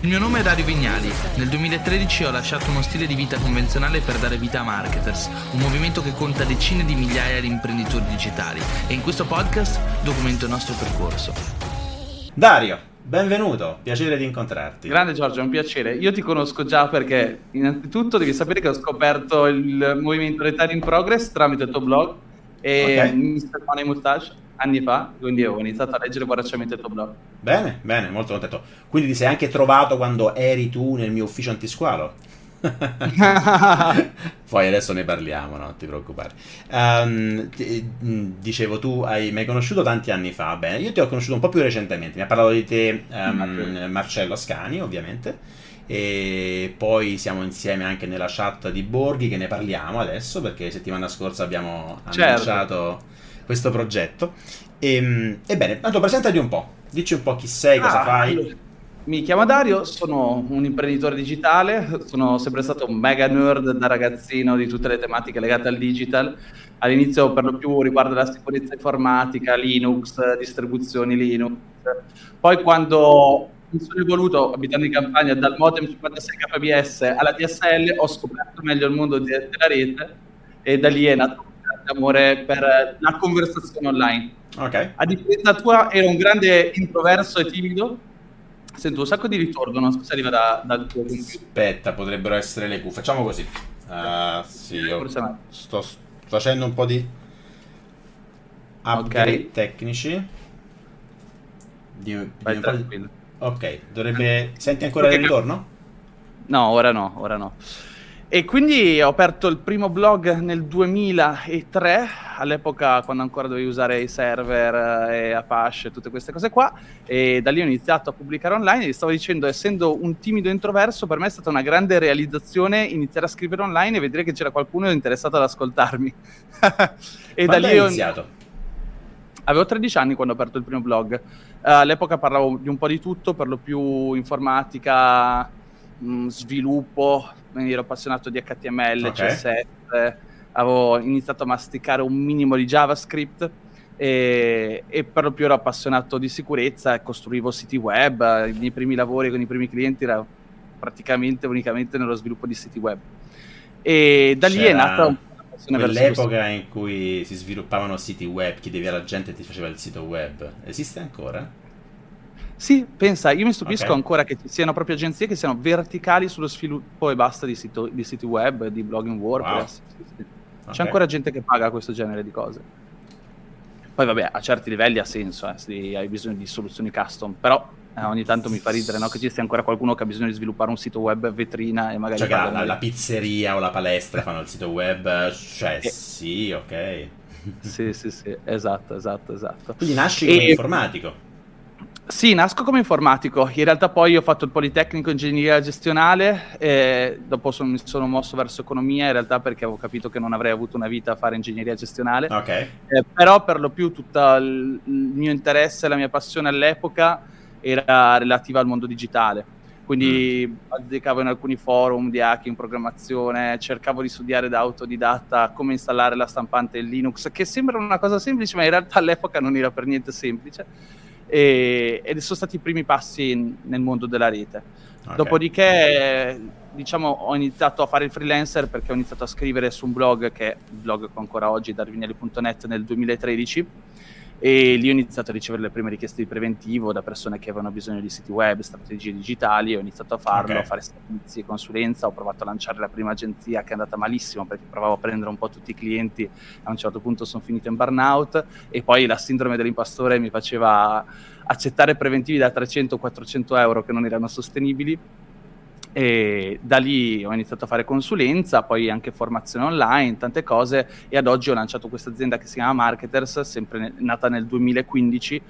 Il mio nome è Dario Vignali. Nel 2013 ho lasciato uno stile di vita convenzionale per dare vita a Marketers, un movimento che conta decine di migliaia di imprenditori digitali e in questo podcast documento il nostro percorso. Dario, benvenuto, piacere di incontrarti. Grande Giorgio, è un piacere. Io ti conosco già perché innanzitutto devi sapere che ho scoperto il movimento Retire in Progress tramite il tuo blog e okay. Mr. Money Mustache anni fa, quindi ho iniziato a leggere voracemente il tuo blog. Bene, bene, molto contento. Quindi ti sei anche trovato quando eri tu nel mio ufficio antisqualo? Poi adesso ne parliamo, non ti preoccupare. Um, ti, dicevo, tu hai mai conosciuto tanti anni fa? Bene, io ti ho conosciuto un po' più recentemente. Mi ha parlato di te um, Marcello Ascani, ovviamente. E poi siamo insieme anche nella chat di Borghi, che ne parliamo adesso perché settimana scorsa abbiamo certo. annunciato questo progetto. E, ehm, ebbene, Anto, presentati un po', dici un po' chi sei, cosa ah, fai. Mi chiamo Dario, sono un imprenditore digitale, sono sempre stato un mega nerd da ragazzino di tutte le tematiche legate al digital. All'inizio per lo più riguardo la sicurezza informatica, Linux, distribuzioni Linux. Poi quando mi sono evoluto abitando in campagna dal modem 56 kbps alla DSL ho scoperto meglio il mondo della rete e da lì è nato amore per la conversazione online. Ok. A differenza tua, ero un grande introverso e timido. Sento un sacco di ritorno, non so se arriva da, dal tuo computer. Aspetta, potrebbero essere le cuffie. Facciamo così. Uh, sì, io sto facendo un po' di upgrade okay. tecnici. Di, di Vai tranquillo. Ok, dovrebbe... Senti ancora okay. il ritorno? No, ora no, ora no. E quindi ho aperto il primo blog nel 2003, all'epoca quando ancora dovevi usare i server eh, e Apache e tutte queste cose qua, e da lì ho iniziato a pubblicare online e stavo dicendo, essendo un timido introverso, per me è stata una grande realizzazione iniziare a scrivere online e vedere che c'era qualcuno interessato ad ascoltarmi. e Quando da lì ho iniziato? Avevo 13 anni quando ho aperto il primo blog. Uh, all'epoca parlavo di un po' di tutto, per lo più informatica, mh, mm, sviluppo, quindi ero appassionato di HTML, okay. CSS, avevo iniziato a masticare un minimo di JavaScript e, e, per lo più ero appassionato di sicurezza e costruivo siti web, i miei primi lavori con i primi clienti era praticamente unicamente nello sviluppo di siti web. E da lì C'era è nata passione quell'epoca in cui si sviluppavano siti web, chiedevi alla gente e ti faceva il sito web. Esiste ancora? Sì, pensa, io mi stupisco okay. ancora che ci siano proprio agenzie che siano verticali sullo sviluppo e basta di, sito, di siti web, di blogging WordPress. Wow. C'è okay. ancora gente che paga questo genere di cose. Poi vabbè, a certi livelli ha senso, eh, se hai bisogno di soluzioni custom, però eh, ogni tanto mi fa ridere no? che ci sia ancora qualcuno che ha bisogno di sviluppare un sito web vetrina e magari... Cioè che la, la, pizzeria o la palestra fanno il sito web, cioè eh. sì, ok. sì, sì, sì, esatto, esatto, esatto. Quindi nasci come e... informatico. Sì, nasco come informatico. In realtà poi ho fatto il Politecnico Ingegneria Gestionale e dopo son, mi sono mosso verso economia in realtà perché avevo capito che non avrei avuto una vita a fare ingegneria gestionale. Okay. Eh, però per lo più tutto il, il mio interesse e la mia passione all'epoca era relativa al mondo digitale. Quindi mm. azzecavo in alcuni forum di hacking, programmazione, cercavo di studiare da autodidatta come installare la stampante in Linux, che sembra una cosa semplice, ma in realtà all'epoca non era per niente semplice e, ed sono stati i primi passi nel mondo della rete. Okay. Dopodiché, diciamo, ho iniziato a fare il freelancer perché ho iniziato a scrivere su un blog che è il blog che ho ancora oggi, darvinelli.net, nel 2013 e lì ho iniziato a ricevere le prime richieste di preventivo da persone che avevano bisogno di siti web, strategie digitali, ho iniziato a farlo, okay. a fare servizi e consulenza, ho provato a lanciare la prima agenzia che è andata malissimo perché provavo a prendere un po' tutti i clienti, a un certo punto sono finito in burnout e poi la sindrome dell'impastore mi faceva accettare preventivi da 300-400 euro che non erano sostenibili e da lì ho iniziato a fare consulenza, poi anche formazione online, tante cose e ad oggi ho lanciato questa azienda che si chiama Marketers, sempre ne- nata nel 2015,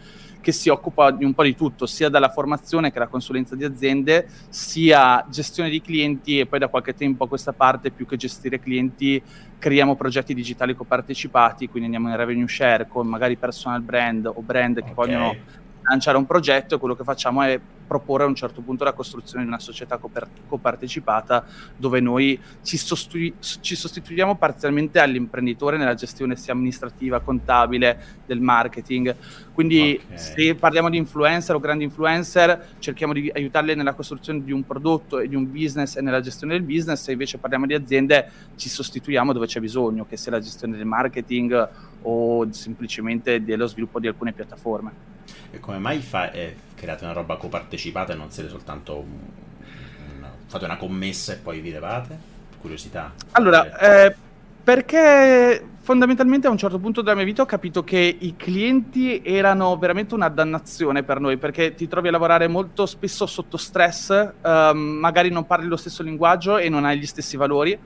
che si occupa di un po' di tutto, sia dalla formazione che la consulenza di aziende, sia gestione di clienti e poi da qualche tempo a questa parte più che gestire clienti creiamo progetti digitali copartecipati, quindi andiamo in revenue share con magari personal brand o brand che okay. vogliono lanciare un progetto e quello che facciamo è proporre a un certo punto la costruzione di una società coper- copartecipata dove noi ci, sostui- ci, sostituiamo parzialmente all'imprenditore nella gestione sia amministrativa, contabile, del marketing. Quindi okay. se parliamo di influencer o grandi influencer, cerchiamo di aiutarli nella costruzione di un prodotto e di un business e nella gestione del business, se invece parliamo di aziende ci sostituiamo dove c'è bisogno, che sia la gestione del marketing o semplicemente dello sviluppo di alcune piattaforme. E come mai fa- eh, create una roba copartecipata e non siete soltanto un, un, fate una commessa e poi vi levate? Curiosità. Allora, eh, perché fondamentalmente a un certo punto della mia vita ho capito che i clienti erano veramente una dannazione per noi, perché ti trovi a lavorare molto spesso sotto stress, ehm, magari non parli lo stesso linguaggio e non hai gli stessi valori.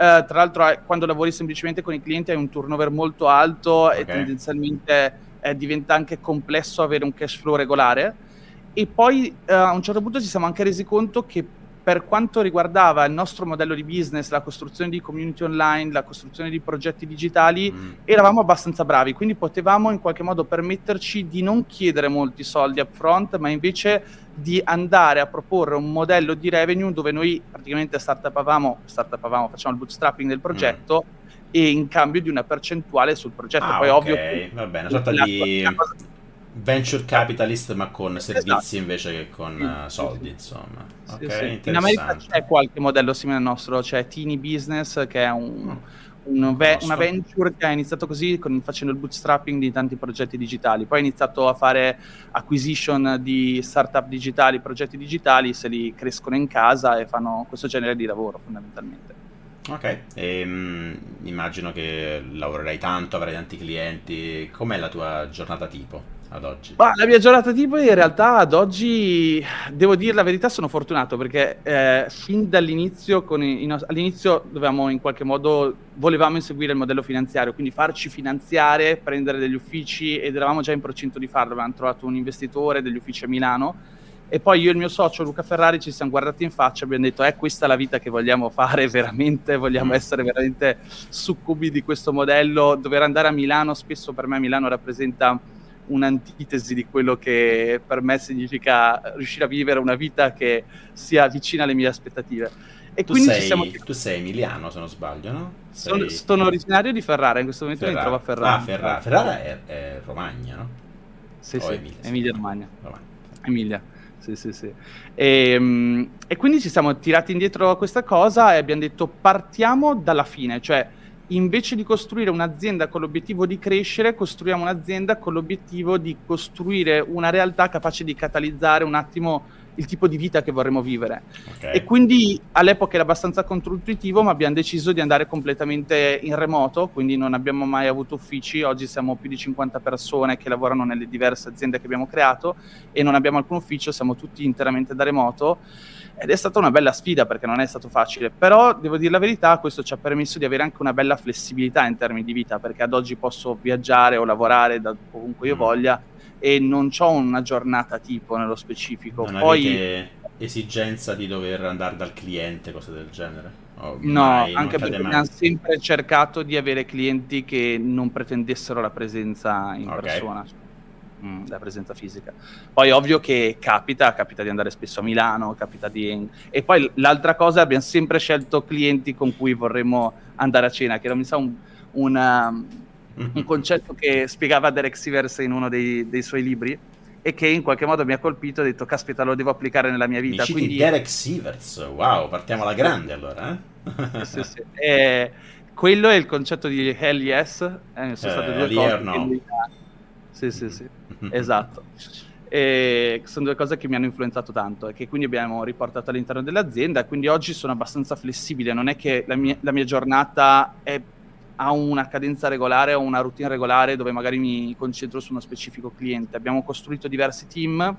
Eh, tra l'altro, eh, quando lavori semplicemente con i clienti hai un turnover molto alto okay. e tendenzialmente eh, diventa anche complesso avere un cash flow regolare. E poi a un certo punto ci siamo anche resi conto che per quanto riguardava il nostro modello di business, la costruzione di community online, la costruzione di progetti digitali, mm. eravamo abbastanza bravi, quindi potevamo in qualche modo permetterci di non chiedere molti soldi upfront, ma invece di andare a proporre un modello di revenue dove noi praticamente startupavamo, startupavamo facciamo il bootstrapping del progetto mm e in cambio di una percentuale sul progetto. Ah, Poi okay. ovvio che va bene, una sorta di venture capitalist ma con esatto. servizi invece che con uh, soldi, insomma. Sì, okay, sì. In America c'è qualche modello simile al nostro, c'è Teeny Business che è un, mm. un ve- una venture che ha iniziato così con, facendo il bootstrapping di tanti progetti digitali, poi ha iniziato a fare acquisition di startup digitali, progetti digitali, se li crescono in casa e fanno questo genere di lavoro fondamentalmente. Ok, e, um, immagino che lavorerai tanto, avrai tanti clienti. Com'è la tua giornata tipo ad oggi? Ma la mia giornata tipo in realtà ad oggi, devo dire la verità, sono fortunato perché eh, fin dall'inizio, i, all'inizio dovevamo in qualche modo, volevamo inseguire il modello finanziario, quindi farci finanziare, prendere degli uffici ed eravamo già in procinto di farlo, avevamo trovato un investitore degli uffici a Milano e poi io e il mio socio Luca Ferrari ci siamo guardati in faccia e abbiamo detto è questa la vita che vogliamo fare veramente, vogliamo mm. essere veramente succubi di questo modello, dover andare a Milano, spesso per me Milano rappresenta un'antitesi di quello che per me significa riuscire a vivere una vita che sia vicina alle mie aspettative. E tu, quindi sei, siamo... tu sei emiliano, se non sbaglio, no? Sei... Sono, sono, originario di Ferrara, in questo momento Ferrara. mi trovo a Ferrara. Ah, Ferrara, Ferrara è, è Romagna, no? Sì, o sì, Emilia, Emilia Romagna. Romagna. Emilia sì, sì, sì. E, ehm, e, quindi ci siamo tirati indietro a questa cosa e abbiamo detto partiamo dalla fine, cioè invece di costruire un'azienda con l'obiettivo di crescere, costruiamo un'azienda con l'obiettivo di costruire una realtà capace di catalizzare un attimo il tipo di vita che vorremmo vivere. Okay. E quindi all'epoca era abbastanza controintuitivo, ma abbiamo deciso di andare completamente in remoto, quindi non abbiamo mai avuto uffici, oggi siamo più di 50 persone che lavorano nelle diverse aziende che abbiamo creato e non abbiamo alcun ufficio, siamo tutti interamente da remoto ed è stata una bella sfida perché non è stato facile, però devo dire la verità, questo ci ha permesso di avere anche una bella flessibilità in termini di vita, perché ad oggi posso viaggiare o lavorare da ovunque io mm. voglia e non ho una giornata tipo nello specifico. Non Poi esigenza di dover andare dal cliente, cose del genere? Oh, no, mai, anche perché abbiamo sempre cercato di avere clienti che non pretendessero la presenza in okay. persona, mm, la presenza fisica. Poi ovvio che capita, capita di andare spesso a Milano, capita di... E poi l'altra cosa, abbiamo sempre scelto clienti con cui vorremmo andare a cena, che non mi sa un, una un mhm. concetto che spiegava Derek Sivers in uno dei, dei, suoi libri e che in qualche modo mi ha colpito, ho detto caspita lo devo applicare nella mia vita. Mi Quindi... Derek Sivers, wow, partiamo alla grande allora. Eh? sì, sì. E quello è il concetto di Hell Yes, eh, sono state eh, due cose. No. Mi... Sì, sì, sì, mhm. esatto. E sono due cose che mi hanno influenzato tanto e che quindi abbiamo riportato all'interno dell'azienda. Quindi oggi sono abbastanza flessibile, non è che la mia, la mia giornata è a una cadenza regolare o una routine regolare dove magari mi concentro su uno specifico cliente. Abbiamo costruito diversi team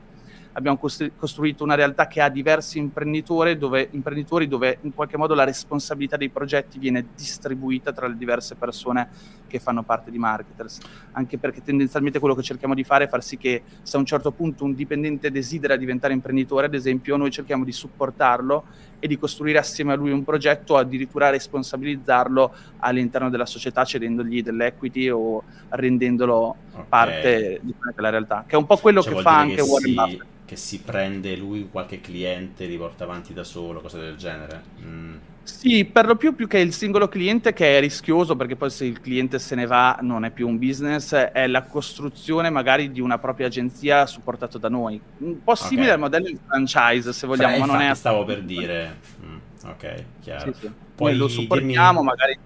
abbiamo costruito una realtà che ha diversi imprenditori dove, imprenditori dove in qualche modo la responsabilità dei progetti viene distribuita tra le diverse persone che fanno parte di marketers, anche perché tendenzialmente quello che cerchiamo di fare è far sì che se a un certo punto un dipendente desidera diventare imprenditore, ad esempio, noi cerchiamo di supportarlo e di costruire assieme a lui un progetto o addirittura responsabilizzarlo all'interno della società cedendogli dell'equity o rendendolo okay. parte di quella realtà, che è un po' quello cioè, che fa anche che Warren si... Buffett che si prende lui qualche cliente, li porta avanti da solo, cose del genere. Mm. Sì, per lo più più che il singolo cliente che è rischioso perché poi se il cliente se ne va non è più un business, è la costruzione magari di una propria agenzia supportato da noi. Un po' simile okay. al modello di franchise se vogliamo, Fra, ma non è... stavo per dire... Mm, ok, chiaro. Sì, sì. Poi lo supportiamo, dimmi... magari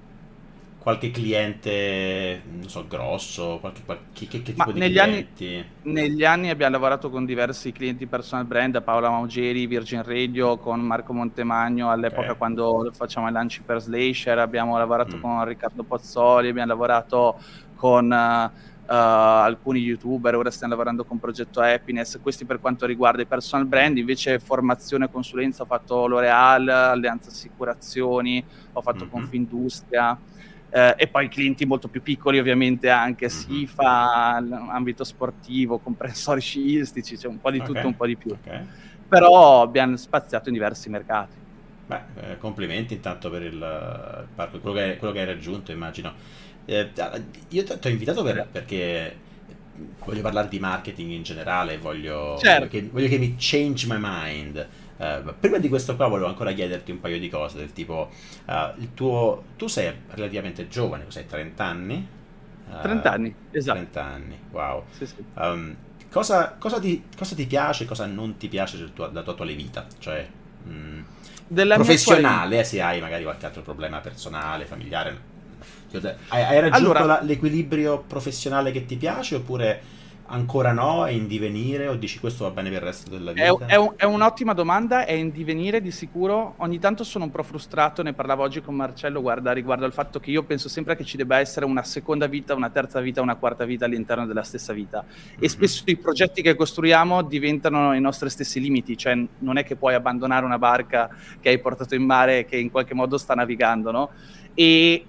qualche cliente, non so, grosso, qualche, qualche che, che tipo Ma di negli clienti? Anni, negli anni abbiamo lavorato con diversi clienti personal brand, Paola Maugeri, Virgin Radio, con Marco Montemagno all'epoca okay. quando facciamo i lanci per Slasher, abbiamo lavorato mm. con Riccardo Pozzoli, abbiamo lavorato con uh, uh, alcuni youtuber, ora stiamo lavorando con Progetto Happiness, questi per quanto riguarda i personal brand, invece formazione e consulenza ho fatto L'Oreal, Alleanza Assicurazioni, ho fatto mm-hmm. Confindustria eh, e poi clienti molto più piccoli ovviamente anche, mm-hmm. SIFA, ambito sportivo, comprensori sciistici, c'è un po' di okay. tutto, un po' di più. Okay. Però abbiamo spaziato in diversi mercati. Beh, eh, complimenti intanto per il parco, quello che, quello che hai raggiunto immagino. Eh, io ti ho invitato per, perché voglio parlare di marketing in generale, voglio, certo. voglio, che, voglio che mi change my mind. Uh, prima di questo qua volevo ancora chiederti un paio di cose, del tipo, uh, il tuo, tu sei relativamente giovane, cos'hai, 30 anni? Uh, 30 anni, esatto. 30 anni, wow. Sì, sì. Um, cosa, cosa, ti, cosa, ti, piace, cosa non ti piace della tua, della tua attuale vita? Cioè, mh, mm, professionale, attuale... se hai magari qualche altro problema personale, familiare. Hai, hai raggiunto allora, la, l'equilibrio professionale che ti piace oppure ancora no? È in divenire o dici questo va bene per il resto della vita? È, è, un, è, un'ottima domanda, è in divenire di sicuro. Ogni tanto sono un po' frustrato, ne parlavo oggi con Marcello, guarda, riguardo al fatto che io penso sempre che ci debba essere una seconda vita, una terza vita, una quarta vita all'interno della stessa vita. Mm-hmm. E mhm. spesso i progetti che costruiamo diventano i nostri stessi limiti, cioè non è che puoi abbandonare una barca che hai portato in mare e che in qualche modo sta navigando, no? E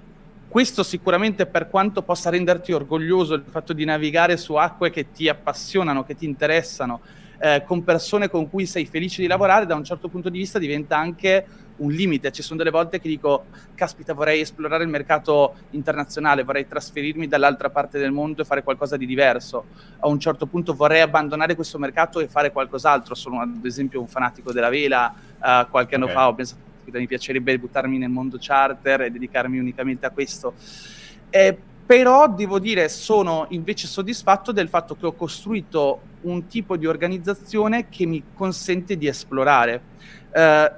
questo sicuramente per quanto possa renderti orgoglioso il fatto di navigare su acque che ti appassionano, che ti interessano, eh, con persone con cui sei felice di lavorare, da un certo punto di vista diventa anche un limite. Ci sono delle volte che dico, caspita, vorrei esplorare il mercato internazionale, vorrei trasferirmi dall'altra parte del mondo e fare qualcosa di diverso. A un certo punto vorrei abbandonare questo mercato e fare qualcos'altro. Sono ad esempio un fanatico della vela, uh, qualche anno fa ho pensato mi piacerebbe buttarmi nel mondo charter e dedicarmi unicamente a questo. Eh, però devo dire sono invece soddisfatto del fatto che ho costruito un tipo di organizzazione che mi consente di esplorare. Eh,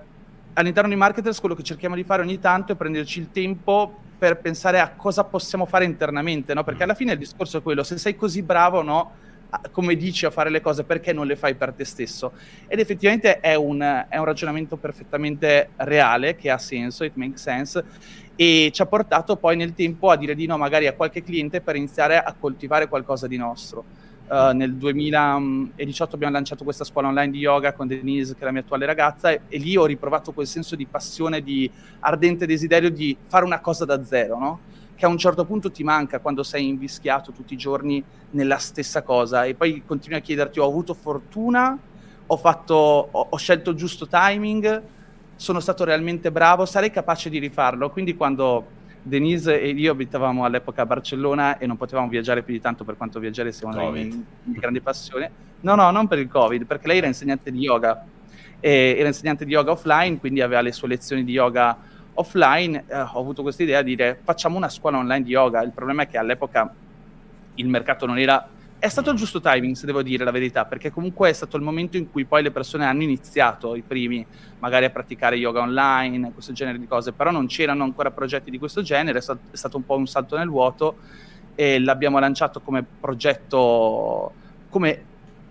all'interno di Marketers quello che cerchiamo di fare ogni tanto è prenderci il tempo per pensare a cosa possiamo fare internamente, no? perché alla fine il discorso è quello, se sei così bravo, no? Come dici a fare le cose, perché non le fai per te stesso? Ed effettivamente è un, è un ragionamento perfettamente reale, che ha senso, it makes sense, e ci ha portato poi nel tempo a dire di no magari a qualche cliente per iniziare a coltivare qualcosa di nostro. Uh, nel 2018 abbiamo lanciato questa scuola online di yoga con Denise, che è la mia attuale ragazza, e, e lì ho riprovato quel senso di passione, di ardente desiderio di fare una cosa da zero, no? Che a un certo punto ti manca quando sei invischiato tutti i giorni nella stessa cosa e poi continui a chiederti ho avuto fortuna, ho, fatto, ho, ho scelto il giusto timing, sono stato realmente bravo, sarei capace di rifarlo. Quindi quando Denise e io abitavamo all'epoca a Barcellona e non potevamo viaggiare più di tanto per quanto viaggiare sia una grandi passioni. No, no, non per il Covid, perché lei era insegnante di yoga. era insegnante di yoga offline, quindi aveva le sue lezioni di yoga offline eh, ho avuto questa idea di dire facciamo una scuola online di yoga. Il problema è che all'epoca il mercato non era... È stato il giusto timing, se devo dire la verità, perché comunque è stato il momento in cui poi le persone hanno iniziato, i primi, magari a praticare yoga online, questo genere di cose, però non c'erano ancora progetti di questo genere, è stato un po' un salto nel vuoto e l'abbiamo lanciato come progetto, come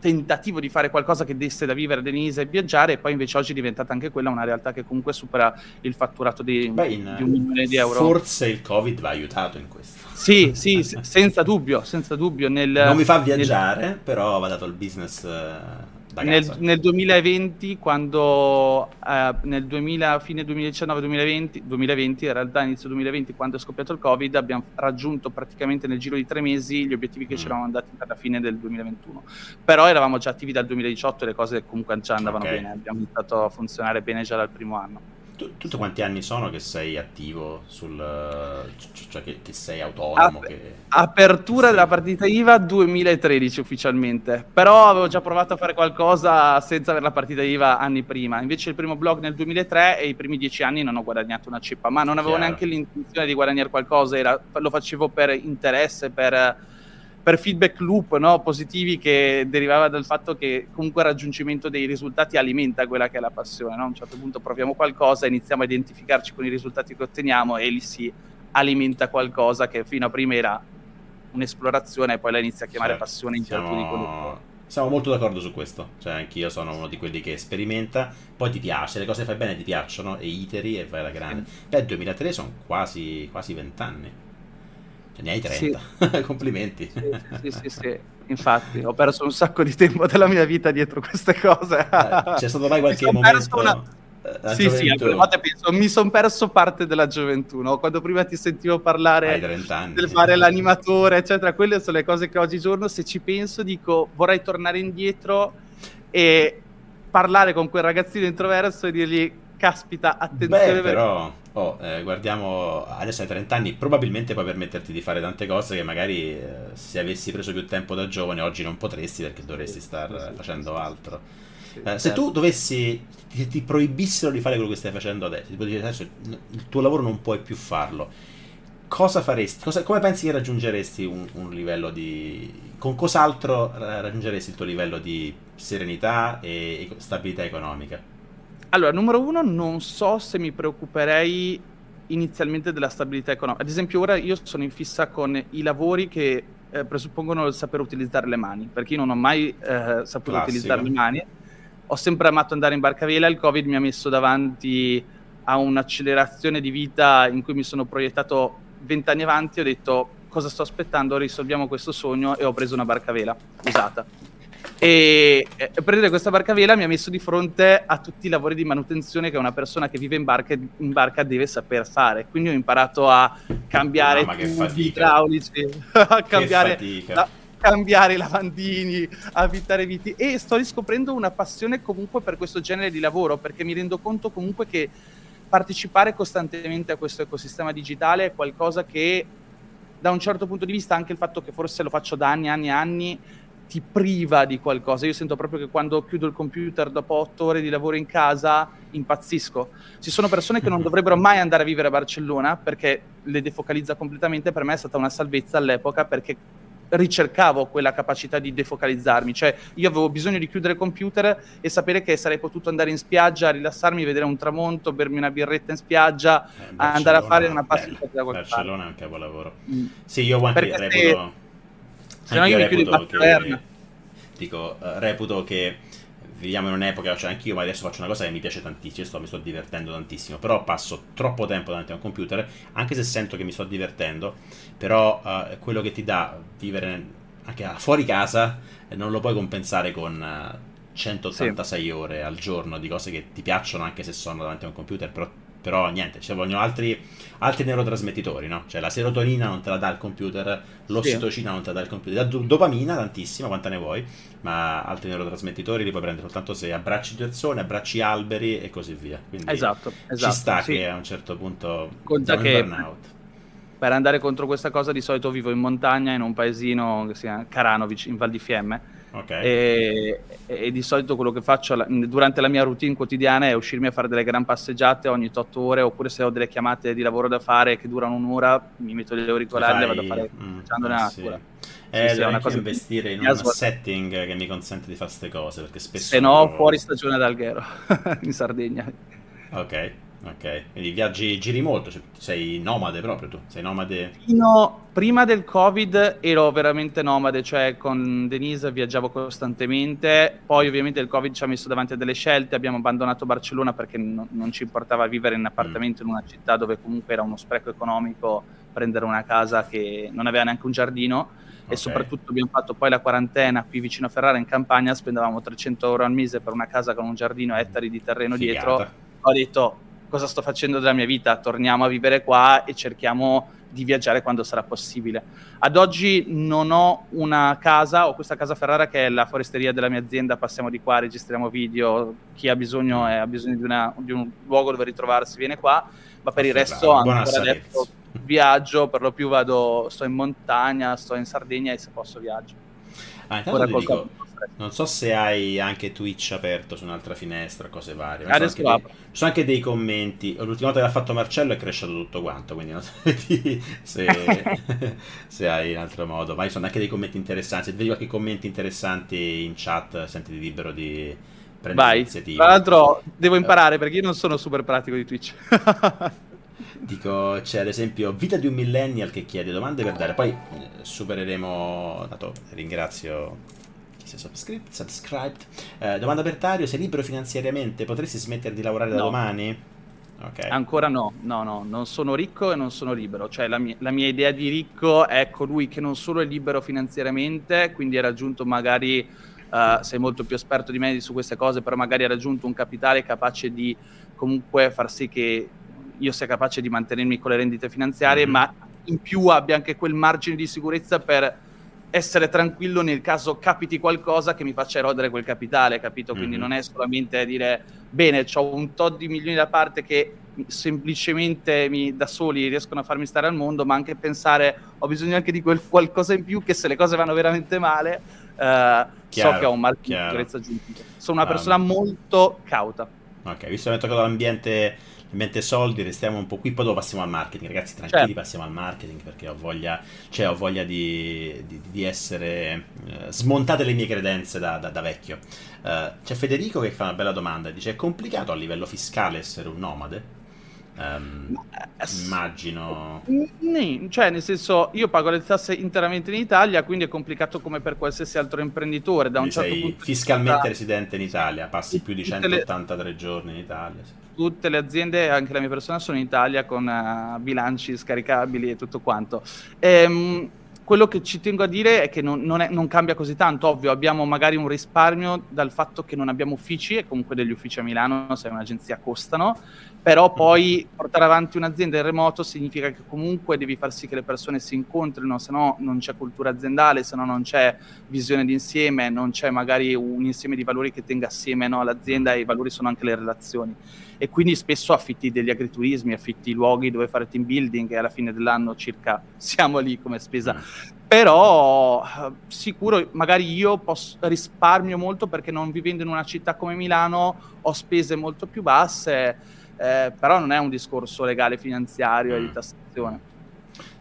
tentativo di fare qualcosa che desse da vivere a Denise e viaggiare e poi invece oggi è diventata anche quella una realtà che comunque supera il fatturato di, Beh, in, di un milione di euro. Forse il Covid va aiutato in questo. Sì, sì, senza dubbio, senza dubbio. Nel, non mi fa viaggiare, nel... però va dato il business eh, nel, nel, 2020, quando eh, nel 2000, fine 2019-2020, 2020, in realtà inizio 2020, quando è scoppiato il Covid, abbiamo raggiunto praticamente nel giro di tre mesi gli obiettivi che mm. ci eravamo andati per la fine del 2021. Però eravamo già attivi dal 2018 e le cose comunque già andavano okay. bene, abbiamo iniziato a funzionare bene già dal primo anno. Tu, tu quanti anni sono che sei attivo sul cioè che, che sei autonomo? Ap- che... Apertura della partita IVA 2013 ufficialmente, però avevo già provato a fare qualcosa senza avere la partita IVA anni prima. Invece il primo blog nel 2003 e i primi dieci anni non ho guadagnato una cippa, ma non avevo Chiaro. neanche l'intenzione di guadagnare qualcosa, era, lo facevo per interesse, per per feedback loop no? positivi che derivava dal fatto che comunque il raggiungimento dei risultati alimenta quella che è la passione. No? A un certo punto proviamo qualcosa, iniziamo a identificarci con i risultati che otteniamo e lì si alimenta qualcosa che fino a prima era un'esplorazione e poi la inizia a chiamare certo. passione in Siamo... di quello. Siamo molto d'accordo su questo, cioè anch'io sono uno di quelli che sperimenta, poi ti piace, le cose fai bene ti piacciono e iteri e vai alla grande. Beh, 2003 sono quasi, quasi 20 anni. Cioè, ne hai 30. Sì. Complimenti. Sì, sì, sì, infatti ho perso un sacco di tempo della mia vita dietro queste cose. Eh, c'è stato mai qualche momento... Una... Eh, sì, gioventù. sì, altre volte penso, mi sono perso parte della gioventù, no? quando prima ti sentivo parlare del fare l'animatore, eccetera, quelle sono le cose che oggigiorno se ci penso dico vorrei tornare indietro e parlare con quel ragazzino introverso e dirgli caspita, attenzione. Beh, però, oh, eh, guardiamo, adesso hai 30 anni, probabilmente puoi permetterti di fare tante cose che magari eh, se avessi preso più tempo da giovane oggi non potresti perché dovresti star facendo altro. Eh, se tu dovessi, ti, ti, proibissero di fare quello che stai facendo adesso, ti dire adesso il tuo lavoro non puoi più farlo. Cosa faresti? Cosa, come pensi che raggiungeresti un, un livello di... Con cos'altro raggiungeresti il tuo livello di serenità e stabilità economica? Allora, numero uno, non so se mi preoccuperei inizialmente della stabilità economica. Ad esempio, ora io sono in fissa con i lavori che eh, presuppongono il saper utilizzare le mani, perché io non ho mai eh, saputo Classico. utilizzare le mani. Ho sempre amato andare in barcavela, il Covid mi ha messo davanti a un'accelerazione di vita in cui mi sono proiettato vent'anni avanti, ho detto cosa sto aspettando, risolviamo questo sogno e ho preso una barcavela usata e, e prendere questa barca a vela mi ha messo di fronte a tutti i lavori di manutenzione che una persona che vive in barca, in barca deve saper fare. Quindi ho imparato a cambiare tubi idraulici, a cambiare, la, cambiare i lavandini, avvitare viti. E sto riscoprendo una passione comunque per questo genere di lavoro perché mi rendo conto comunque che partecipare costantemente a questo ecosistema digitale è qualcosa che da un certo punto di vista anche il fatto che forse lo faccio da anni e anni e anni ti priva di qualcosa. Io sento proprio che quando chiudo il computer dopo otto ore di lavoro in casa impazzisco. Ci sono persone che non dovrebbero mai andare a vivere a Barcellona perché le defocalizza completamente. Per me è stata una salvezza all'epoca perché ricercavo quella capacità di defocalizzarmi, cioè io avevo bisogno di chiudere il computer e sapere che sarei potuto andare in spiaggia, rilassarmi, vedere un tramonto, bermi una birretta in spiaggia, eh, andare a fare una passeggiata da qualche Barcellona è un capolavoro. Mm. Sì, io quanti reputo... Se no io mi chiudo in che, Dico, uh, reputo che viviamo in un'epoca, cioè anch'io ma adesso faccio una cosa che mi piace tantissimo, sto, mi sto divertendo tantissimo, però passo troppo tempo davanti a un computer, anche se sento che mi sto divertendo, però uh, quello che ti dà vivere anche fuori casa eh, non lo puoi compensare con uh, 186 sì. ore al giorno di cose che ti piacciono anche se sono davanti a un computer, però però niente, ci vogliono altri, altri neurotrasmettitori, no? Cioè la serotonina non te la dà il computer, l'ossitocina non te la dà il computer, la dopamina tantissima, quanta ne vuoi, ma altri neurotrasmettitori li puoi prendere soltanto se abbracci persone, abbracci alberi e così via. Quindi esatto, esatto. Ci sta sì. che a un certo punto Conta che burnout. Per andare contro questa cosa di solito vivo in montagna in un paesino che si chiama Karanovic in Val di Fiemme Okay. E, e, di solito quello che faccio durante la mia routine quotidiana è uscirmi a fare delle gran passeggiate ogni 8 ore, oppure se ho delle chiamate di lavoro da fare che durano un'ora, mi metto gli auricolari e vado a fare mm, nella sì. natura. Eh, sì, una cosa investire in un setting che mi consente di fare queste cose, perché spesso... Se no, fuori stagione d'Alghero, in Sardegna. Ok. Ok, quindi viaggi, giri molto, cioè, sei nomade proprio tu, sei nomade... Fino, prima del Covid ero veramente nomade, cioè con Denise viaggiavo costantemente, poi ovviamente il Covid ci ha messo davanti a delle scelte, abbiamo abbandonato Barcellona perché no, non ci importava vivere in appartamento mm. in una città dove comunque era uno spreco economico prendere una casa che non aveva neanche un giardino okay. e soprattutto abbiamo fatto poi la quarantena qui vicino a Ferrara in campagna, spendevamo 300 euro al mese per una casa con un giardino e ettari di terreno Figata. dietro, ho detto cosa sto facendo della mia vita, torniamo a vivere qua e cerchiamo di viaggiare quando sarà possibile. Ad oggi non ho una casa, ho questa casa Ferrara che è la foresteria della mia azienda, passiamo di qua, registriamo video, chi ha bisogno, ha bisogno di, una, di un luogo dove ritrovarsi viene qua, ma per il resto ancora adesso viaggio, per lo più vado, sto in montagna, sto in Sardegna e se posso viaggio. Ah, intanto ti dico, non so se hai anche Twitch aperto su un'altra finestra, cose varie. Adesso ci sono, ci sono anche dei commenti. L'ultima volta che ha fatto Marcello è cresciuto tutto quanto, quindi non so se, se hai in altro modo. Ma ci sono anche dei commenti interessanti. Se vedi qualche commenti interessanti in chat, sentiti libero di prendere Vai. iniziativa. Tra l'altro devo imparare perché io non sono super pratico di Twitch. Dico, c'è ad esempio Vita di un Millennial che chiede domande per dare. Poi eh, supereremo. Dato, ringrazio chi è subscribed. Eh, domanda per Tario: sei libero finanziariamente? Potresti smettere di lavorare da No. domani? Ok. Ancora no, no, no, non sono ricco e non sono libero. Cioè la mia, la mia idea di ricco è colui che non solo è libero finanziariamente, quindi ha raggiunto magari, eh, sei molto più esperto di me su queste cose, però magari ha raggiunto un capitale capace di comunque far sì che io sia capace di mantenermi con le rendite finanziarie, Mhm. ma in più abbia anche quel margine di sicurezza per essere tranquillo nel caso capiti qualcosa che mi faccia erodere quel capitale, capito? Quindi Mhm. non è solamente dire bene, ho un tot di milioni da parte che semplicemente mi- da soli riescono a farmi stare al mondo, ma anche pensare ho bisogno anche di quel qualcosa in più che se le cose vanno veramente male, eh, so Chiaro, che ho un margine di sicurezza aggiuntivo. Sono una Ah. persona molto cauta. Ok, visto che abbiamo toccato l'ambiente, l'ambiente soldi, restiamo un po' qui, poi dopo passiamo al marketing. Ragazzi, tranquilli, Certo. passiamo al marketing perché ho voglia, cioè, ho voglia di, di- di essere eh, smontate le mie credenze da, da- da vecchio. Eh, c'è Federico che fa una bella domanda, dice è complicato a livello fiscale essere un nomade? S- immagino... Nì, cioè nel senso io pago le tasse interamente in Italia, quindi è complicato come per qualsiasi altro imprenditore. Da un certo sei punto fiscalmente residente in Italia, passi più di Tutte le- 183 giorni in Italia. sì. tutte le aziende, anche la mia persona, sono in Italia con eh, bilanci scaricabili e tutto quanto. Ehm, quello che ci tengo a dire è che non, non è- non cambia così tanto, ovvio, abbiamo magari un risparmio dal fatto che non abbiamo uffici e comunque degli uffici a Milano, se è un'agenzia, costano, però poi portare avanti un'azienda in remoto significa che comunque devi far sì che le persone si incontrino, se no non c'è cultura aziendale, se no non c'è visione d'insieme, non c'è magari un insieme di valori che tenga assieme no, l'azienda e i valori sono anche le relazioni e quindi spesso affitti degli agriturismi, affitti luoghi dove fare team building e alla fine dell'anno circa siamo lì come spesa. Mm. Però eh, sicuro, magari io posso, risparmio molto perché non vivendo in una città come Milano ho spese molto più basse, eh, però non è un discorso legale finanziario e Mm. di tassazione.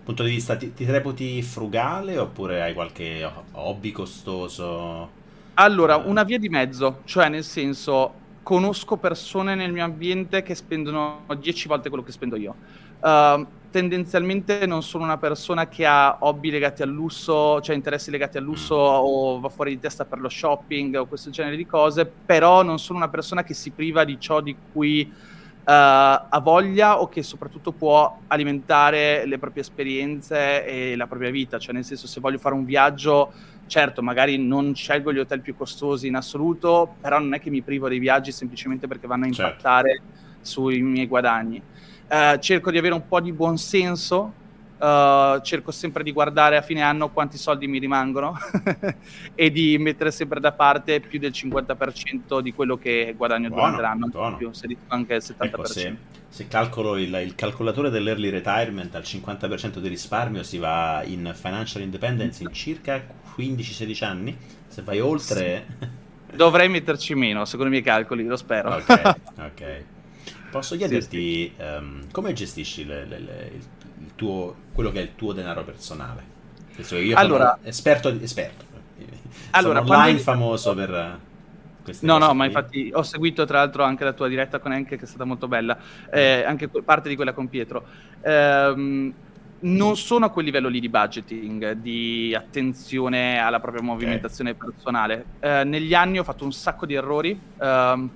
punto di vista ti, ti reputi frugale oppure hai qualche hobby costoso? Allora, Eh. una via di mezzo, cioè nel senso conosco persone nel mio ambiente che spendono 10 volte quello che spendo io. Uh, tendenzialmente non sono una persona che ha hobby legati al lusso, cioè interessi legati al lusso Mm. o va fuori di testa per lo shopping o questo genere di cose, però non sono una persona che si priva di ciò di cui ha voglia o che soprattutto può alimentare le proprie esperienze e la propria vita, cioè nel senso se voglio fare un viaggio certo, magari non scelgo gli hotel più costosi in assoluto, però non è che mi privo dei viaggi semplicemente perché vanno a Certo. impattare sui miei guadagni. Eh, cerco di avere un po' di buon senso, eh, cerco sempre di guardare a fine anno quanti soldi mi rimangono e di mettere sempre da parte più del 50% di quello che guadagno Buono, durante l'anno, buono. più, se dico anche il 70%. Ecco, se, se calcolo il, il calcolatore dell'early retirement al 50% di risparmio si va in financial independence in circa 15-16 anni. Se vai oltre... Dovrei metterci meno, secondo i miei calcoli, lo spero. ok, ok. Posso chiederti ehm, come gestisci le- le- le- il, il tuo, quello che è il tuo denaro personale? Che io Allora- esperto, esperto. Allora, sono online famoso per eh, No, no, ma qui. infatti ho seguito tra l'altro anche la tua diretta con Enke che è stata molto bella, eh, anche que- parte di quella con Pietro. Ehm, non sono a quel livello lì di budgeting, di attenzione alla propria movimentazione personale. Eh, negli anni ho fatto un sacco di errori, ehm,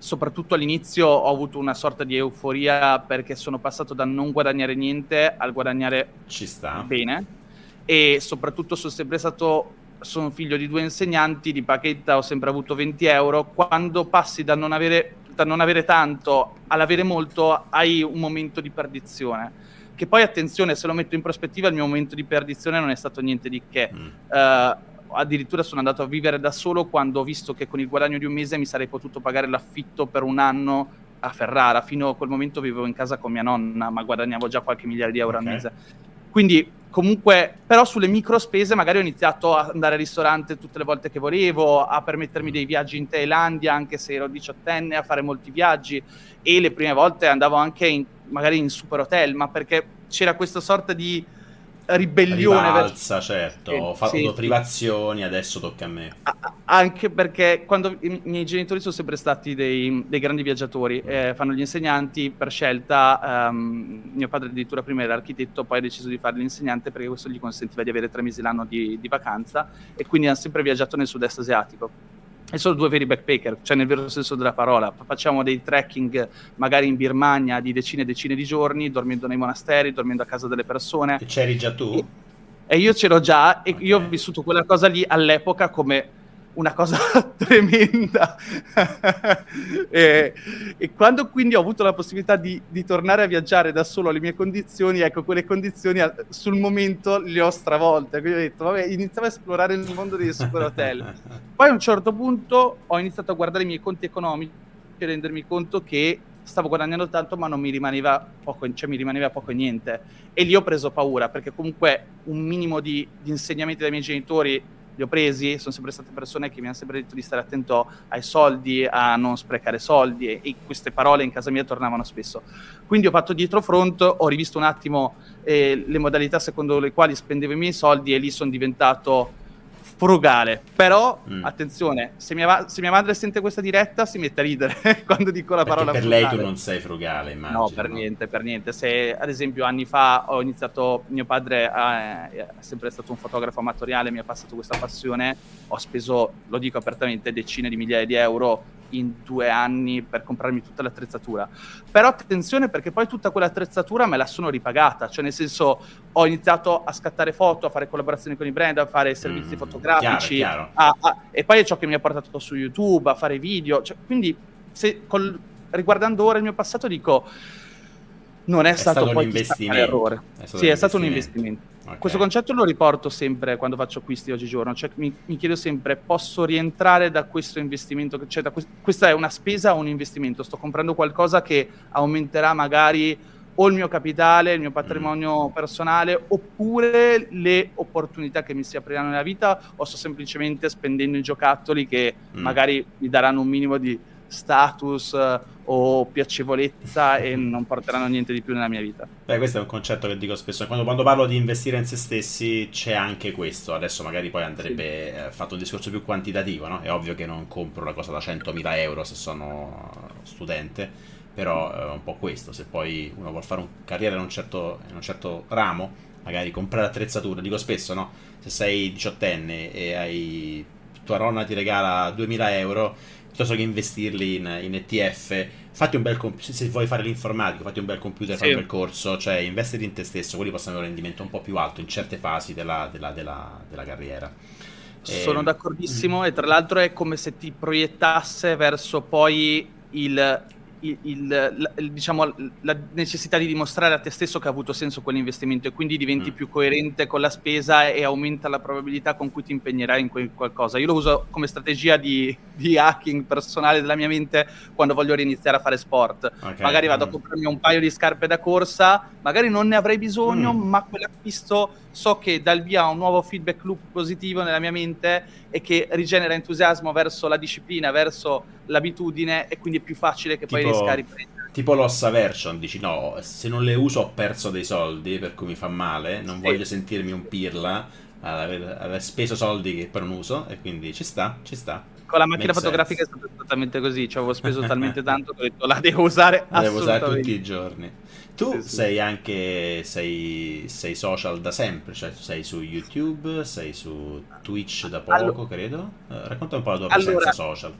soprattutto all'inizio ho avuto una sorta di euforia perché sono passato da non guadagnare niente al guadagnare Ci sta. bene e soprattutto sono sempre stato sono figlio di due insegnanti di pacchetta ho sempre avuto 20 euro quando passi da non avere a non avere tanto all'avere molto hai un momento di perdizione. Che poi, attenzione, se lo metto in prospettiva, il mio momento di perdizione non è stato niente di che. Mm. Uh, addirittura sono andato a vivere da solo quando ho visto che con il guadagno di un mese mi sarei potuto pagare l'affitto per un anno a Ferrara. Fino a quel momento vivevo in casa con mia nonna, ma guadagnavo già qualche migliaio di euro okay. al mese. Quindi comunque, però sulle micro spese magari ho iniziato a andare al ristorante tutte le volte che volevo, a permettermi dei viaggi in Thailandia, anche se ero diciottenne, a fare molti viaggi e le prime volte andavo anche in, magari in super hotel, ma perché c'era questa sorta di ribellione. Rivalsa, verso... certo, ho fatto sì, privazioni, adesso tocca a me. anche perché quando i miei genitori sono sempre stati dei, dei grandi viaggiatori, eh, fanno gli insegnanti per scelta, um, mio padre addirittura prima era architetto, poi ha deciso di fare l'insegnante perché questo gli consentiva di avere tre mesi l'anno di, di vacanza e quindi ha sempre viaggiato nel sud-est asiatico e sono due veri backpacker, cioè nel vero senso della parola. Facciamo dei trekking magari in Birmania di decine e decine di giorni, dormendo nei monasteri, dormendo a casa delle persone. E c'eri già tu? E, e io c'ero già e okay. io ho vissuto quella cosa lì all'epoca come una cosa tremenda. e, e, quando quindi ho avuto la possibilità di, di, tornare a viaggiare da solo alle mie condizioni, ecco, quelle condizioni sul momento le ho stravolte. Quindi ho detto, vabbè, iniziamo a esplorare il mondo dei super hotel. Poi a un certo punto ho iniziato a guardare i miei conti economici e rendermi conto che stavo guadagnando tanto ma non mi rimaneva poco, cioè mi rimaneva poco e niente. E lì ho preso paura perché comunque un minimo di, di insegnamenti dai miei genitori li ho presi, sono sempre state persone che mi hanno sempre detto di stare attento ai soldi, a non sprecare soldi e, e queste parole in casa mia tornavano spesso. Quindi ho fatto dietro front, ho rivisto un attimo eh, le modalità secondo le quali spendevo i miei soldi e lì sono diventato frugale. Però, mm. attenzione, se mia, se mia, madre sente questa diretta si mette a ridere quando dico la parola Perché per frugale. lei tu non sei frugale, immagino. No, per no? niente, per niente. Se, ad esempio, anni fa ho iniziato, mio padre è sempre stato un fotografo amatoriale, mi ha passato questa passione, ho speso, lo dico apertamente, decine di migliaia di euro in due anni per comprarmi tutta l'attrezzatura. Però attenzione perché poi tutta quell'attrezzatura me la sono ripagata, cioè nel senso ho iniziato a scattare foto, a fare collaborazioni con i brand, a fare servizi mm, fotografici chiaro, chiaro. A, a, e poi è ciò che mi ha portato su YouTube, a fare video. Cioè, quindi se, col, riguardando ora il mio passato dico non è, è stato, stato, poi un investimento. È stato sì, è stato un investimento. Okay. Questo concetto lo riporto sempre quando faccio acquisti oggigiorno, cioè mi, mi chiedo sempre, posso rientrare da questo investimento? Cioè, da que- questa è una spesa o un investimento? Sto comprando qualcosa che aumenterà magari o il mio capitale, il mio patrimonio mm. personale, oppure le opportunità che mi si apriranno nella vita, o sto semplicemente spendendo i giocattoli che mm. magari mi daranno un minimo di status eh, o piacevolezza e non porteranno niente di più nella mia vita. Beh, questo è un concetto che dico spesso. Quando, quando parlo di investire in se stessi c'è anche questo. Adesso magari poi andrebbe sì. Eh, fatto un discorso più quantitativo, no? È ovvio che non compro una cosa da 100.000 euro se sono studente, però è un po' questo. Se poi uno vuole fare un carriera in un certo, in un certo ramo, magari comprare attrezzatura, dico spesso, no? Se sei diciottenne e hai tua nonna ti regala 2000 euro piuttosto che investirli in, in ETF, fatti un bel computer, se vuoi fare l'informatica, fatti un bel computer, sì. fai un bel corso, cioè investire in te stesso, quelli possono avere un rendimento un po' più alto in certe fasi della, della, della, della carriera. Sono e... Ehm, d'accordissimo mm. e tra l'altro è come se ti proiettasse verso poi il il, il, il, diciamo, la necessità di dimostrare a te stesso che ha avuto senso quell'investimento e quindi diventi mm. più coerente con la spesa e aumenta la probabilità con cui ti impegnerai in quel qualcosa. Io lo uso come strategia di, di hacking personale della mia mente quando voglio riniziare a fare sport. Okay. Magari vado mm. a comprarmi un paio di scarpe da corsa, magari non ne avrei bisogno, mm. ma quell'acquisto so che dà il via un nuovo feedback loop positivo nella mia mente e che rigenera entusiasmo verso la disciplina, verso l'abitudine e quindi è più facile che tipo, poi riesca a riprendere. Tipo l'ossa version, dici no, se non le uso ho perso dei soldi per cui mi fa male, non sì. voglio sentirmi un pirla aver, aver, speso soldi che poi non uso e quindi ci sta, ci sta. Con la macchina Make fotografica sense. è stato esattamente così, cioè avevo speso talmente tanto che ho detto la devo usare la devo usare tutti i giorni. Tu sì, sì. sei anche sei, sei, social da sempre, cioè sei su YouTube, sei su Twitch da poco, allora, credo. Uh, racconta un po' la tua presenza allora, social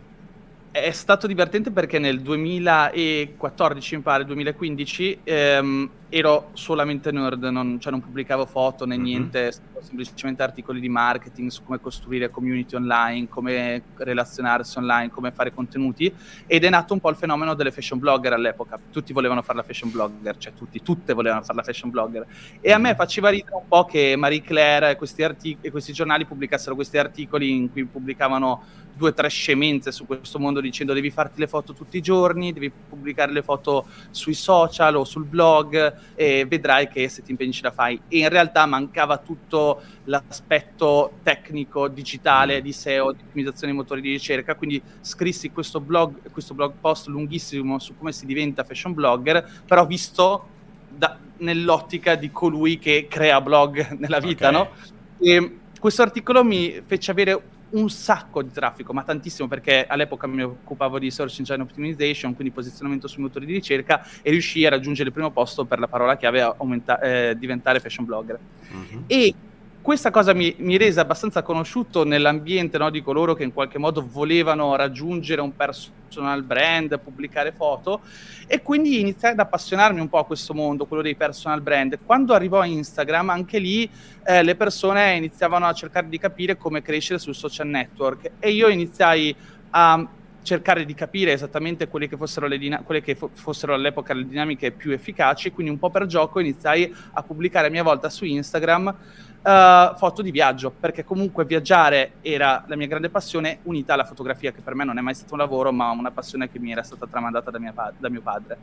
è stato divertente perché nel 2014, mi pare, 2015, ehm, ero solamente nerd, non, cioè non pubblicavo foto né mm-hmm. niente, semplicemente articoli di marketing su come costruire community online, come relazionarsi online, come fare contenuti ed è nato un po' il fenomeno delle fashion blogger all'epoca. Tutti volevano fare la fashion blogger, cioè tutti, tutte volevano fare la fashion blogger e a me faceva ridere un po' che Marie Claire e questi, artic- e questi giornali pubblicassero questi articoli in cui pubblicavano due o tre scemenze su questo mondo dicendo devi farti le foto tutti i giorni, devi pubblicare le foto sui social o sul blog e vedrai che se ti impegni ce la fai. E in realtà mancava tutto l'aspetto tecnico, digitale, di SEO, di ottimizzazione dei motori di ricerca, quindi scrissi questo blog, questo blog post lunghissimo su come si diventa fashion blogger, però visto da, nell'ottica di colui che crea blog nella vita, okay. no? E questo articolo mi fece avere un sacco di traffico, ma tantissimo perché all'epoca mi occupavo di search engine optimization, quindi posizionamento sui motori di ricerca e riuscii a raggiungere il primo posto per la parola chiave aumenta- eh, diventare fashion blogger. Uh-huh. E questa cosa mi, mi rese abbastanza conosciuto nell'ambiente no, di coloro che in qualche modo volevano raggiungere un personal brand, pubblicare foto e quindi iniziai ad appassionarmi un po' a questo mondo, quello dei personal brand. Quando arrivò Instagram, anche lì eh, le persone iniziavano a cercare di capire come crescere sul social network e io iniziai a cercare di capire esattamente quelle che fossero, le din- quelle che fo- fossero all'epoca le dinamiche più efficaci, quindi un po' per gioco iniziai a pubblicare a mia volta su Instagram uh, foto di viaggio, perché comunque viaggiare era la mia grande passione, unita alla fotografia, che per me non è mai stato un lavoro, ma una passione che mi era stata tramandata da, pa- da mio padre.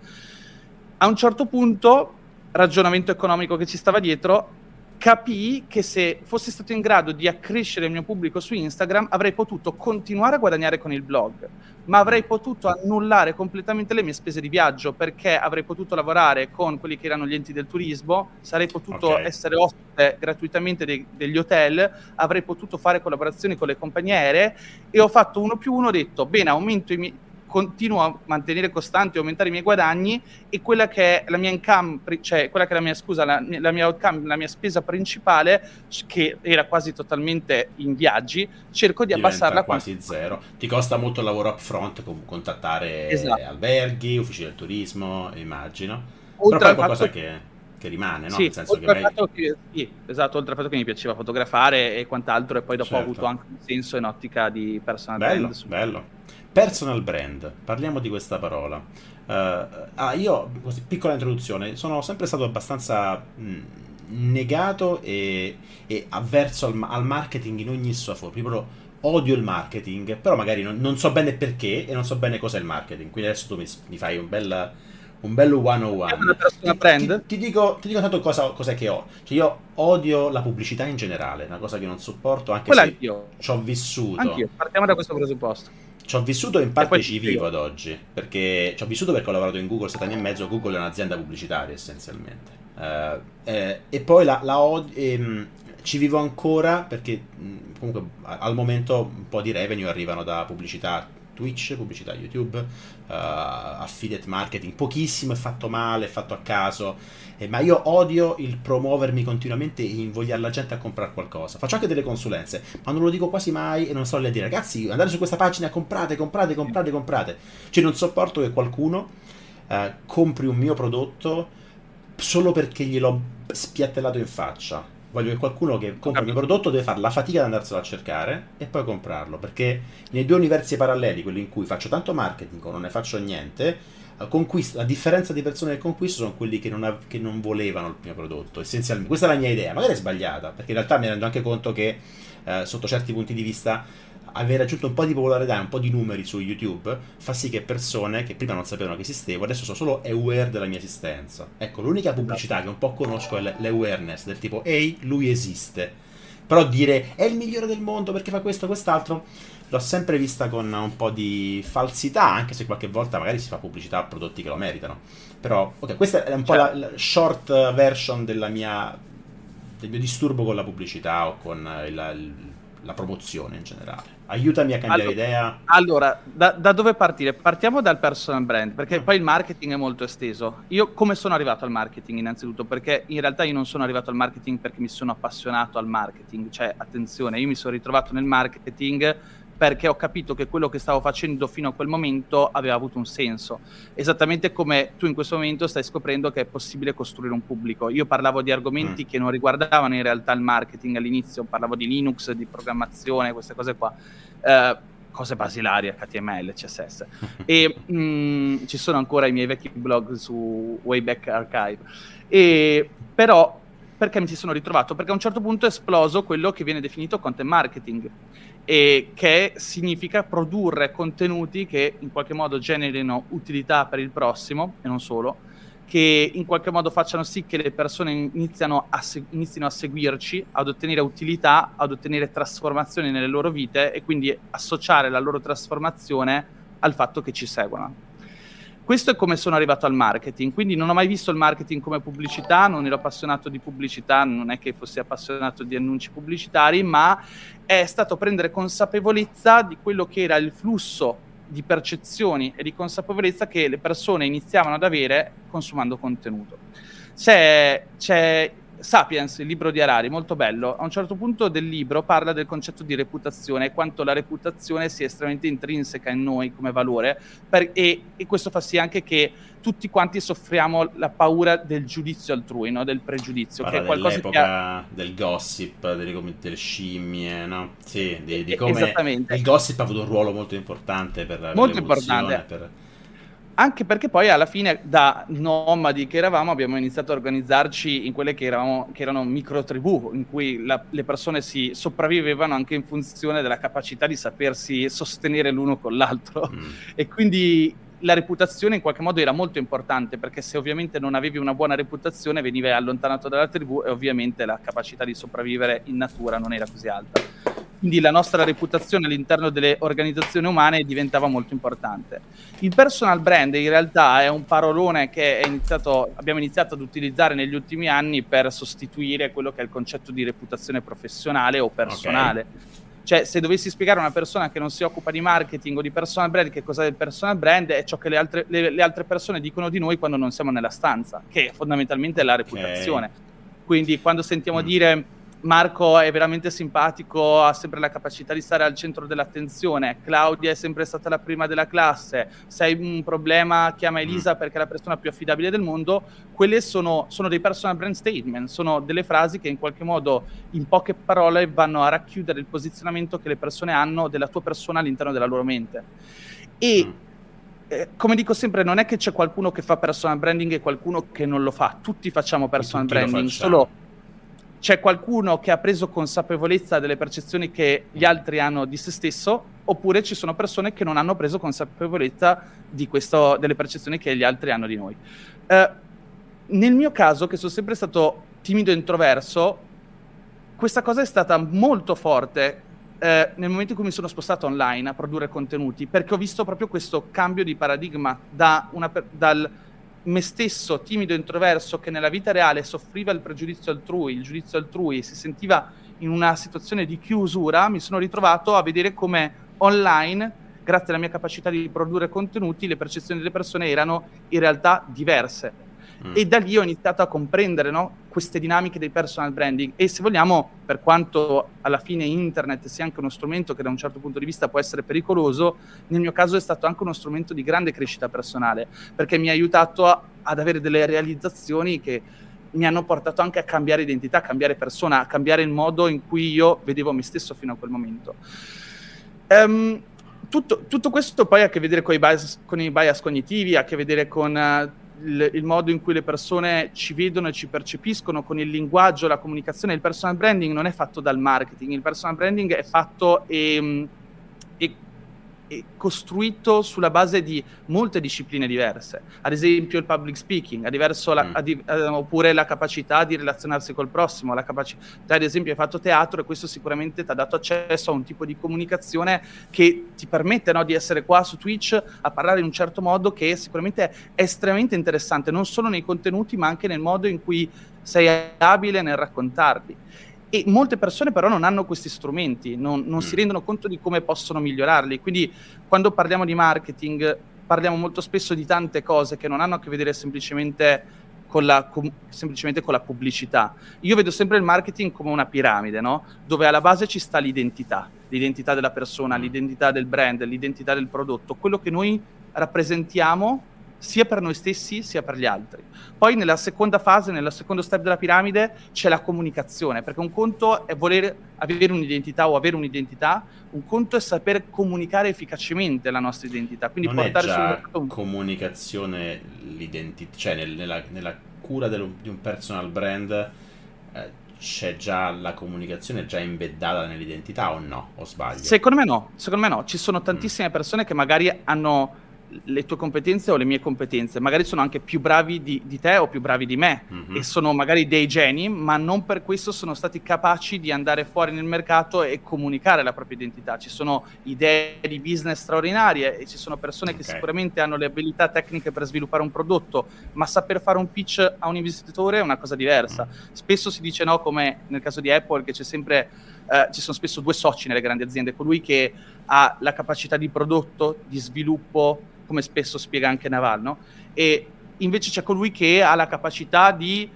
A un certo punto, ragionamento economico che ci stava dietro, capii che se fossi stato in grado di accrescere il mio pubblico su Instagram avrei potuto continuare a guadagnare con il blog, ma avrei potuto annullare completamente le mie spese di viaggio perché avrei potuto lavorare con quelli che erano gli enti del turismo, sarei potuto okay. essere ospite gratuitamente dei, degli hotel, avrei potuto fare collaborazioni con le compagnie aeree e ho fatto uno più uno, ho detto bene, aumento i miei continuo a mantenere costante e aumentare i miei guadagni e quella che è la mia income, cioè quella che è la mia scusa, la, la, mia outcome, la mia spesa principale, che era quasi totalmente in viaggi, cerco di Diventa abbassarla quasi quasi zero. Ti costa molto il lavoro upfront, contattare esatto. alberghi, uffici del turismo, immagino. Oltre Però poi qualcosa fatto... che che rimane, no? Sì, Nel senso che, mai... che, sì, esatto, oltre al fatto che mi piaceva fotografare e quant'altro, e poi dopo certo. ho avuto anche un senso in ottica di personal bello, brand. Bello, Personal brand, parliamo di questa parola. Uh, ah, io, così, piccola introduzione, sono sempre stato abbastanza mh, negato e, e avverso al, al, marketing in ogni sua forma. Proprio odio il marketing, però magari non, non, so bene perché e non so bene cos'è il marketing. Quindi adesso tu mi, mi fai un bel un bello 101. Ti, ti, ti, dico, ti dico tanto cosa, cos'è che ho. Cioè io odio la pubblicità in generale, una cosa che non sopporto anche Quella se anch'io. ci ho vissuto. Anch'io, partiamo da questo presupposto. Ci ho vissuto in parte ci vivo ad oggi, perché ci ho vissuto perché ho lavorato in Google sette anni e mezzo, Google è un'azienda pubblicitaria essenzialmente. Uh, eh, e poi la, la od- ehm, ci vivo ancora perché comunque al momento un po' di revenue arrivano da pubblicità Twitch, pubblicità YouTube, uh, affiliate marketing, pochissimo è fatto male, è fatto a caso, eh, ma io odio il promuovermi continuamente e invogliare la gente a comprare qualcosa. Faccio anche delle consulenze, ma non lo dico quasi mai e non sto lì a dire ragazzi andate su questa pagina, comprate, comprate, comprate, comprate. Cioè non sopporto che qualcuno uh, compri un mio prodotto solo perché gliel'ho spiattellato in faccia voglio che qualcuno che compra il mio prodotto deve fare la fatica di andarselo a cercare e poi comprarlo. Perché nei due universi paralleli, quelli in cui faccio tanto marketing o non ne faccio niente, la differenza di persone che conquisto sono quelli che non, av- che non, volevano il mio prodotto. Essenzialmente, questa è la mia idea, magari è sbagliata, perché in realtà mi rendo anche conto che eh, sotto certi punti di vista aver raggiunto un po' di popolarità e un po' di numeri su YouTube fa sì che persone che prima non sapevano che esistevo adesso sono solo aware della mia esistenza. Ecco, l'unica pubblicità che un po' conosco è l'awareness del tipo ehi, lui esiste. Però dire è il migliore del mondo perché fa questo quest'altro l'ho sempre vista con un po' di falsità, anche se qualche volta magari si fa pubblicità a prodotti che lo meritano. Però, ok, questa è un po' la, la short version della mia, del mio disturbo con la pubblicità o con il, il, la promozione in generale. Aiutami a cambiare allora, idea. Allora, da, da, dove partire? Partiamo dal personal brand, perché mm. poi il marketing è molto esteso. Io come sono arrivato al marketing innanzitutto? Perché in realtà io non sono arrivato al marketing perché mi sono appassionato al marketing, cioè attenzione, io mi sono ritrovato nel marketing perché ho capito che quello che stavo facendo fino a quel momento aveva avuto un senso. Esattamente come tu in questo momento stai scoprendo che è possibile costruire un pubblico. Io parlavo di argomenti mm. che non riguardavano in realtà il marketing all'inizio, parlavo di Linux, di programmazione, queste cose qua. Eh, cose basilari, HTML, CSS. e mh, mm, ci sono ancora i miei vecchi blog su Wayback Archive. E, però perché mi ci sono ritrovato? Perché a un certo punto è esploso quello che viene definito content marketing, e che significa produrre contenuti che in qualche modo generino utilità per il prossimo, e non solo, che in qualche modo facciano sì che le persone iniziano a se- inizino a seguirci, ad ottenere utilità, ad ottenere trasformazioni nelle loro vite e quindi associare la loro trasformazione al fatto che ci seguono. Questo è come sono arrivato al marketing, quindi non ho mai visto il marketing come pubblicità, non ero appassionato di pubblicità, non è che fossi appassionato di annunci pubblicitari, ma è stato prendere consapevolezza di quello che era il flusso di percezioni e di consapevolezza che le persone iniziavano ad avere consumando contenuto. C'è, c'è Sapiens, il libro di Harari, molto bello. A un certo punto del libro parla del concetto di reputazione e quanto la reputazione sia estremamente intrinseca in noi come valore per, e, e, questo fa sì anche che tutti quanti soffriamo la paura del giudizio altrui, no? del pregiudizio. Parla che è qualcosa che ha... del gossip, delle, delle scimmie, no? Sì, di, di come il gossip ha avuto un ruolo molto importante per molto importante. Per anche perché poi alla fine da nomadi che eravamo abbiamo iniziato a organizzarci in quelle che, eravamo, che erano micro tribù, in cui la, le persone si sopravvivevano anche in funzione della capacità di sapersi sostenere l'uno con l'altro. Mm. E quindi la reputazione in qualche modo era molto importante perché se ovviamente non avevi una buona reputazione venivi allontanato dalla tribù e ovviamente la capacità di sopravvivere in natura non era così alta. Quindi la nostra reputazione all'interno delle organizzazioni umane diventava molto importante. Il personal brand in realtà è un parolone che iniziato, abbiamo iniziato ad utilizzare negli ultimi anni per sostituire quello che è il concetto di reputazione professionale o personale. Okay cioè, se dovessi spiegare a una persona che non si occupa di marketing o di personal brand che cos'è il personal brand, è ciò che le altre, le, le altre persone dicono di noi quando non siamo nella stanza, che fondamentalmente è la reputazione. Okay. Quindi quando sentiamo mm. dire Marco è veramente simpatico, ha sempre la capacità di stare al centro dell'attenzione. Claudia è sempre stata la prima della classe. Se hai un problema, chiama Elisa mm. perché è la persona più affidabile del mondo. Quelle sono, sono, dei personal brand statement, sono delle frasi che in qualche modo, in poche parole, vanno a racchiudere il posizionamento che le persone hanno della tua persona all'interno della loro mente. E. Mm. Eh, come dico sempre, non è che c'è qualcuno che fa personal branding e qualcuno che non lo fa. Tutti facciamo personal branding, solo c'è qualcuno che ha preso consapevolezza delle percezioni che gli altri hanno di se stesso, oppure ci sono persone che non hanno preso consapevolezza questo, delle percezioni che gli altri hanno di noi. Eh, nel mio caso, che sono sempre stato timido e introverso, questa cosa è stata molto forte eh, nel momento in cui mi sono spostato online a produrre contenuti, perché ho visto proprio questo cambio di paradigma da una, dal me stesso, timido introverso, che nella vita reale soffriva il pregiudizio altrui, il giudizio altrui, si sentiva in una situazione di chiusura, mi sono ritrovato a vedere come online, grazie alla mia capacità di produrre contenuti, le percezioni delle persone erano in realtà diverse Mm. E da lì ho iniziato a comprendere no, queste dinamiche del personal branding e se vogliamo, per quanto alla fine internet sia anche uno strumento che da un certo punto di vista può essere pericoloso, nel mio caso è stato anche uno strumento di grande crescita personale, perché mi ha aiutato a, ad avere delle realizzazioni che mi hanno portato anche a cambiare identità, a cambiare persona, a cambiare il modo in cui io vedevo me stesso fino a quel momento. Um, tutto, tutto, questo poi ha a che vedere con i bias, con i bias cognitivi, ha a che vedere con uh, il, il, modo in cui le persone ci vedono e ci percepiscono con il linguaggio, la comunicazione. Il personal branding non è fatto dal marketing, il personal branding è fatto e, e costruito sulla base di molte discipline diverse, ad esempio il public speaking, la, mm. ad, eh, oppure la capacità di relazionarsi col prossimo, la capacità, ad esempio hai fatto teatro e questo sicuramente ti ha dato accesso a un tipo di comunicazione che ti permette no, di essere qua su Twitch a parlare in un certo modo che sicuramente è estremamente interessante, non solo nei contenuti ma anche nel modo in cui sei abile nel raccontarli. E molte persone però non hanno questi strumenti, non, non si mm. rendono conto di come possono migliorarli. Quindi quando parliamo di marketing parliamo molto spesso di tante cose che non hanno a che vedere semplicemente con la, com- semplicemente con la pubblicità. Io vedo sempre il marketing come una piramide, no? dove alla base ci sta l'identità, l'identità della persona, l'identità del brand, l'identità del prodotto, quello che noi rappresentiamo sia per noi stessi sia per gli altri. Poi nella seconda fase, nel secondo step della piramide, c'è la comunicazione, perché un conto è voler avere un'identità o avere un'identità, un conto è saper comunicare efficacemente la nostra identità. Quindi non portare è già sul comunicazione l'identità, cioè nel, nella, nella, cura di un personal brand eh, c'è già la comunicazione già embeddata nell'identità o no? O sbaglio? Secondo me no, secondo me no. Ci sono tantissime persone che magari hanno le tue competenze o le mie competenze, magari sono anche più bravi di, di te o più bravi di me mm-hmm. e sono magari dei geni, ma non per questo sono stati capaci di andare fuori nel mercato e comunicare la propria identità. Ci sono idee di business straordinarie e ci sono persone okay. che sicuramente hanno le abilità tecniche per sviluppare un prodotto, ma saper fare un pitch a un investitore è una cosa diversa. Mm. Spesso si dice no, come nel caso di Apple, che c'è sempre, eh, ci sono spesso due soci nelle grandi aziende, colui che ha la capacità di prodotto, di sviluppo, come spesso spiega anche Navalno, e invece c'è colui che ha la capacità di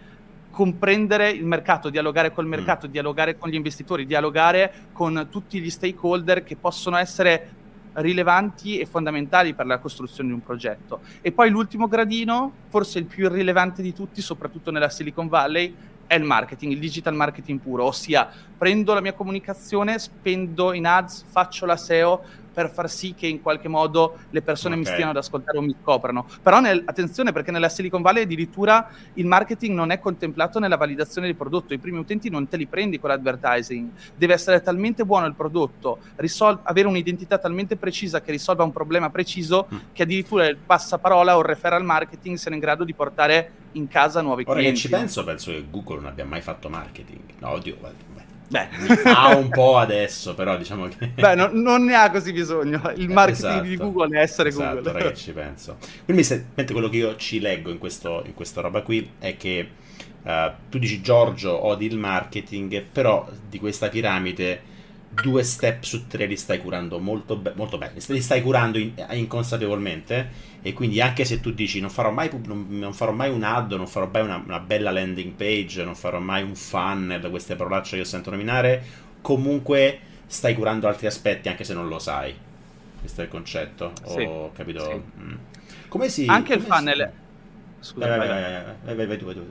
comprendere il mercato, dialogare col mm. mercato, mm. dialogare con gli investitori, dialogare con tutti gli stakeholder che possono essere rilevanti e fondamentali per la costruzione di un progetto. E poi l'ultimo gradino, forse il più rilevante di tutti, soprattutto nella Silicon Valley, è il marketing, il digital marketing puro, ossia prendo la mia comunicazione, spendo in ads, faccio la SEO, per far sì che in qualche modo le persone okay. mi stiano ad ascoltare o mi scoprano. Però nel, attenzione perché nella Silicon Valley addirittura il marketing non è contemplato nella validazione del prodotto, i primi utenti non te li prendi con l'advertising, deve essere talmente buono il prodotto, risol- avere un'identità talmente precisa che risolva un problema preciso mm. che addirittura il passaparola o il referral marketing siano in grado di portare in casa nuovi Ora clienti. Ora che ci penso, penso che Google non abbia mai fatto marketing. No, oddio, Beh, ha un po' adesso, però diciamo che... Beh, no, non ne ha così bisogno. Il eh, marketing esatto, di Google è essere esatto, Google. Ora che ci penso. Quindi, se, quello che io ci leggo in, questo, in questa roba qui è che uh, tu dici Giorgio odi il marketing, però di questa piramide due step su tre li stai curando molto, be- molto bene, li stai curando in- inconsapevolmente e quindi anche se tu dici non farò mai, non, non farò mai un ad, non farò mai una, una, bella landing page, non farò mai un funnel, queste parolacce che sento nominare, comunque stai curando altri aspetti anche se non lo sai. Questo è il concetto, sì, ho capito? Sì. Mm. Come si... Anche come il funnel... Si... Scusa, vai, vai, vai, vai, vai, vai, vai, tu, vai, tu.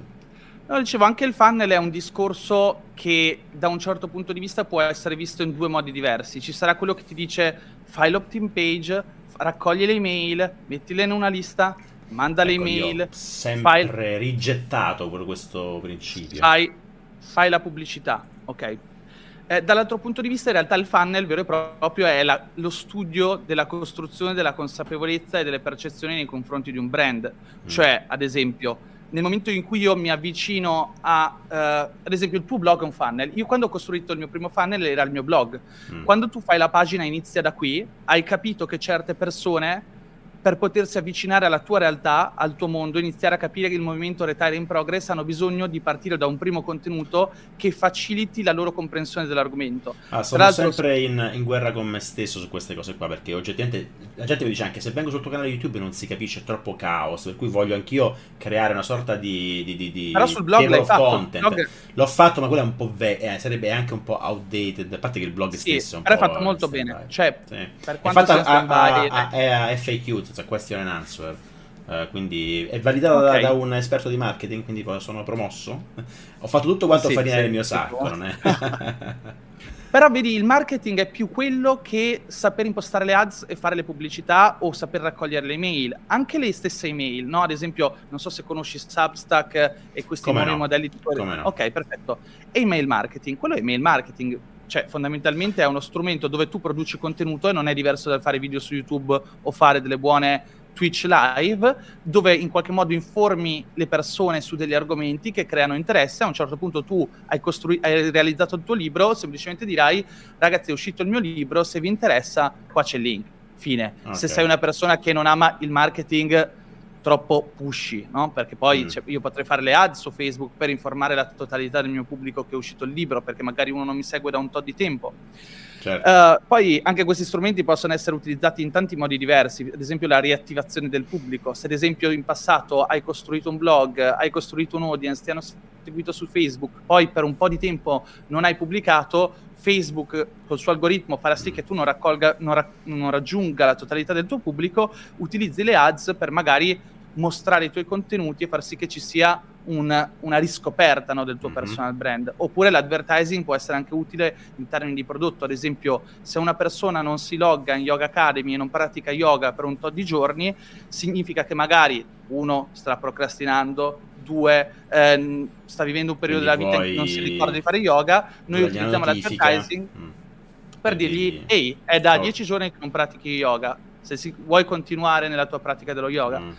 No, dicevo, anche il funnel è un discorso che da un certo punto di vista può essere visto in due modi diversi. Ci sarà quello che ti dice fai l'opt-in page, raccogli le email, mettile in una lista, manda ecco, le email. Sempre fai... rigettato questo principio. Fai, fai la pubblicità, ok. Eh, dall'altro punto di vista, in realtà, il funnel vero e proprio è la, lo studio della costruzione della consapevolezza e delle percezioni nei confronti di un brand. Mm. Cioè, ad esempio, nel momento in cui io mi avvicino a, uh, ad esempio, il tuo blog è un funnel. Io quando ho costruito il mio primo funnel era il mio blog. Mm. Quando tu fai la pagina inizia da qui, hai capito che certe persone per potersi avvicinare alla tua realtà, al tuo mondo, iniziare a capire che il movimento Retire in Progress hanno bisogno di partire da un primo contenuto che faciliti la loro comprensione dell'argomento. Ah, sono sempre in, in, guerra con me stesso su queste cose qua, perché oggettivamente la gente mi dice anche se vengo sul tuo canale YouTube non si capisce, è troppo caos, per cui voglio anch'io creare una sorta di, di, di, di Però sul blog l'hai fatto. content. Blog... L'ho fatto, ma quello è un po' ve- eh, sarebbe anche un po' outdated, a parte che il blog sì, stesso è un però po'... è fatto molto bene, cioè, sì. per quanto è fatto a, a, a, a, FAQ, senza question and answer. Uh, quindi è validato okay. da, da, un esperto di marketing, quindi sono promosso. Ho fatto tutto quanto sì, farina sì, nel mio sacco. Però vedi, il marketing è più quello che saper impostare le ads e fare le pubblicità o saper raccogliere le email. Anche le stesse email, no? Ad esempio, non so se conosci Substack e questi Come nuovi no? modelli di... No? Ok, perfetto. email marketing, quello è email marketing cioè fondamentalmente è uno strumento dove tu produci contenuto e non è diverso dal fare video su YouTube o fare delle buone Twitch live, dove in qualche modo informi le persone su degli argomenti che creano interesse. A un certo punto tu hai, costru- hai realizzato il tuo libro, semplicemente dirai ragazzi è uscito il mio libro, se vi interessa qua c'è il link. Fine. Okay. Se sei una persona che non ama il marketing troppo pushy, no? Perché poi mm. cioè, io potrei fare le ad su Facebook per informare la totalità del mio pubblico che è uscito il libro, perché magari uno non mi segue da un tot di tempo. Certo. Uh, poi anche questi strumenti possono essere utilizzati in tanti modi diversi, ad esempio la riattivazione del pubblico. Se ad esempio in passato hai costruito un blog, hai costruito un audience, ti hanno seguito su Facebook, poi per un po' di tempo non hai pubblicato, Facebook col suo algoritmo farà sì che tu non, raccolga, non, ra- non raggiunga la totalità del tuo pubblico, utilizzi le ads per magari mostrare i tuoi contenuti e far sì che ci sia un, una riscoperta no, del tuo mm-hmm. personal brand. Oppure l'advertising può essere anche utile in termini di prodotto. Ad esempio, se una persona non si logga in Yoga Academy e non pratica yoga per un tot di giorni, significa che magari uno sta procrastinando, due eh, sta vivendo un periodo Quindi della vita in cui non si ricorda di fare yoga. Noi utilizziamo l'advertising mm. per dirgli: Ehi, è da dieci giorni che non pratichi yoga. Se si, vuoi continuare nella tua pratica dello yoga. Mm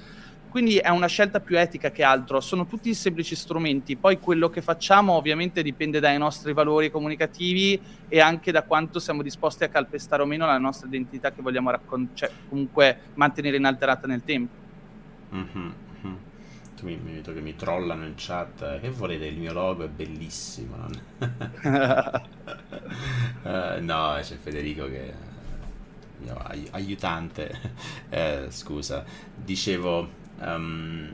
quindi è una scelta più etica che altro, sono tutti semplici strumenti, poi quello che facciamo ovviamente dipende dai nostri valori comunicativi e anche da quanto siamo disposti a calpestare o meno la nostra identità che vogliamo raccontare, cioè comunque mantenere inalterata nel tempo. Mm-hmm. Tu mi, mi vedo che mi trollano in chat, che volete, il mio logo è bellissimo. uh, no, c'è Federico che mio aiutante, eh, scusa, dicevo Um,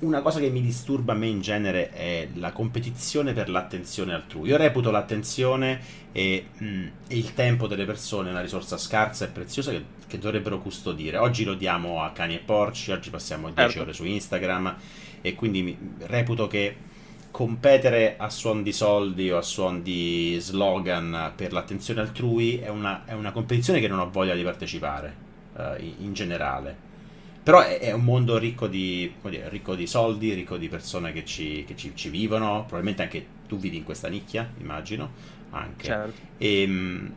una cosa che mi disturba a me in genere è la competizione per l'attenzione altrui. Io reputo l'attenzione e, mh, mm, e il tempo delle persone una risorsa scarsa e preziosa che, che, dovrebbero custodire. Oggi lo diamo a cani e porci, oggi passiamo 10 certo. ore su Instagram e quindi reputo che competere a suon di soldi o a suon di slogan per l'attenzione altrui è una, è una competizione che non ho voglia di partecipare uh, in, in generale però è, è un mondo ricco di, dire, ricco di, soldi, ricco di persone che, ci, che ci, ci, vivono. Probabilmente anche tu vivi in questa nicchia, immagino. Anche. Certo. E, ehm,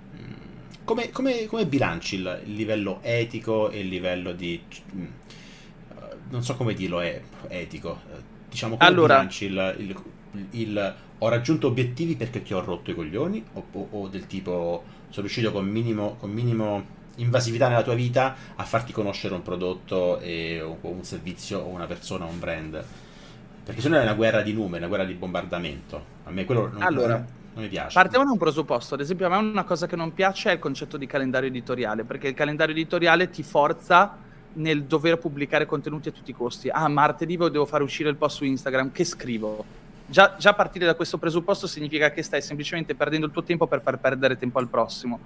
come, come, come, bilanci il, il, livello etico e il livello di... Mm, non so come dirlo, è etico. Diciamo, come allora... bilanci il, il, il, ho raggiunto obiettivi perché ti ho rotto i coglioni o, o, o del tipo sono riuscito con minimo, con minimo invasività nella tua vita a farti conoscere un prodotto e, o un servizio o una persona o un brand. Perché se no è una guerra di numeri, una guerra di bombardamento. A me quello non, allora, non, non mi piace. Partiamo da un presupposto. Ad esempio, a me una cosa che non piace è il concetto di calendario editoriale, perché il calendario editoriale ti forza nel dover pubblicare contenuti a tutti i costi. Ah, martedì devo fare uscire il post su Instagram, che scrivo? Già, già, partire da questo presupposto significa che stai semplicemente perdendo il tuo tempo per far perdere tempo al prossimo.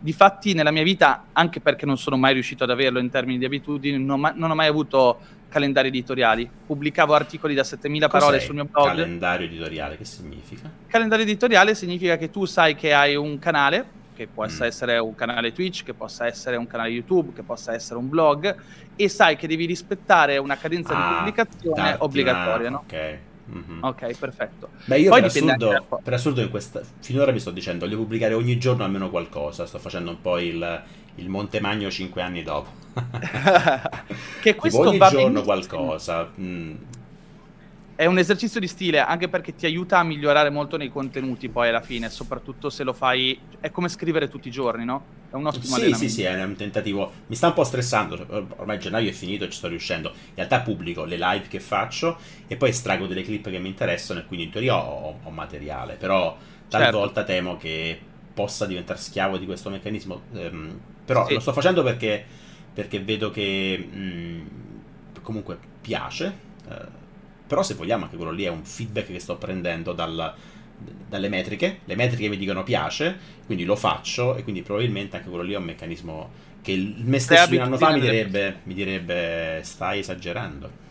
Difatti, nella mia vita, anche perché non sono mai riuscito ad averlo in termini di abitudini, non, ma, non ho mai avuto calendari editoriali. Pubblicavo articoli da 7000 Cos'è parole sul mio blog. Calendario editoriale, che significa? Calendario editoriale significa che tu sai che hai un canale, che possa mm. essere un canale Twitch, che possa essere un canale YouTube, che possa essere un blog, e sai che devi rispettare una cadenza ah, di pubblicazione obbligatoria, no? Ok. Mm-hmm. Ok, perfetto. Beh, io Poi per assurdo, per assurdo in questa, finora mi sto dicendo, voglio pubblicare ogni giorno almeno qualcosa. Sto facendo un po' il, il Montemagno 5 anni dopo. che questo tipo ogni giorno qualcosa. Mm è un esercizio di stile anche perché ti aiuta a migliorare molto nei contenuti poi alla fine, soprattutto se lo fai è come scrivere tutti i giorni, no? È un ottimo sì. Sì, sì, è un tentativo. Mi sta un po' stressando, cioè, ormai gennaio è finito e ci sto riuscendo. In realtà pubblico le live che faccio e poi estraggo delle clip che mi interessano e quindi in teoria ho, ho materiale, però talvolta certo. temo che possa diventare schiavo di questo meccanismo. Um, però sì. lo sto facendo perché, perché vedo che mh, mm, comunque piace. Uh, però se vogliamo anche quello lì è un feedback che sto prendendo dal, dalle metriche, le metriche mi dicono piace, quindi lo faccio e quindi probabilmente anche quello lì è un meccanismo che il me stesso un anno fa mi direbbe, mi direbbe stai esagerando.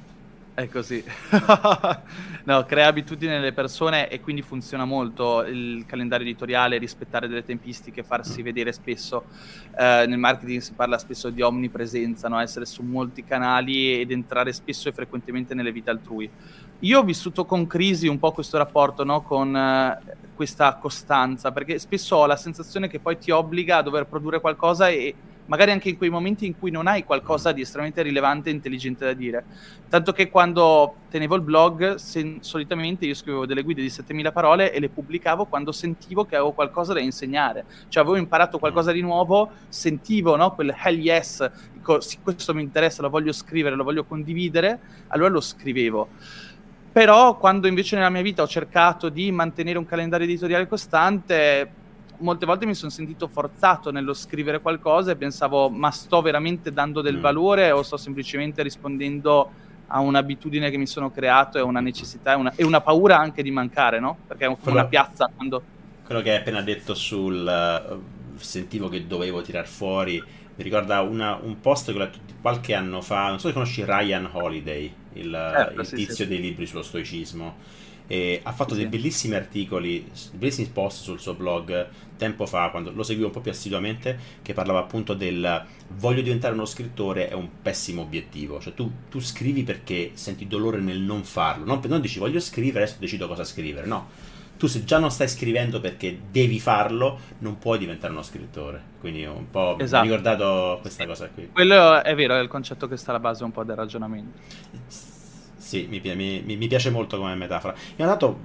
È così. no, crea abitudini nelle persone e quindi funziona molto il calendario editoriale, rispettare delle tempistiche, farsi mm. vedere spesso. Eh, nel marketing si parla spesso di omnipresenza, no? essere su molti canali ed entrare spesso e frequentemente nelle vite altrui. Io ho vissuto con crisi un po' questo rapporto no? con eh, questa costanza, perché spesso ho la sensazione che poi ti obbliga a dover produrre qualcosa e magari anche in quei momenti in cui non hai qualcosa di estremamente rilevante e intelligente da dire. Tanto che quando tenevo il blog, se, solitamente io scrivevo delle guide di 7000 parole e le pubblicavo quando sentivo che avevo qualcosa da insegnare. Cioè avevo imparato qualcosa di nuovo, sentivo no, quel hell yes, dico, sì, questo mi interessa, lo voglio scrivere, lo voglio condividere, allora lo scrivevo. Però quando invece nella mia vita ho cercato di mantenere un calendario editoriale costante, molte volte mi sono sentito forzato nello scrivere qualcosa e pensavo ma sto veramente dando del mm. valore o sto semplicemente rispondendo a un'abitudine che mi sono creato e una necessità e una, e una paura anche di mancare, no? Perché è come quello, una piazza quando... Quello che hai appena detto sul... Uh, sentivo che dovevo tirar fuori mi ricorda una, un post che ho letto qualche anno fa, non so se conosci Ryan Holiday, il, eh, il sì, tizio sì. dei libri sullo stoicismo. E ha fatto sì. dei bellissimi articoli, bellissimi post sul suo blog tempo fa, quando lo seguivo un po' più assiduamente, che parlava appunto del voglio diventare uno scrittore è un pessimo obiettivo. Cioè tu, tu scrivi perché senti dolore nel non farlo, non, non dici voglio scrivere, adesso decido cosa scrivere, no tu se già non stai scrivendo perché devi farlo, non puoi diventare uno scrittore. Quindi un po' esatto. mi ricordato questa cosa qui. Quello è vero, è il concetto che sta alla base un po' del ragionamento. Sì, mi, mi, mi piace molto come metafora. Ha dato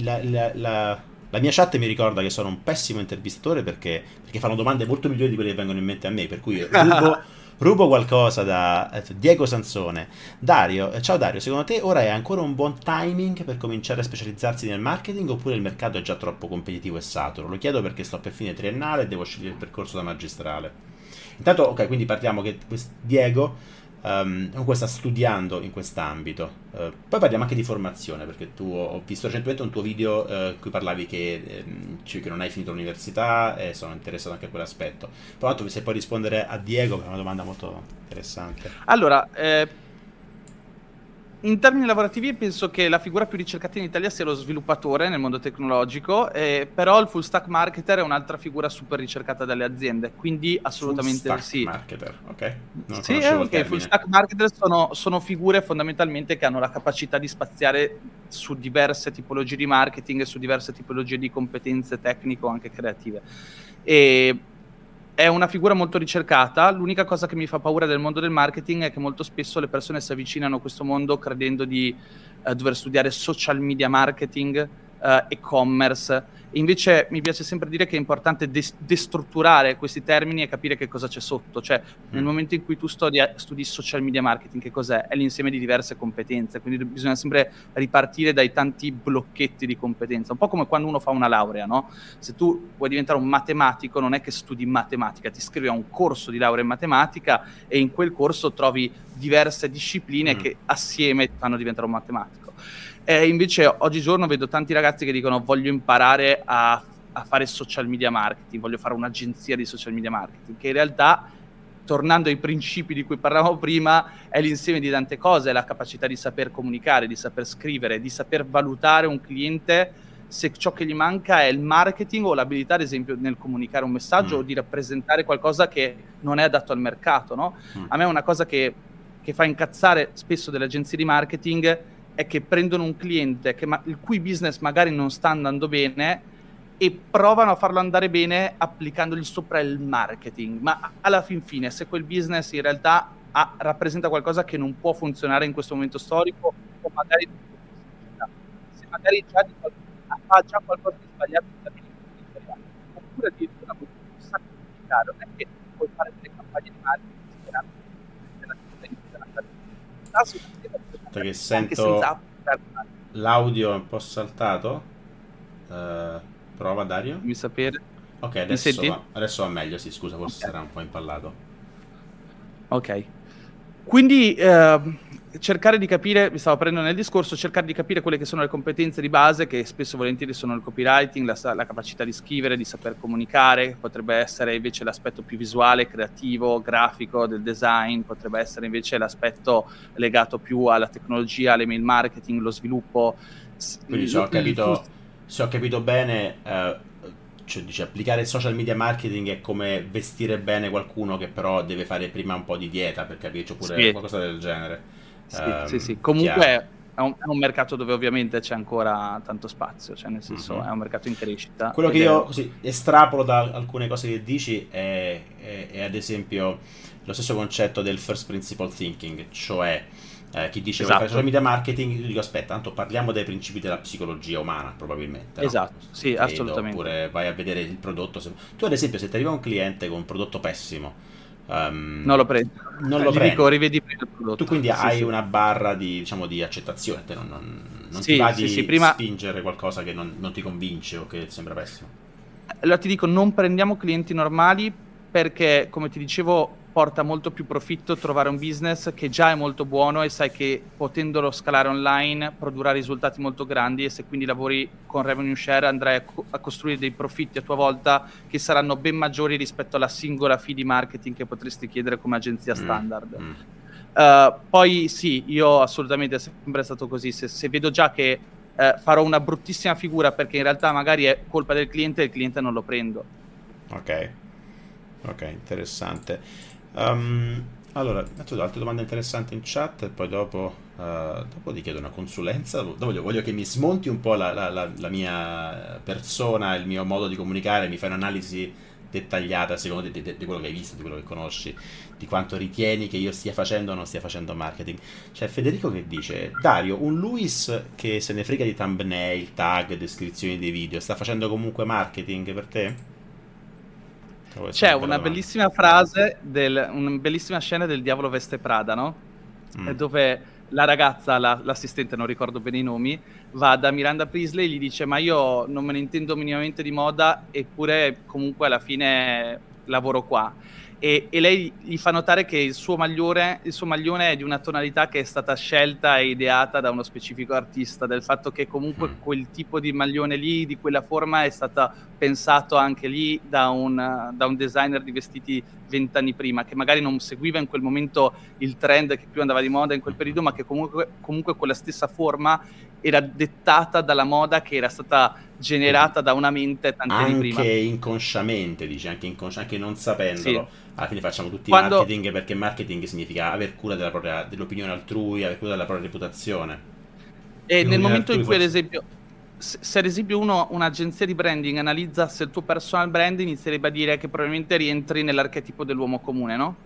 la, la, la, la, mia chat mi ricorda che sono un pessimo intervistatore perché, perché fanno domande molto migliori di quelle che vengono in mente a me, per cui rubo rubo qualcosa da eh, Diego Sansone. Dario, eh, ciao Dario, secondo te ora è ancora un buon timing per cominciare a specializzarsi nel marketing oppure il mercato è già troppo competitivo e saturo? Lo chiedo perché sto per fine triennale e devo scegliere il percorso da magistrale. Intanto, ok, quindi partiamo che Diego um, comunque sta studiando in quest'ambito. Uh, poi parliamo anche di formazione, perché tu ho visto recentemente un tuo video uh, in cui parlavi che, um, cioè che, non hai finito l'università e sono interessato anche a quell'aspetto. Tra l'altro, se puoi rispondere a Diego, è una domanda molto interessante. Allora, eh in termini lavorativi penso che la figura più ricercata in Italia sia lo sviluppatore nel mondo tecnologico, eh, però il full stack marketer è un'altra figura super ricercata dalle aziende, quindi assolutamente full stack sì. marketer, ok? Non sì, eh, ok, full stack marketer sono, sono, figure fondamentalmente che hanno la capacità di spaziare su diverse tipologie di marketing e su diverse tipologie di competenze tecniche o anche creative. E è una figura molto ricercata. L'unica cosa che mi fa paura del mondo del marketing è che molto spesso le persone si avvicinano a questo mondo credendo di eh, dover studiare social media marketing, eh, e-commerce Invece mi piace sempre dire che è importante des- destrutturare questi termini e capire che cosa c'è sotto. Cioè, nel mm. momento in cui tu studi, studi, social media marketing, che cos'è? È l'insieme di diverse competenze, quindi bisogna sempre ripartire dai tanti blocchetti di competenza. Un po' come quando uno fa una laurea, no? Se tu vuoi diventare un matematico, non è che studi matematica, ti iscrivi a un corso di laurea in matematica e in quel corso trovi diverse discipline mm. che assieme ti fanno diventare un matematico. E invece oggigiorno vedo tanti ragazzi che dicono voglio imparare a, a, fare social media marketing, voglio fare un'agenzia di social media marketing, che in realtà, tornando ai principi di cui parlavamo prima, è l'insieme di tante cose, è la capacità di saper comunicare, di saper scrivere, di saper valutare un cliente se ciò che gli manca è il marketing o l'abilità, ad esempio, nel comunicare un messaggio mm. o di rappresentare qualcosa che non è adatto al mercato. No? Mm. A me è una cosa che, che fa incazzare spesso delle agenzie di marketing è che prendono un cliente ma- il cui business magari non sta andando bene e provano a farlo andare bene applicandogli sopra il marketing, ma alla fin fine se quel business in realtà ha, rappresenta qualcosa che non può funzionare in questo momento storico o magari se magari già di, ha già qualcosa di sbagliato oppure addirittura di caro non è che puoi fare delle campagne di marketing sperando che la gente Aspetta che sento l'audio è un po' saltato. Uh, prova Dario. Mi sapere. Ok, adesso va, adesso va meglio, sì, scusa, forse okay. sarà un po' impallato. Ok. Quindi eh, cercare di capire, mi stavo prendendo nel discorso, cercare di capire quelle che sono le competenze di base, che spesso e volentieri sono il copywriting, la, la, capacità di scrivere, di saper comunicare, potrebbe essere invece l'aspetto più visuale, creativo, grafico del design, potrebbe essere invece l'aspetto legato più alla tecnologia, all'email marketing, lo sviluppo. Quindi se ho capito, se ho capito bene... Uh cioè, dice, applicare il social media marketing è come vestire bene qualcuno che però deve fare prima un po' di dieta per capirci oppure sì. qualcosa del genere. Sì, um, sì, sì. Comunque è un, è un, mercato dove ovviamente c'è ancora tanto spazio, cioè nel senso mm-hmm. è un mercato in crescita. Quello che io così, estrapolo da alcune cose che dici è, è, è ad esempio lo stesso concetto del first principle thinking, cioè eh, chi dice esatto. social media marketing, io dico aspetta, tanto parliamo dei principi della psicologia umana probabilmente. No? Esatto, sì, Credo, assolutamente. Oppure vai a vedere il prodotto. Tu ad esempio se ti arriva un cliente con un prodotto pessimo, um, non lo prendi. Non lo prendi. Dico, rivedi prima il prodotto. Tu quindi sì, hai sì. una barra di, diciamo, di accettazione, te non, non, non sì, ti va di spingere qualcosa che non, non ti convince o che sembra pessimo. allora ti dico, non prendiamo clienti normali perché, come ti dicevo, porta molto più profitto trovare un business che già è molto buono e sai che potendolo scalare online produrrà risultati molto grandi e se quindi lavori con revenue share andrai a, co- a costruire dei profitti a tua volta che saranno ben maggiori rispetto alla singola fee di marketing che potresti chiedere come agenzia mm, standard. Mm. Uh, poi sì, io assolutamente è sempre stato così, se, se vedo già che uh, farò una bruttissima figura perché in realtà magari è colpa del cliente e il cliente non lo prendo. Ok, ok, interessante. Um, allora, metto altre domande interessanti in chat e poi dopo, uh, dopo ti chiedo una consulenza. Dopo voglio che mi smonti un po' la, la, la, la, mia persona, il mio modo di comunicare, mi fai un'analisi dettagliata secondo te di, quello che hai visto, di quello che conosci, di quanto ritieni che io stia facendo o non stia facendo marketing. C'è Federico che dice, Dario, un Luis che se ne frega di thumbnail, tag, descrizioni dei video, sta facendo comunque marketing per te? C'è una bellissima frase, del, una bellissima scena del Diavolo Veste Prada, no? Mm. Dove la ragazza, la, l'assistente, non ricordo bene i nomi, va da Miranda Priestley e gli dice ma io non me ne intendo minimamente di moda eppure comunque alla fine lavoro qua e, e, lei gli fa notare che il suo, maglione, il suo maglione è di una tonalità che è stata scelta e ideata da uno specifico artista, del fatto che comunque mm. quel tipo di maglione lì, di quella forma, è stato pensato anche lì da un, da un designer di vestiti vent'anni prima, che magari non seguiva in quel momento il trend che più andava di moda in quel periodo, ma che comunque, comunque quella stessa forma era dettata dalla moda che era stata generata da una mente tanti anni prima. Anche inconsciamente, dice, anche, inconsci- anche non sapendolo. Sì. Alla fine facciamo tutti Quando... marketing perché marketing significa aver cura della propria, dell'opinione altrui, aver cura della propria reputazione. E nel momento in cui, ad esempio, se ad esempio uno, un'agenzia di branding analizzasse il tuo personal brand, inizierebbe a dire che probabilmente rientri nell'archetipo dell'uomo comune, no?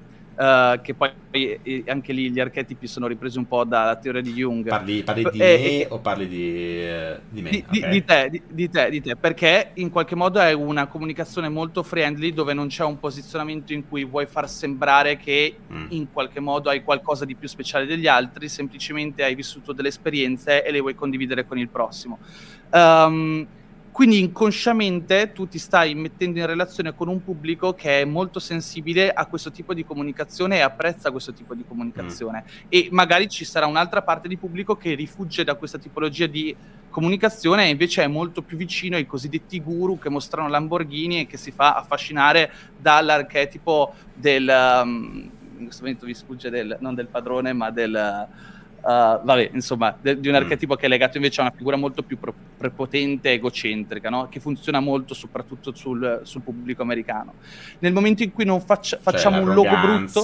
Uh, che poi eh, anche lì gli archetipi sono ripresi un po' dalla teoria di Jung. Parli, parli di eh, me eh, o parli di, di me? Di, okay. di, te, di, di, te, di te, perché in qualche modo è una comunicazione molto friendly dove non c'è un posizionamento in cui vuoi far sembrare che mm. in qualche modo hai qualcosa di più speciale degli altri, semplicemente hai vissuto delle esperienze e le vuoi condividere con il prossimo. Um, quindi inconsciamente tu ti stai mettendo in relazione con un pubblico che è molto sensibile a questo tipo di comunicazione e apprezza questo tipo di comunicazione. Mm. E magari ci sarà un'altra parte di pubblico che rifugge da questa tipologia di comunicazione e invece è molto più vicino ai cosiddetti guru che mostrano Lamborghini e che si fa affascinare dall'archetipo del... Um, in questo momento vi sfugge del, non del padrone ma del Uh, vabbè, insomma, de- di un mm. archetipo mm. che è legato invece a una figura molto più pro- prepotente, egocentrica, no? che funziona molto soprattutto sul, sul, pubblico americano. Nel momento in cui non faccia- cioè, facciamo cioè, un logo brutto,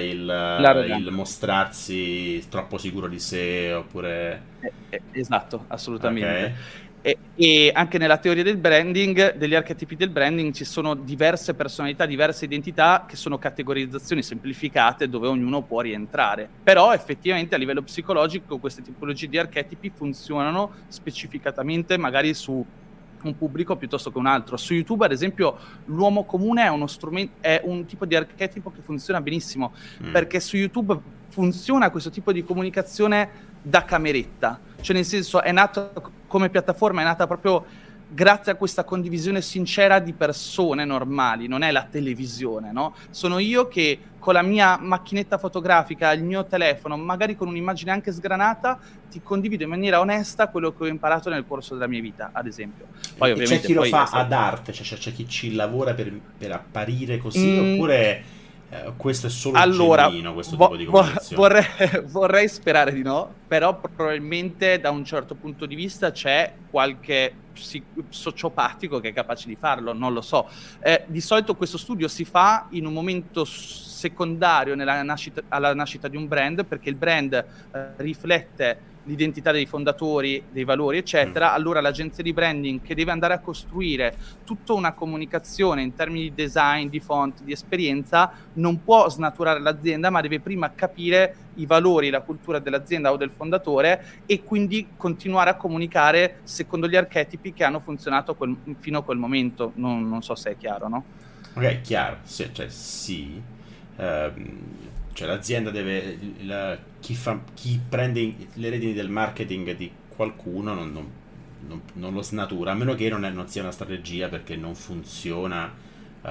il, il, mostrarsi troppo sicuro di sé, oppure. Eh, eh, esatto, assolutamente. Okay. E, e, anche nella teoria del branding, degli archetipi del branding, ci sono diverse personalità, diverse identità che sono categorizzazioni semplificate dove ognuno può rientrare. Però effettivamente a livello psicologico queste tipologie di archetipi funzionano specificatamente magari su un pubblico piuttosto che un altro. Su YouTube, ad esempio, l'uomo comune è, uno strumento, è un tipo di archetipo che funziona benissimo, mm. perché su YouTube funziona questo tipo di comunicazione da cameretta, cioè nel senso è nato come piattaforma, è nata proprio grazie a questa condivisione sincera di persone normali, non è la televisione, no? Sono io che con la mia macchinetta fotografica, il mio telefono, magari con un'immagine anche sgranata, ti condivido in maniera onesta quello che ho imparato nel corso della mia vita, ad esempio. Poi, e c'è chi lo fa ad arte, cioè c'è, chi ci lavora per, per apparire così, mm. oppure eh, questo è solo allora, genuino, questo vo- tipo di comunicazione. Vorrei, vorrei, sperare di no, però probabilmente da un certo punto di vista c'è qualche psic- sociopatico che è capace di farlo, non lo so. Eh, di solito questo studio si fa in un momento secondario nascita, alla nascita di un brand, perché il brand eh, riflette l'identità dei fondatori, dei valori, eccetera, mm. allora l'agenzia di branding che deve andare a costruire tutta una comunicazione in termini di design, di font, di esperienza, non può snaturare l'azienda, ma deve prima capire i valori, la cultura dell'azienda o del fondatore e quindi continuare a comunicare secondo gli archetipi che hanno funzionato quel, fino a quel momento. Non, non, so se è chiaro, no? Ok, chiaro, sì, cioè sì. Uh, cioè l'azienda deve, la, chi, fa, chi, prende le redini del marketing di qualcuno non, non, non, non, lo snatura, a meno che non, è, non, sia una strategia perché non funziona uh,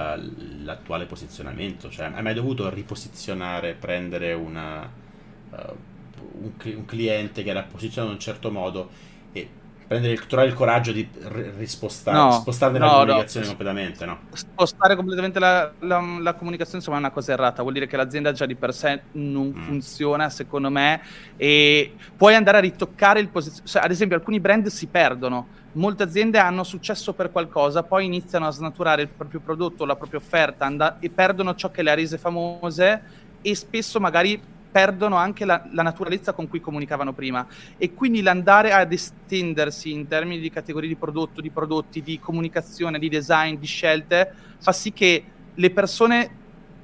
l'attuale posizionamento. Cioè, hai mai dovuto riposizionare, prendere una, uh, un, un, cliente che era posizionato in un certo modo prendere il, trovare il coraggio di rispostare, no, spostare no, la comunicazione no. completamente, no? Spostare completamente la, la, la, comunicazione insomma è una cosa errata, vuol dire che l'azienda già di per sé non mm. funziona secondo me e puoi andare a ritoccare il posizionamento, cioè, ad esempio alcuni brand si perdono, molte aziende hanno successo per qualcosa, poi iniziano a snaturare il proprio prodotto, la propria offerta and- e perdono ciò che le ha rese famose e spesso magari perdono anche la, la, naturalezza con cui comunicavano prima. E quindi l'andare ad estendersi in termini di categorie di prodotto, di prodotti, di comunicazione, di design, di scelte, fa sì che le persone,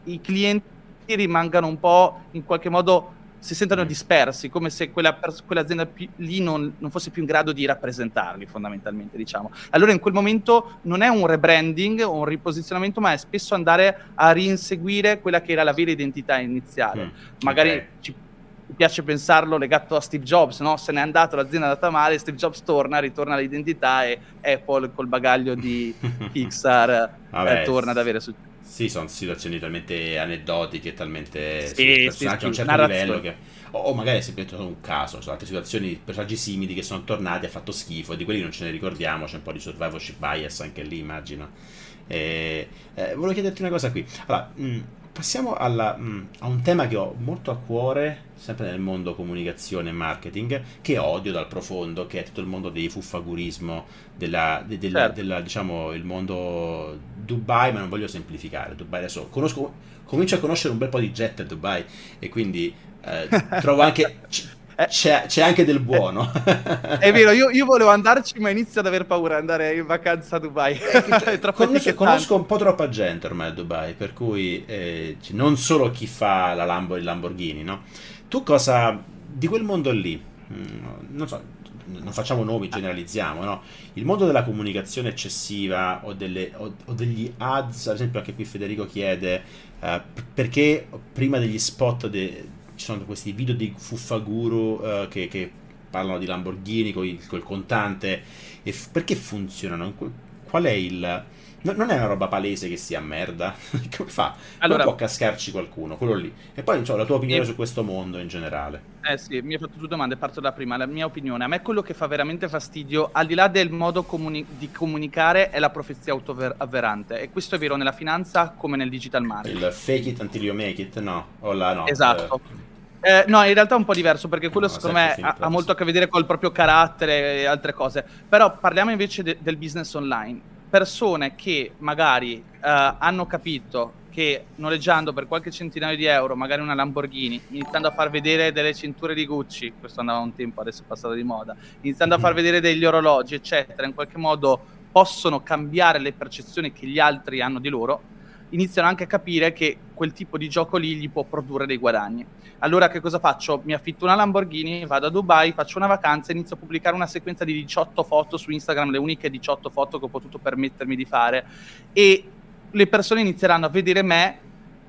i clienti rimangano un po' in qualche modo si sentono mm. dispersi, come se quella pers- quell'azienda pi- lì non, non, fosse più in grado di rappresentarli fondamentalmente, diciamo. Allora in quel momento non è un rebranding o un riposizionamento, ma è spesso andare a rinseguire quella che era la vera identità iniziale. Mm. Magari okay. ci piace pensarlo legato a Steve Jobs, no? se n'è andato, l'azienda è andata male, Steve Jobs torna, ritorna all'identità e Apple col bagaglio di Pixar Vabbè, eh, torna ad avere successo. Sì, sono situazioni talmente aneddotiche, talmente sì, personaggi sì, a un certo livello che... O, magari è semplicemente un caso, sono altre situazioni, personaggi simili che sono tornati, ha fatto schifo, e di quelli non ce ne ricordiamo, c'è un po' di survivorship bias anche lì, immagino. E, eh, volevo chiederti una cosa qui. Allora, mh, passiamo alla, mh, mm, a un tema che ho molto a cuore, sempre nel mondo comunicazione e marketing, che odio dal profondo, che è tutto il mondo dei fuffagurismo, della, de, della, certo. della, diciamo, il mondo Dubai, ma non voglio semplificare. Dubai adesso conosco, comincio a conoscere un bel po' di jet a Dubai e quindi eh, trovo anche eh. C'è, c'è, anche del buono. È vero, io, io, volevo andarci, ma inizio ad aver paura di andare in vacanza a Dubai. Eh, conosco, conosco, un po' troppa gente ormai a Dubai, per cui eh, non solo chi fa la Lambo, il Lamborghini, no? Tu cosa di quel mondo lì? Mm, non so, non facciamo nomi, generalizziamo, no? Il mondo della comunicazione eccessiva o, delle, o, o degli ads, ad esempio anche qui Federico chiede uh, perché prima degli spot de, ci sono questi video di fuffaguru uh, che, che, parlano di Lamborghini con il, contante e f- perché funzionano? Qual è il... No, non è una roba palese che sia merda. Come fa? Allora, può cascarci qualcuno? Quello lì. E poi so, la tua opinione eh, su questo mondo in generale. Eh sì, mi hai fatto due domande, parto da prima. La mia opinione. A me quello che fa veramente fastidio, al di là del modo comuni- di comunicare, è la profezia autoavverante. E questo è vero nella finanza come nel digital marketing. Il fake it until you make it, no? O la no. Esatto. Eh eh, no, in realtà è un po' diverso perché quello no, secondo me ha, ha, molto a che vedere col proprio carattere e altre cose. Però parliamo invece de- del business online. Persone che magari uh, hanno capito che noleggiando per qualche centinaio di euro, magari una Lamborghini, iniziando a far vedere delle cinture di Gucci, questo andava un tempo, adesso è passato di moda, iniziando a far mhm. vedere degli orologi, eccetera, in qualche modo possono cambiare le percezioni che gli altri hanno di loro iniziano anche a capire che quel tipo di gioco lì gli può produrre dei guadagni. Allora che cosa faccio? Mi affitto una Lamborghini, vado a Dubai, faccio una vacanza, inizio a pubblicare una sequenza di 18 foto su Instagram, le uniche 18 foto che ho potuto permettermi di fare e le persone inizieranno a vedere me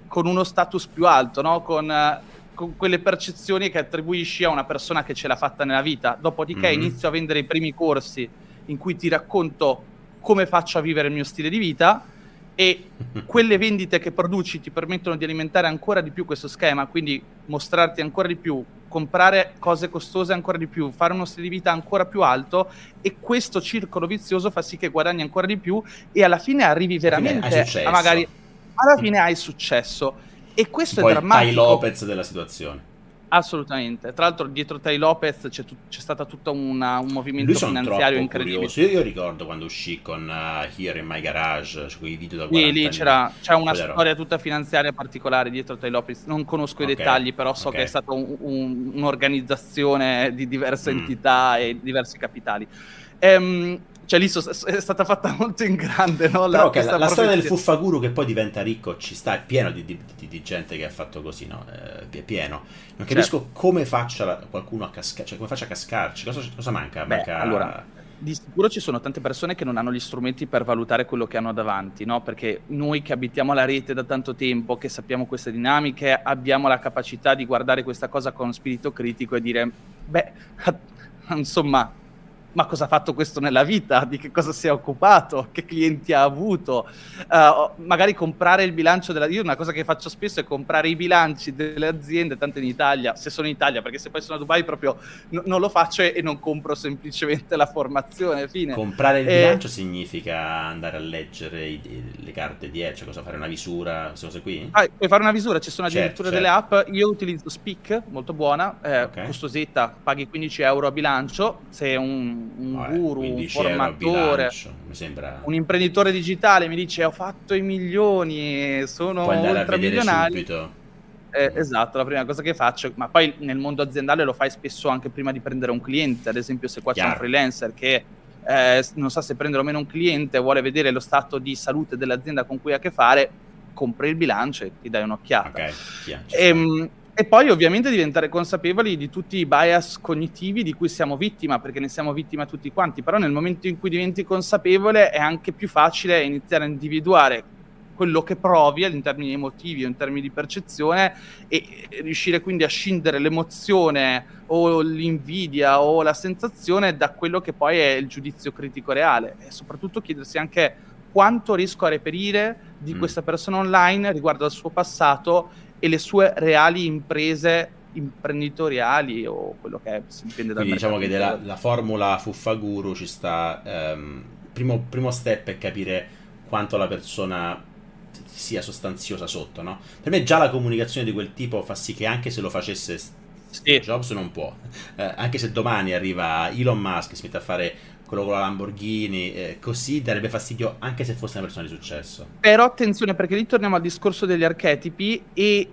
con uno status più alto, no? con, con, quelle percezioni che attribuisci a una persona che ce l'ha fatta nella vita. Dopodiché mm-hmm. inizio a vendere i primi corsi in cui ti racconto come faccio a vivere il mio stile di vita e quelle vendite che produci ti permettono di alimentare ancora di più questo schema, quindi mostrarti ancora di più, comprare cose costose ancora di più, fare uno stile di vita ancora più alto e questo circolo vizioso fa sì che guadagni ancora di più e alla fine arrivi veramente a magari alla fine hai successo e questo Poi è drammatico. Poi Lopez della situazione. Assolutamente. Tra l'altro, dietro Tai Lopez c'è, tu- c'è stato tutto una, un movimento finanziario incredibile. Io, io, ricordo quando uscì con uh, Here in My Garage, cioè quei video da 40 Sì, lì c'era, c'è una Quello storia tutta finanziaria particolare dietro Tai Lopez. Non conosco okay. i dettagli, però so okay. che è stata un, un, un'organizzazione di diverse mm. entità e diversi capitali. Ehm, cioè lì so, è stata fatta molto in grande, no? La, Però la, la storia del fuffaguru che poi diventa ricco ci sta, è pieno di, di, di, di gente che ha fatto così, no? Eh, è pieno. Non capisco certo. come faccia qualcuno a cascare, cioè come faccia a cascarci, cosa, cosa manca? Beh, manca... Allora, di sicuro ci sono tante persone che non hanno gli strumenti per valutare quello che hanno davanti, no? Perché noi che abitiamo la rete da tanto tempo, che sappiamo queste dinamiche, abbiamo la capacità di guardare questa cosa con spirito critico e dire, beh, insomma ma cosa ha fatto questo nella vita, di che cosa si è occupato, che clienti ha avuto, uh, magari comprare il bilancio della... Io una cosa che faccio spesso è comprare i bilanci delle aziende, tanto in Italia, se sono in Italia, perché se poi sono a Dubai proprio n- non lo faccio e, e, non compro semplicemente la formazione, fine. Comprare il e... bilancio significa andare a leggere i, le carte dietro, cioè cosa fare una visura, queste cose qui? Ah, puoi fare una visura, ci sono certo, addirittura certo, certo. delle app, io utilizzo Speak, molto buona, eh, okay. costosetta, paghi 15 euro a bilancio, se un, un Vabbè, guru, un formatore, sembra... un imprenditore digitale mi dice ho fatto i milioni, sono ultramilionario. Eh, esatto, la prima cosa che faccio, ma poi nel mondo aziendale lo fai spesso anche prima di prendere un cliente, ad esempio se qua Chiaro. c'è un freelancer che eh, non sa se prendere o meno un cliente, vuole vedere lo stato di salute dell'azienda con cui ha a che fare, compri il bilancio e ti dai un'occhiata. Okay. Yeah, e, e, poi ovviamente diventare consapevoli di tutti i bias cognitivi di cui siamo vittima, perché ne siamo vittima tutti quanti, però nel momento in cui diventi consapevole è anche più facile iniziare a individuare quello che provi in termini emotivi o in termini di percezione e riuscire quindi a scindere l'emozione o l'invidia o la sensazione da quello che poi è il giudizio critico reale e soprattutto chiedersi anche quanto riesco a reperire di mm. questa persona online riguardo al suo passato e le sue reali imprese imprenditoriali o quello che è, si intende dal Quindi diciamo che della, la formula Fuffaguru ci sta um, primo, primo step è capire quanto la persona sia sostanziosa sotto, no? Per me già la comunicazione di quel tipo fa sì che anche se lo facesse sì. Jobs non può. Eh, anche se domani arriva Elon Musk e si mette a fare quello con la Lamborghini, eh, così darebbe fastidio anche se fosse una persona di successo. Però attenzione perché lì torniamo al discorso degli archetipi e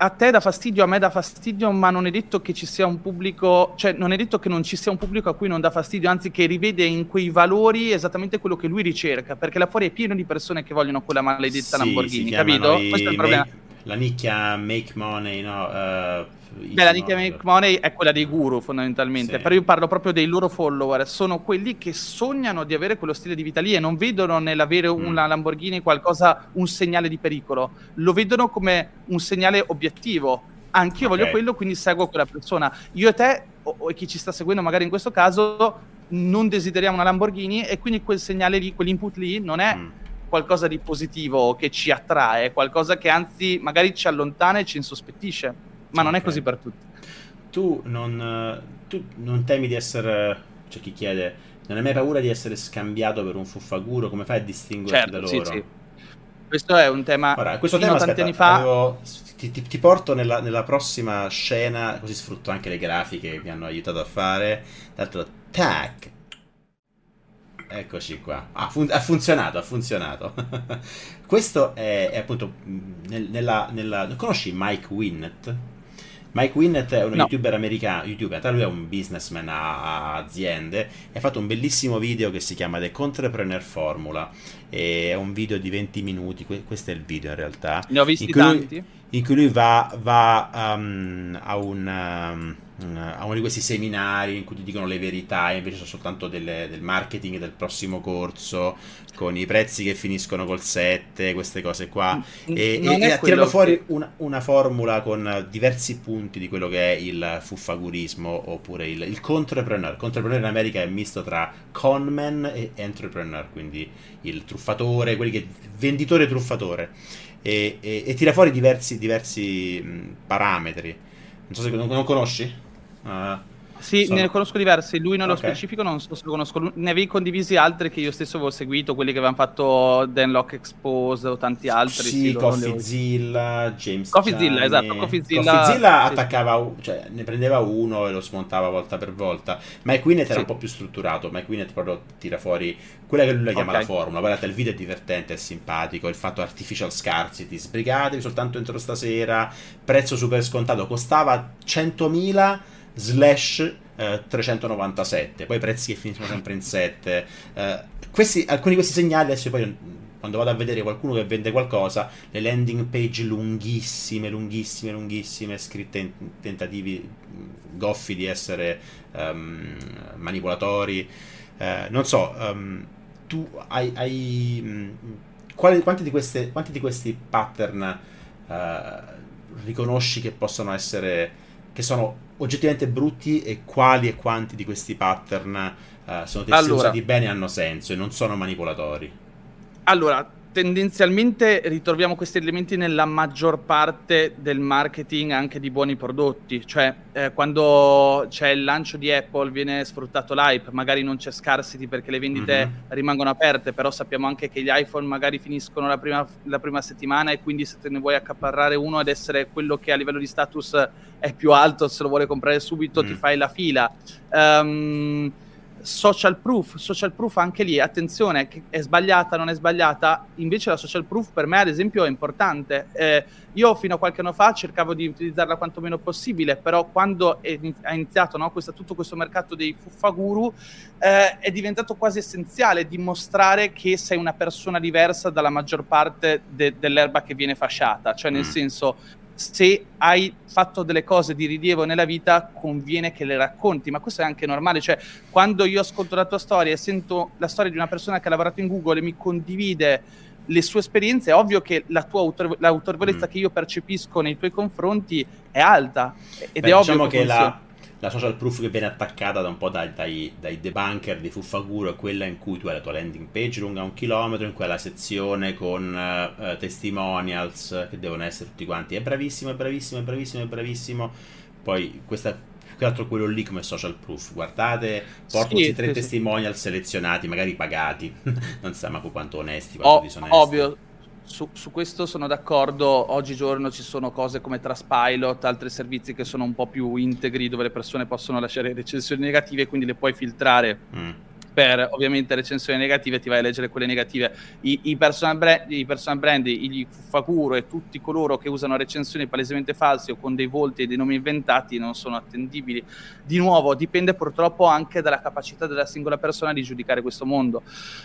a te dà fastidio, a me dà fastidio, ma non è detto che ci sia un pubblico, cioè non è detto che non ci sia un pubblico a cui non dà fastidio, anzi che rivede in quei valori esattamente quello che lui ricerca, perché là fuori è pieno di persone che vogliono quella maledetta sì, Lamborghini, capito? Questo è il problema. la nicchia make money, no? Uh Beh, la nicchia Make Money è quella dei guru fondamentalmente, sì. però io parlo proprio dei loro follower, sono quelli che sognano di avere quello stile di vita lì e non vedono nell'avere mm. una Lamborghini qualcosa, un segnale di pericolo, lo vedono come un segnale obiettivo. Anch'io okay. voglio quello, quindi seguo quella persona. Io e te, o, chi ci sta seguendo magari in questo caso, non desideriamo una Lamborghini e quindi quel segnale lì, quell'input lì non è... Mm qualcosa di positivo che ci attrae, qualcosa che anzi magari ci allontana e ci insospettisce ma non okay. è così per tutti. Tu non, tu non temi di essere, c'è chi chiede, non hai mai paura di essere scambiato per un fuffaguro? Come fai a distinguerti certo, da loro? Sì, sì. Questo è un tema. Ora, questo tema tanti aspetta, anni fa. Avevo, ti, ti, ti, porto nella, nella, prossima scena, così sfrutto anche le grafiche che mi hanno aiutato a fare. D'altro, tac. Eccoci qua. Ha, fun- ha funzionato, ha funzionato. questo è, è appunto nel, nella, nella. Conosci Mike Winnett? Mike Winnett è un no. youtuber americano, YouTuber, lui è un businessman a, aziende e ha fatto un bellissimo video che si chiama The Entrepreneur Formula. È un video di 20 minuti, questo è il video in realtà. Ne ho visti in tanti. Lui, in cui lui va, va um, a un... Um, a uno di questi seminari in cui ti dicono le verità, invece sono soltanto delle, del marketing del prossimo corso, con i prezzi che finiscono col 7, queste cose qua. E, e, e tirano fuori una, una, formula con diversi punti di quello che è il fuffagurismo oppure il, il contrepreneur. Il contrepreneur in America è misto tra conman e entrepreneur, quindi il truffatore, quelli che venditore truffatore. E, e, tira fuori diversi, diversi parametri. Non so se non, non conosci? Uh, sì, sono... ne conosco diversi, lui nello okay. specifico non so se lo conosco, ne avevi condivisi altri che io stesso avevo seguito, quelli che avevano fatto Dan Lock Expose o tanti altri. Sì, sì Coffeezilla, James Coffeezilla, esatto, Coffeezilla. Coffeezilla attaccava, cioè ne prendeva uno e lo smontava volta per volta. Mike Winnet era sì. un po' più strutturato, Winnet proprio tira fuori quella che lui la chiama okay. la formula. Guardate, il video è divertente, è simpatico, il fatto artificial scarcity, sbrigatevi soltanto entro stasera, prezzo super scontato, costava 100.000 slash eh, 397, poi prezzi che finiscono sempre in 7. Eh, questi, alcuni di questi segnali adesso poi quando vado a vedere qualcuno che vende qualcosa, le landing page lunghissime, lunghissime, lunghissime, scritte in tentativi goffi di essere um, manipolatori. Uh, non so, um, tu hai... hai um, quali, quanti, di queste, quanti, di questi pattern uh, riconosci che possono essere... che sono oggettivamente brutti e quali e quanti di questi pattern uh, sono testi allora, usati bene e hanno senso e non sono manipolatori? Allora, tendenzialmente ritroviamo questi elementi nella maggior parte del marketing anche di buoni prodotti, cioè eh, quando c'è il lancio di Apple viene sfruttato l'hype, magari non c'è scarcity perché le vendite mm-hmm. rimangono aperte, però sappiamo anche che gli iPhone magari finiscono la prima, la prima, settimana e quindi se te ne vuoi accaparrare uno ed essere quello che a livello di status è più alto, se lo vuole comprare subito mm. ti fai la fila. Um, social proof, social proof anche lì, attenzione, è sbagliata, non è sbagliata, invece la social proof per me ad esempio è importante. Eh, io fino a qualche anno fa cercavo di utilizzarla quanto meno possibile, però quando è iniziato no, questo, tutto questo mercato dei fuffaguru eh, è diventato quasi essenziale dimostrare che sei una persona diversa dalla maggior parte de- dell'erba che viene fasciata, cioè nel mm. senso se hai fatto delle cose di rilievo nella vita conviene che le racconti, ma questo è anche normale, cioè quando io ascolto la tua storia e sento la storia di una persona che ha lavorato in Google e mi condivide le sue esperienze, è ovvio che la tua autor- l'autorevolezza mm. che io percepisco nei tuoi confronti è alta. Ed Beh, è ovvio diciamo che, che la la social proof che viene attaccata da un po' dai, dai, dai debunker di Fuffaguro è quella in cui tu hai la tua landing page lunga un chilometro, in cui hai la sezione con uh, testimonials che devono essere tutti quanti. È bravissimo, è bravissimo, è bravissimo, è bravissimo. Poi questa più che altro quello lì come social proof. Guardate, porto sì, tre sì, testimonial sì. selezionati, magari pagati. non sappiamo quanto onesti, quanto o- disonesti. Ovvio su, su, questo sono d'accordo, oggigiorno ci sono cose come Traspilot, altri servizi che sono un po' più integri dove le persone possono lasciare recensioni negative e quindi le puoi filtrare. Mm per ovviamente recensioni negative ti vai a leggere quelle negative. I, i, personal, brand, i personal brand, i Fakuro e tutti coloro che usano recensioni palesemente false o con dei volti e dei nomi inventati non sono attendibili. Di nuovo, dipende purtroppo anche dalla capacità della singola persona di giudicare questo mondo.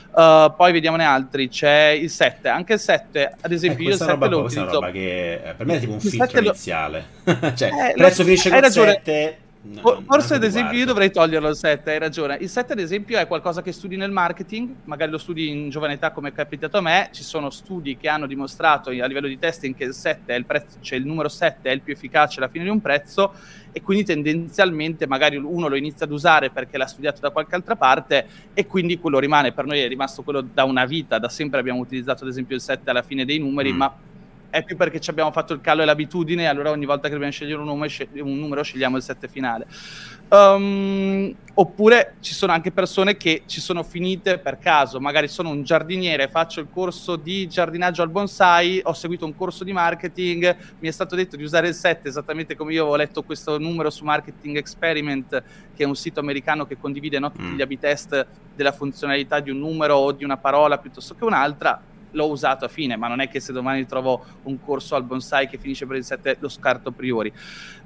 Uh, poi vediamone altri, c'è il 7, anche il 7, ad esempio, eh, io il 7 lo utilizzo... roba che eh, per me è tipo un filtro iniziale. cioè, eh, prezzo finisce con 7 No, Forse ad esempio io dovrei toglierlo il 7, hai ragione. Il 7 ad esempio è qualcosa che studi nel marketing, magari lo studi in giovane età come è capitato a me, ci sono studi che hanno dimostrato a livello di testing che il 7 è il prezzo, cioè il numero 7 è il più efficace alla fine di un prezzo e quindi tendenzialmente magari uno lo inizia ad usare perché l'ha studiato da qualche altra parte e quindi quello rimane, per noi è rimasto quello da una vita, da sempre abbiamo utilizzato ad esempio il 7 alla fine dei numeri, mm. ma è più perché ci abbiamo fatto il callo e l'abitudine, allora ogni volta che dobbiamo scegliere un numero, un numero scegliamo il 7 finale. Um, oppure ci sono anche persone che ci sono finite per caso, magari sono un giardiniere, faccio il corso di giardinaggio al bonsai, ho seguito un corso di marketing, mi è stato detto di usare il 7 esattamente come io ho letto questo numero su Marketing Experiment, che è un sito americano che condivide no, tutti mm. gli abitest della funzionalità di un numero o di una parola piuttosto che un'altra l'ho usato a fine, ma non è che se domani trovo un corso al bonsai che finisce per il 7 lo scarto a priori.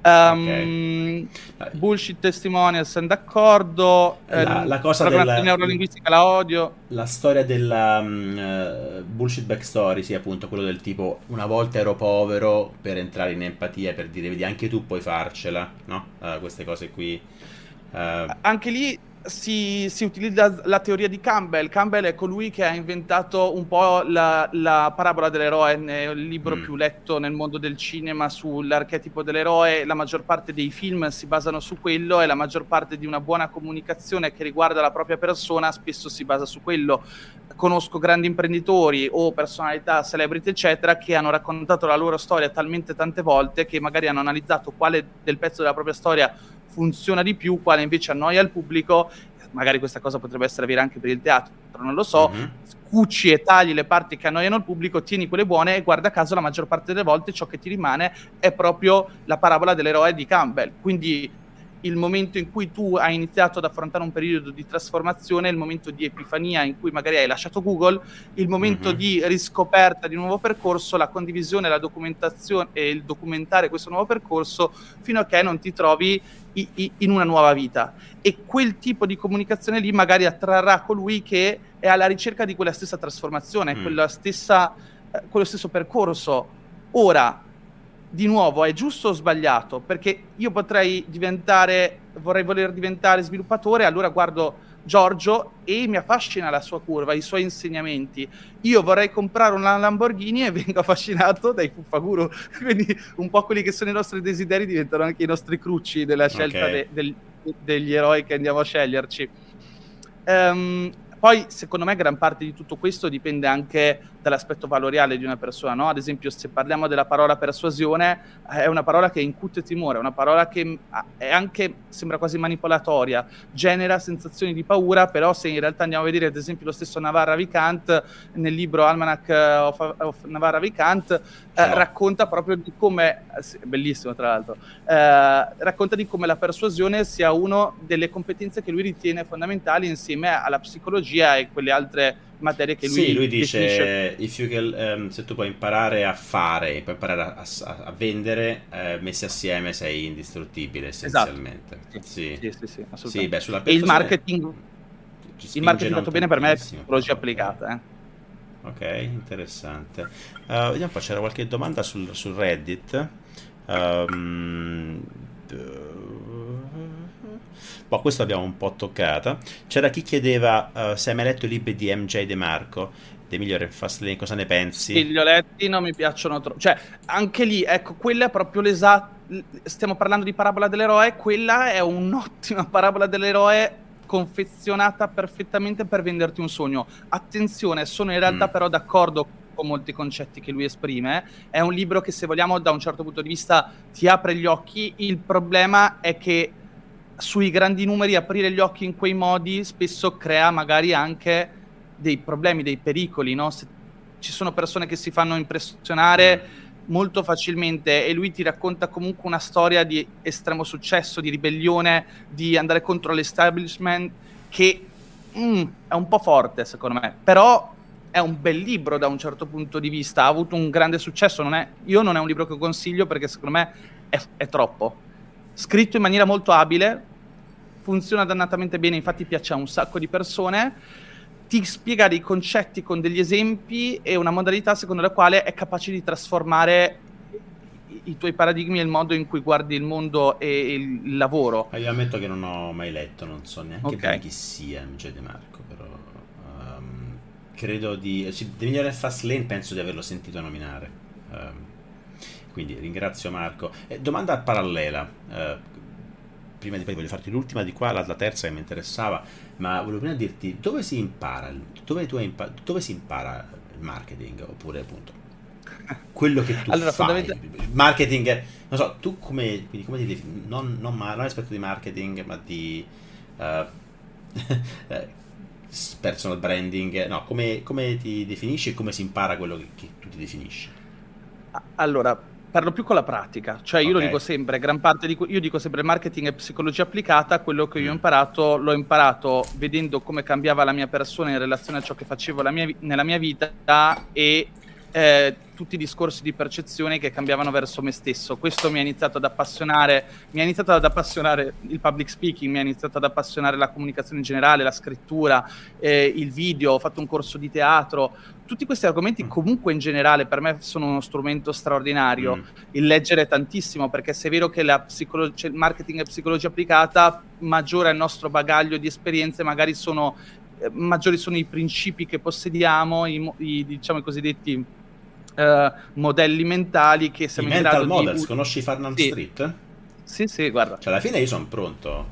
Um, okay. Bullshit testimonials, sono d'accordo. La, la cosa della neurolinguistica la odio. La storia della um, uh, bullshit backstory, sì, appunto, quello del tipo una volta ero povero per entrare in empatia, per dire, vedi, anche tu puoi farcela, no? Uh, queste cose qui. Uh, anche lì si, si, utilizza la teoria di Campbell. Campbell è colui che ha inventato un po' la, la parabola dell'eroe, il libro mm. più letto nel mondo del cinema sull'archetipo dell'eroe. La maggior parte dei film si basano su quello e la maggior parte di una buona comunicazione che riguarda la propria persona spesso si basa su quello. Conosco grandi imprenditori o personalità, celebrity, eccetera, che hanno raccontato la loro storia talmente tante volte che magari hanno analizzato quale del pezzo della propria storia funziona di più, quale invece annoia il pubblico, magari questa cosa potrebbe essere vera anche per il teatro, non lo so, mm-hmm. cuci e tagli le parti che annoiano il pubblico, tieni quelle buone e guarda caso la maggior parte delle volte ciò che ti rimane è proprio la parabola dell'eroe di Campbell. Quindi il momento in cui tu hai iniziato ad affrontare un periodo di trasformazione, il momento di epifania in cui magari hai lasciato Google, il momento mm-hmm. di riscoperta di un nuovo percorso, la condivisione, la documentazione e il documentare questo nuovo percorso fino a che non ti trovi i, i, in una nuova vita. E quel tipo di comunicazione lì magari attrarrà colui che è alla ricerca di quella stessa trasformazione, mm. quella stessa, eh, quello stesso percorso. Ora, di nuovo, è giusto o sbagliato? Perché io potrei diventare, vorrei voler diventare sviluppatore, allora guardo Giorgio e mi affascina la sua curva, i suoi insegnamenti. Io vorrei comprare una Lamborghini e vengo affascinato dai Fuffaguru. Quindi un po' quelli che sono i nostri desideri diventano anche i nostri crucci della scelta okay. de- del, degli eroi che andiamo a sceglierci. Um, poi, secondo me, gran parte di tutto questo dipende anche dall'aspetto valoriale di una persona, no? Ad esempio, se parliamo della parola persuasione, è una parola che incute timore, è una parola che è anche, sembra quasi manipolatoria, genera sensazioni di paura, però se in realtà andiamo a vedere, ad esempio, lo stesso Navarra Vicant, nel libro Almanac of, of Navarra Vicant, eh, racconta proprio di come, eh, bellissimo tra l'altro, eh, racconta di come la persuasione sia una delle competenze che lui ritiene fondamentali insieme alla psicologia e quelle altre materie che lui Sì, lui dice can, um, se tu puoi imparare a fare, puoi imparare a, a, a vendere, eh, messi assieme sei indistruttibile esatto. essenzialmente. Esatto. Sì, sì, sì, sì, sì, sì beh, sulla e il marketing, il marketing fatto bene per me è psicologia applicata. Eh. Ok, interessante. Uh, vediamo qua, c'era qualche domanda sul, sul Reddit. Um, Boh, questo l'abbiamo un po' toccata. C'era chi chiedeva uh, se hai mai letto i libri di MJ De Marco, De Migliore Fastlane, cosa ne pensi? Sì, li ho letti, non mi piacciono troppo. Cioè, anche lì, ecco, quella è proprio l'esatto... Stiamo parlando di parabola dell'eroe, quella è un'ottima parabola dell'eroe confezionata perfettamente per venderti un sogno. Attenzione, sono in realtà mm. però d'accordo con molti concetti che lui esprime. È un libro che, se vogliamo, da un certo punto di vista ti apre gli occhi. Il problema è che sui grandi numeri aprire gli occhi in quei modi spesso crea magari anche dei problemi, dei pericoli, no? Se ci sono persone che si fanno impressionare molto facilmente e lui ti racconta comunque una storia di estremo successo, di ribellione, di andare contro l'establishment che mm, è un po' forte secondo me, però è un bel libro da un certo punto di vista, ha avuto un grande successo, non è, io non è un libro che consiglio perché secondo me è, è troppo. Scritto in maniera molto abile, funziona dannatamente bene, infatti piace a un sacco di persone, ti spiega dei concetti con degli esempi e una modalità secondo la quale è capace di trasformare i tuoi paradigmi e il modo in cui guardi il mondo e il lavoro. io ammetto che non ho mai letto, non so neanche okay. chi sia MJ De Marco, però um, credo di... Sì, The Millionaire Fast Lane penso di averlo sentito nominare. Um, quindi ringrazio Marco. Eh, domanda parallela. Eh, prima di poi voglio farti l'ultima di qua, la, la, terza che mi interessava, ma volevo prima dirti dove si impara, dove, impa- dove si impara il marketing oppure appunto quello che tu allora, fai. Fondamental- marketing, non so, tu come, quindi come ti non, non, non aspetto di marketing, ma di uh, personal branding, no, come, come, ti definisci e come si impara quello che, che tu ti definisci? Allora, parlo più con la pratica, cioè io okay. lo dico sempre, gran parte di io dico sempre marketing e psicologia applicata, quello che io ho mm. imparato l'ho imparato vedendo come cambiava la mia persona in relazione a ciò che facevo mia, nella mia vita e eh, tutti i discorsi di percezione che cambiavano verso me stesso. Questo mi ha iniziato ad appassionare, mi ha iniziato ad appassionare il public speaking, mi ha iniziato ad appassionare la comunicazione in generale, la scrittura, eh, il video, ho fatto un corso di teatro. Tutti questi argomenti mm. comunque in generale per me sono uno strumento straordinario, mm. il leggere tantissimo, perché se è vero che la psicolo- cioè il marketing e psicologia applicata, maggiore è il nostro bagaglio di esperienze, magari sono eh, maggiori sono i principi che possediamo, i, i diciamo i cosiddetti uh, modelli mentali che siamo I in mental models, di... conosci Farnham sì. Street? Sì, sì, guarda. Cioè, alla fine io sono pronto.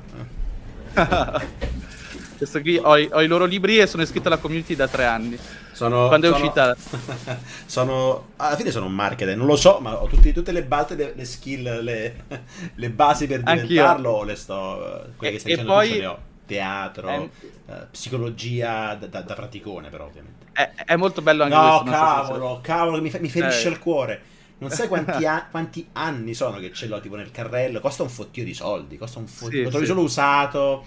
Questo qui ho, ho, i loro libri e sono iscritto alla community da tre anni. Sono, Quando è sono, uscita? sono, alla fine sono un marketer, non lo so, ma ho tutti, tutte le batte, le, le skill, le, le, basi per diventarlo, le sto, quelle che stai dicendo poi, le ho. Teatro, eh, uh, psicologia da, da, da praticone però ovviamente è, è molto bello anche no, questo. No, cavolo, cavolo, mi, mi ferisce eh. il cuore. Non sai quanti, a- quanti, anni sono che ce l'ho tipo nel carrello. Costa un fottio di soldi. Costa un fottio. Sì, lo trovi sì. solo usato.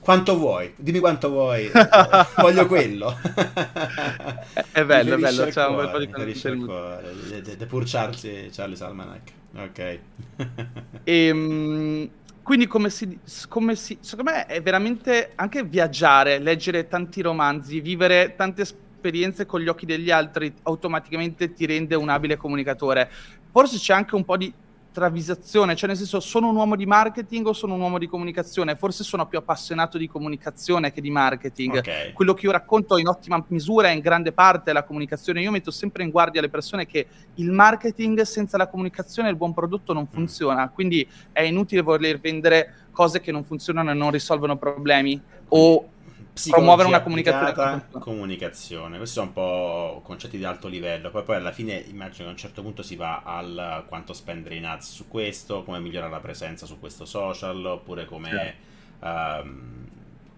Quanto vuoi? Dimmi quanto vuoi. Voglio quello. è bello, è bello. C'è un bel po' di contenuti. The Poor Charlie, Charlie Almanac. Ok. ehm, quindi come si, come si, secondo me è veramente anche viaggiare, leggere tanti romanzi, vivere tante esperienze con gli occhi degli altri automaticamente ti rende un abile comunicatore. Forse c'è anche un po' di travisazione, cioè nel senso sono un uomo di marketing o sono un uomo di comunicazione? Forse sono più appassionato di comunicazione che di marketing. Okay. Quello che io racconto in ottima misura è in grande parte la comunicazione. Io metto sempre in guardia le persone che il marketing senza la comunicazione il buon prodotto non mm. funziona, quindi è inutile voler vendere cose che non funzionano e non risolvono problemi o promuovere una comunicazione. comunicazione. Questi sono un po' concetti di alto livello. Poi, poi alla fine immagino che a un certo punto si va al quanto spendere in ads su questo, come migliorare la presenza su questo social, oppure come, sì. um,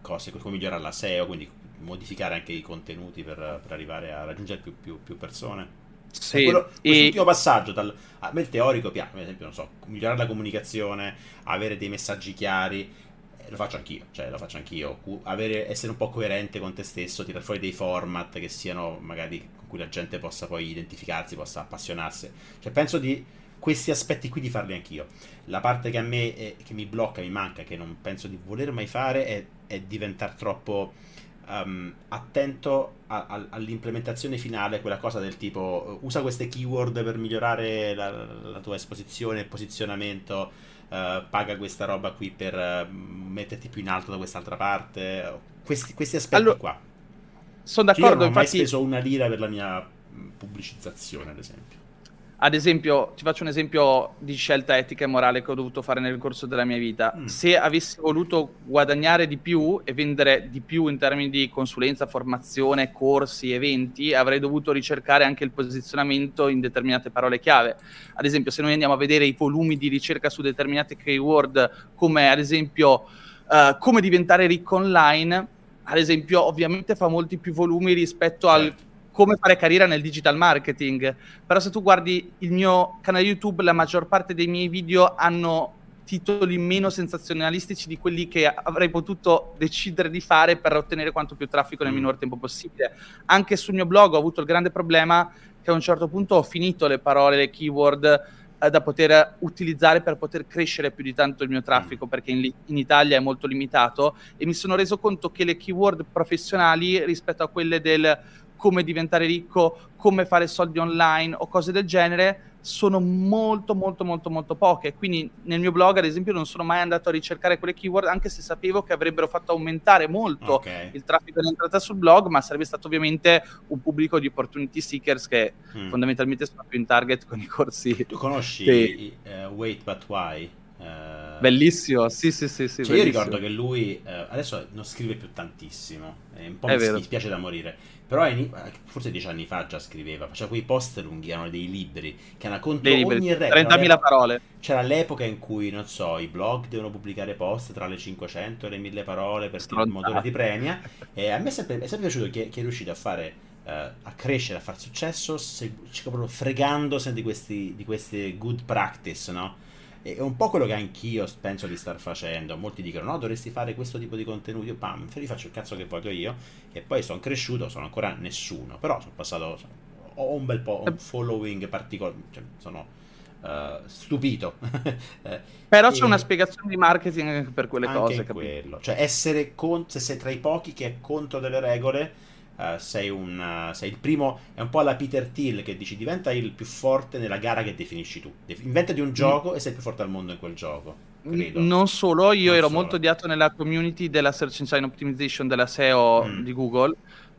cose, come migliorare la SEO, quindi modificare anche i contenuti per, per arrivare a raggiungere più, più, più persone. Sì, quello, quest'ultimo e... passaggio dal, a me il teorico piace, per esempio, non so, migliorare la comunicazione, avere dei messaggi chiari, lo faccio anch'io, cioè lo faccio anch'io, Avere, essere un po' coerente con te stesso, tirare fuori dei format che siano magari con cui la gente possa poi identificarsi, possa appassionarsi. Cioè penso di questi aspetti qui di farli anch'io. La parte che a me è, che mi blocca, mi manca, che non penso di voler mai fare è, è diventare troppo um, attento a, a, all'implementazione finale, quella cosa del tipo usa queste keyword per migliorare la, la tua esposizione, il posizionamento uh, paga questa roba qui per uh, metterti più in alto da quest'altra parte. Questi, questi aspetti allora, qua. Sono d'accordo. Io non ho infatti... mai speso una lira per la mia pubblicizzazione, ad esempio. Ad esempio, ti faccio un esempio di scelta etica e morale che ho dovuto fare nel corso della mia vita. Mm. Se avessi voluto guadagnare di più e vendere di più in termini di consulenza, formazione, corsi, eventi, avrei dovuto ricercare anche il posizionamento in determinate parole chiave. Ad esempio, se noi andiamo a vedere i volumi di ricerca su determinate keyword, come ad esempio uh, come diventare ricco online, ad esempio, ovviamente fa molti più volumi rispetto al certo come fare carriera nel digital marketing. Però se tu guardi il mio canale YouTube, la maggior parte dei miei video hanno titoli meno sensazionalistici di quelli che avrei potuto decidere di fare per ottenere quanto più traffico nel mm. minor tempo possibile. Anche sul mio blog ho avuto il grande problema che a un certo punto ho finito le parole, le keyword eh, da poter utilizzare per poter crescere più di tanto il mio traffico mm. perché in, in, Italia è molto limitato e mi sono reso conto che le keyword professionali rispetto a quelle del come diventare ricco, come fare soldi online o cose del genere sono molto molto molto molto poche quindi nel mio blog ad esempio non sono mai andato a ricercare quelle keyword anche se sapevo che avrebbero fatto aumentare molto okay. il traffico di entrata sul blog ma sarebbe stato ovviamente un pubblico di opportunity seekers che mm. fondamentalmente sono più in target con i corsi tu conosci sì. uh, Wait But Why? Uh, bellissimo, sì, sì, sì. sì cioè io ricordo che lui uh, adesso non scrive più tantissimo, è un po' mi vero. dispiace da morire. Però forse dieci anni fa già scriveva, faceva quei post lunghi, erano dei libri che erano contro dei ogni regola. 30.000 parole. C'era l'epoca in cui, non so, i blog devono pubblicare post tra le 500 e le 1000 parole perché il motore ti premia. E a me è sempre, è sempre piaciuto che, che è riuscito a fare, uh, a crescere, a far successo, se, proprio fregandosi di, questi, di queste good practice, no? È un po' quello che anch'io penso di star facendo. Molti dicono: no, dovresti fare questo tipo di contenuti. Io, pam, faccio il cazzo che voglio io. E poi sono cresciuto, sono ancora nessuno. Però sono passato. Ho un bel po' un following particolare. Cioè, sono uh, stupito. Eh, Però c'è una spiegazione di marketing per quelle anche cose. Quello. Cioè, essere con, se sei tra i pochi che è contro delle regole Uh, sei, un, uh, sei, il primo, è un po' alla Peter Thiel che dici diventa il più forte nella gara che definisci tu. De- inventati un mm. gioco mm. e sei più forte al mondo in quel gioco. Credo. Non solo, io non ero solo. molto odiato nella community della Search Engine Optimization della SEO mm. di Google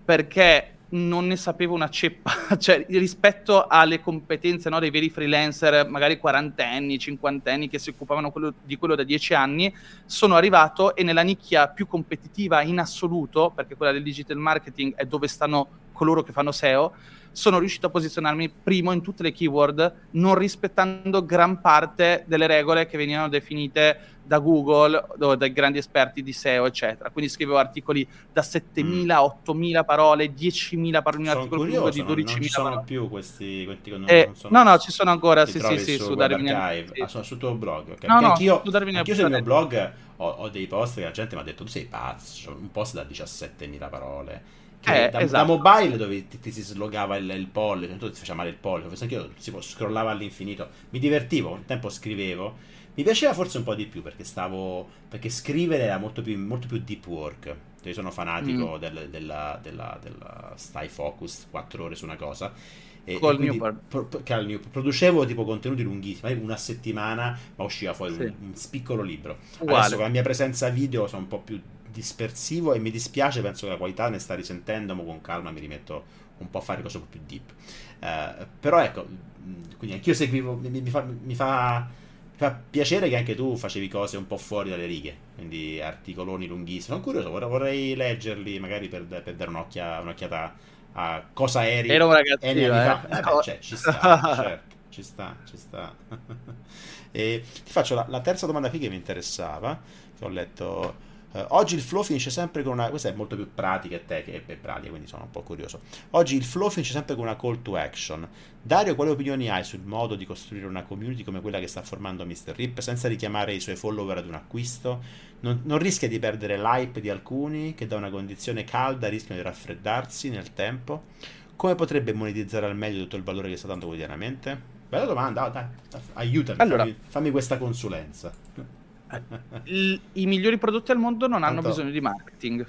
perché non ne sapevo una ceppa, cioè rispetto alle competenze no, dei veri freelancer, magari quarantenni, cinquantenni che si occupavano quello, di quello da dieci anni, sono arrivato e nella nicchia più competitiva in assoluto, perché quella del digital marketing è dove stanno coloro che fanno SEO, sono riuscito a posizionarmi primo in tutte le keyword, non rispettando gran parte delle regole che venivano definite da Google, dai grandi esperti di SEO, eccetera. Quindi scrivevo articoli da 7.000, mm. 8.000 parole, 10.000 parole, un articolo curioso, di 12.000 non, non ci sono parole. più questi, questi non, eh, non sono, no, no, ci sono ancora, sì, sì, sì, su, su Darwin Archive. Sì. Ah, sono sul tuo blog, ok. No, no, anch'io, anch'io sul mio blog ho, ho, dei post che la gente mi ha detto tu sei pazzo, un post da 17.000 parole eh, da, esatto. da, mobile dove ti, ti si slogava il, il pollice, tu ti faceva male il pollice, penso anch'io si scrollava all'infinito. Mi divertivo, un tempo scrivevo. Mi piaceva forse un po' di più perché stavo. perché scrivere era molto più, molto più deep work. Io sono fanatico mm. del, della, della, della, stai focus 4 ore su una cosa. E, Col e Newport. Pro, Newport. Producevo tipo contenuti lunghissimi, una settimana, ma usciva fuori sì. un, un, spiccolo libro. Uguale. Adesso con la mia presenza video sono un po' più dispersivo e mi dispiace, penso che la qualità ne sta risentendo, ma con calma mi rimetto un po' a fare cose un po' più deep. Uh, però ecco, quindi anch'io seguivo, mi, mi, fa, mi, fa, fa, piacere che anche tu facevi cose un po' fuori dalle righe, quindi articoloni lunghissimi. Sono curioso, vorrei, vorrei leggerli magari per, per dare un'occhia, un'occhiata a cosa eri. Ero un ragazzino, eh. fa. Eh beh, cioè, ci sta, certo, ci sta, ci sta. e ti faccio la, la terza domanda qui che mi interessava, che ho letto Uh, oggi il flow finisce sempre con una. Questa è molto più pratica e te che è pratica, quindi sono un po' curioso. Oggi il flow finisce sempre con una call to action. Dario, quali opinioni hai sul modo di costruire una community come quella che sta formando Mr. Rip senza richiamare i suoi follower ad un acquisto? Non, non rischia di perdere l'hype di alcuni che da una condizione calda rischiano di raffreddarsi nel tempo? Come potrebbe monetizzare al meglio tutto il valore che sta dando quotidianamente? Bella domanda, oh, dai, aiutami, allora, fammi, fammi questa consulenza i migliori prodotti al mondo non hanno bisogno di marketing.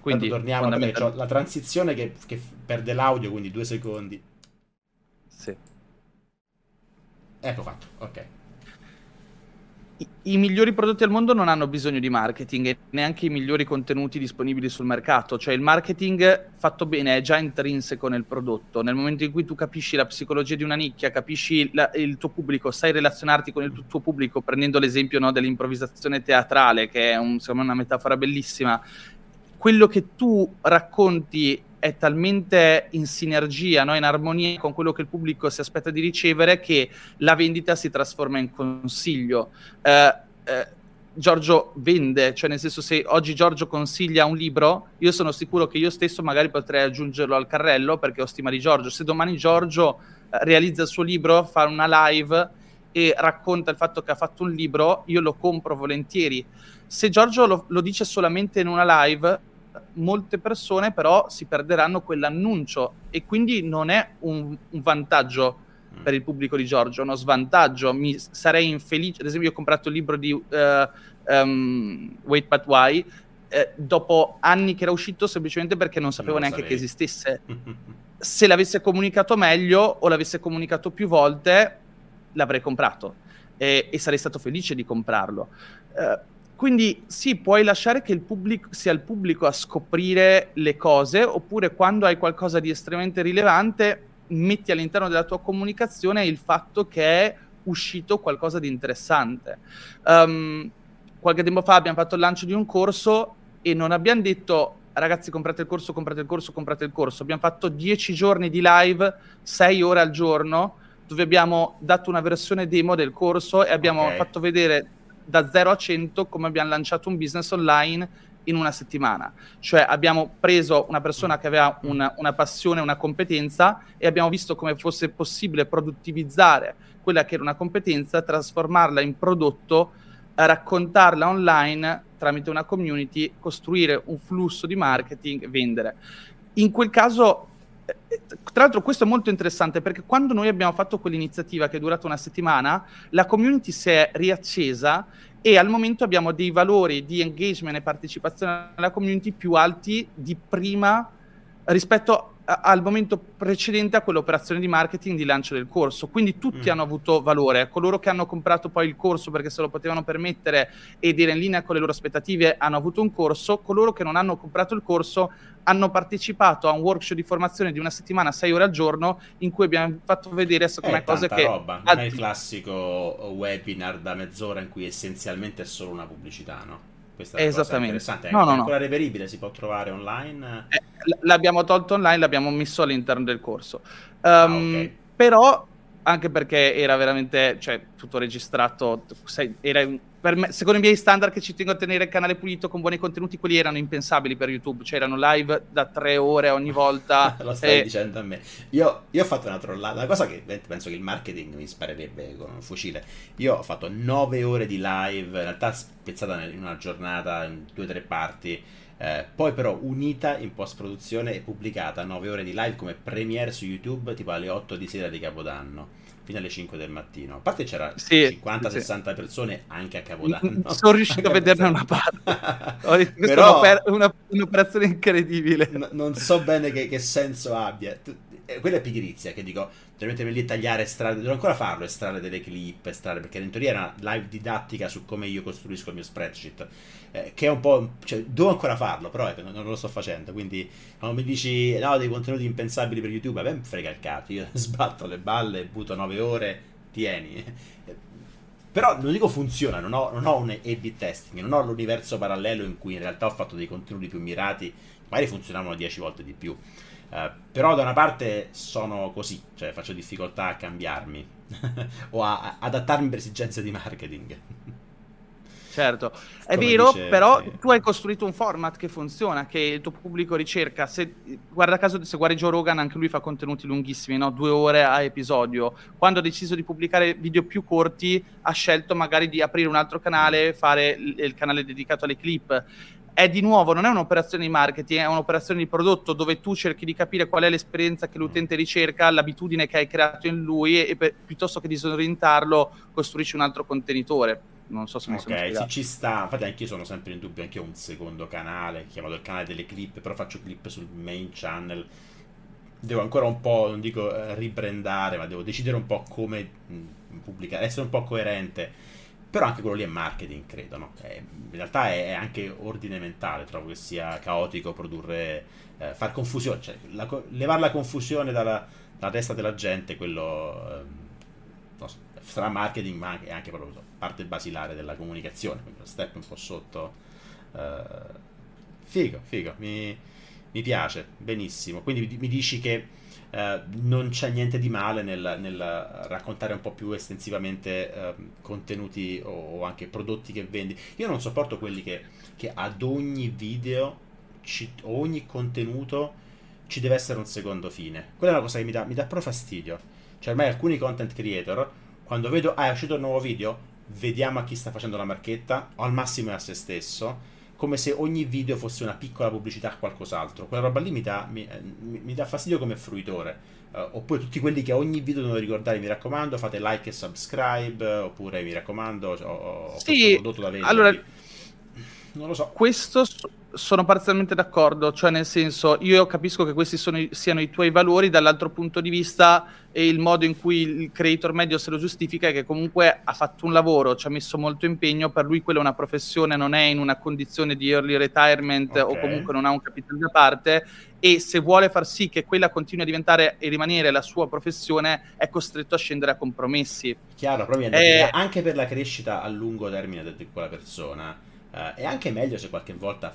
Quindi torniamo a la transizione che, che perde l'audio, quindi due secondi. Sì. Ecco fatto, ok i migliori prodotti al mondo non hanno bisogno di marketing e neanche i migliori contenuti disponibili sul mercato, cioè il marketing fatto bene è già intrinseco nel prodotto, nel momento in cui tu capisci la psicologia di una nicchia, capisci la, il tuo pubblico, sai relazionarti con il tuo pubblico, prendendo l'esempio no, dell'improvvisazione teatrale, che è un, me una metafora bellissima, quello che tu racconti è talmente in sinergia, no? in armonia con quello che il pubblico si aspetta di ricevere, che la vendita si trasforma in consiglio. Eh, eh, Giorgio vende, cioè nel senso se oggi Giorgio consiglia un libro, io sono sicuro che io stesso magari potrei aggiungerlo al carrello perché ho stima di Giorgio. Se domani Giorgio eh, realizza il suo libro, fa una live e racconta il fatto che ha fatto un libro, io lo compro volentieri. Se Giorgio lo, lo dice solamente in una live, molte persone però si perderanno quell'annuncio e quindi non è un, un vantaggio mm. per il pubblico di Giorgio, uno svantaggio. Mi sarei infelice, ad esempio, io ho comprato il libro di uh, um, Wait But Why eh, dopo anni che era uscito semplicemente perché non sapevo non neanche sarei. che esistesse. Se l'avesse comunicato meglio o l'avesse comunicato più volte, l'avrei comprato e, e sarei stato felice di comprarlo. Uh, quindi sì, puoi lasciare che il pubblico, sia il pubblico a scoprire le cose, oppure quando hai qualcosa di estremamente rilevante, metti all'interno della tua comunicazione il fatto che è uscito qualcosa di interessante. Um, qualche tempo fa abbiamo fatto il lancio di un corso e non abbiamo detto ragazzi comprate il corso, comprate il corso, comprate il corso. Abbiamo fatto 10 giorni di live, 6 ore al giorno, dove abbiamo dato una versione demo del corso e abbiamo okay. fatto vedere da 0 a 100 come abbiamo lanciato un business online in una settimana. Cioè abbiamo preso una persona che aveva una, una, passione, una competenza e abbiamo visto come fosse possibile produttivizzare quella che era una competenza, trasformarla in prodotto, raccontarla online tramite una community, costruire un flusso di marketing, vendere. In quel caso tra l'altro questo è molto interessante perché quando noi abbiamo fatto quell'iniziativa che è durata una settimana, la community si è riaccesa e al momento abbiamo dei valori di engagement e partecipazione alla community più alti di prima rispetto al momento precedente a quell'operazione di marketing di lancio del corso. Quindi tutti mm. hanno avuto valore. Coloro che hanno comprato poi il corso perché se lo potevano permettere ed era in linea con le loro aspettative hanno avuto un corso. Coloro che non hanno comprato il corso hanno partecipato a un workshop di formazione di una settimana, sei ore al giorno, in cui abbiamo fatto vedere secondo me cose che... roba, non è il classico webinar da mezz'ora in cui essenzialmente è solo una pubblicità, no? Questa è Esattamente. interessante, è no, no, ancora no. reperibile, si può trovare online? Eh, l'abbiamo tolto online, l'abbiamo messo all'interno del corso. Um, ah, okay. Però anche perché era veramente, cioè, tutto registrato, era me, secondo i miei standard che ci tengo a tenere il canale pulito con buoni contenuti, quelli erano impensabili per YouTube, cioè erano live da tre ore ogni volta. Lo stai e... dicendo a me. Io, io, ho fatto una trollata, una cosa che penso che il marketing mi sparerebbe con un fucile. Io ho fatto nove ore di live, in realtà spezzata in una giornata, in due o tre parti. Eh, poi però unita in post produzione e pubblicata 9 ore di live come premiere su YouTube tipo alle 8 di sera di Capodanno fino alle 5 del mattino. A parte c'era sì, 50-60 sì. persone anche a Capodanno. Sono riuscito a vederne una parte. Però, una, un'operazione incredibile. N- non so bene che, che senso abbia. Eh, quella è pigrizia che dico, devo mettermi lì a tagliare, estrarre, devo ancora farlo, estrarre delle clip, estrarre, perché in teoria è una live didattica su come io costruisco il mio spreadsheet, eh, che è un po', cioè, devo ancora farlo, però ecco, non, non, lo sto facendo, quindi quando mi dici, no, dei contenuti impensabili per YouTube, a me frega il cazzo, io sbatto le balle, butto 9 ore, tieni. Però non dico funziona, non ho, non ho un A-B testing, non ho l'universo parallelo in cui in realtà ho fatto dei contenuti più mirati, magari funzionavano 10 volte di più. Uh, però da una parte sono così, cioè faccio difficoltà a cambiarmi o a, a adattarmi per esigenze di marketing. Certo, è Come vero, dice, però tu hai costruito un format che funziona, che il tuo pubblico ricerca. Se, guarda caso, se guardi Joe Rogan, anche lui fa contenuti lunghissimi, no? due ore a episodio. Quando ha deciso di pubblicare video più corti, ha scelto magari di aprire un altro canale, fare il, il canale dedicato alle clip è di nuovo, non è un'operazione di marketing, è un'operazione di prodotto dove tu cerchi di capire qual è l'esperienza che l'utente ricerca, l'abitudine che hai creato in lui e per, piuttosto che disorientarlo costruisci un altro contenitore. Non so se mi okay, sono spiegato. Ok, ci sta. Infatti anche io sono sempre in dubbio, anche io ho un secondo canale, chiamato il canale delle clip, però faccio clip sul main channel. Devo ancora un po', non dico eh, ribrandare, ma devo decidere un po' come mh, pubblicare, essere un po' coerente però anche quello lì è marketing, credo, no? È, in realtà è, è, anche ordine mentale, trovo che sia caotico produrre, eh, far confusione, cioè la, levare la confusione dalla, dalla, testa della gente, quello eh, no, sarà marketing, ma è anche proprio parte basilare della comunicazione, quindi step un po' sotto. Eh, figo, figo, mi, mi piace, benissimo. Quindi mi dici che eh, non c'è niente di male nel, nel raccontare un po' più estensivamente eh, contenuti o, o, anche prodotti che vendi. Io non sopporto quelli che, che ad ogni video, ci, ogni contenuto ci deve essere un secondo fine. Quella è una cosa che mi dà, mi dà proprio fastidio. Cioè ormai alcuni content creator, quando vedo, ah è uscito un nuovo video, vediamo a chi sta facendo la marchetta, o al massimo è a se stesso come se ogni video fosse una piccola pubblicità a qualcos'altro. Quella roba lì mi dà, mi, eh, mi dà fastidio come fruitore. Uh, oppure tutti quelli che ogni video devono ricordare, mi raccomando, fate like e subscribe, oppure mi raccomando, ho, ho sì, prodotto da vendere. Allora, non lo so. Questo sono parzialmente d'accordo, cioè nel senso io capisco che questi sono, siano i tuoi valori, dall'altro punto di vista e il modo in cui il creator medio se lo giustifica è che comunque ha fatto un lavoro, ci ha messo molto impegno, per lui quella è una professione, non è in una condizione di early retirement okay. o comunque non ha un capitale da parte e se vuole far sì che quella continui a diventare e rimanere la sua professione è costretto a scendere a compromessi. Chiaro, proprio eh, anche per la crescita a lungo termine di quella persona eh, è anche meglio se qualche volta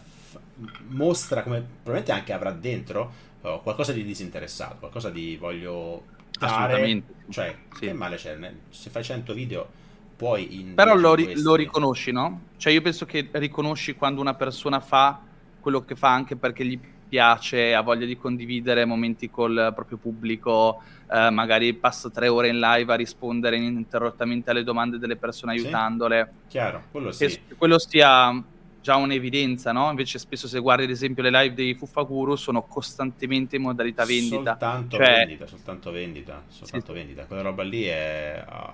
mostra come probabilmente anche avrà dentro uh, qualcosa di disinteressato, qualcosa di voglio fare, Assolutamente. Cioè, sì. che male c'è? Se fai 100 video puoi in Però lo, ri- lo, riconosci, no? Cioè io penso che riconosci quando una persona fa quello che fa anche perché gli piace, ha voglia di condividere momenti col proprio pubblico, eh, magari passa tre ore in live a rispondere ininterrottamente alle domande delle persone aiutandole. Sì, chiaro, quello sì. Che quello sia già un'evidenza, no? Invece spesso se guardi ad esempio le live dei Fuffaguru sono costantemente in modalità vendita. Soltanto cioè... vendita, soltanto vendita, soltanto sì. vendita. Quella roba lì è... Oh.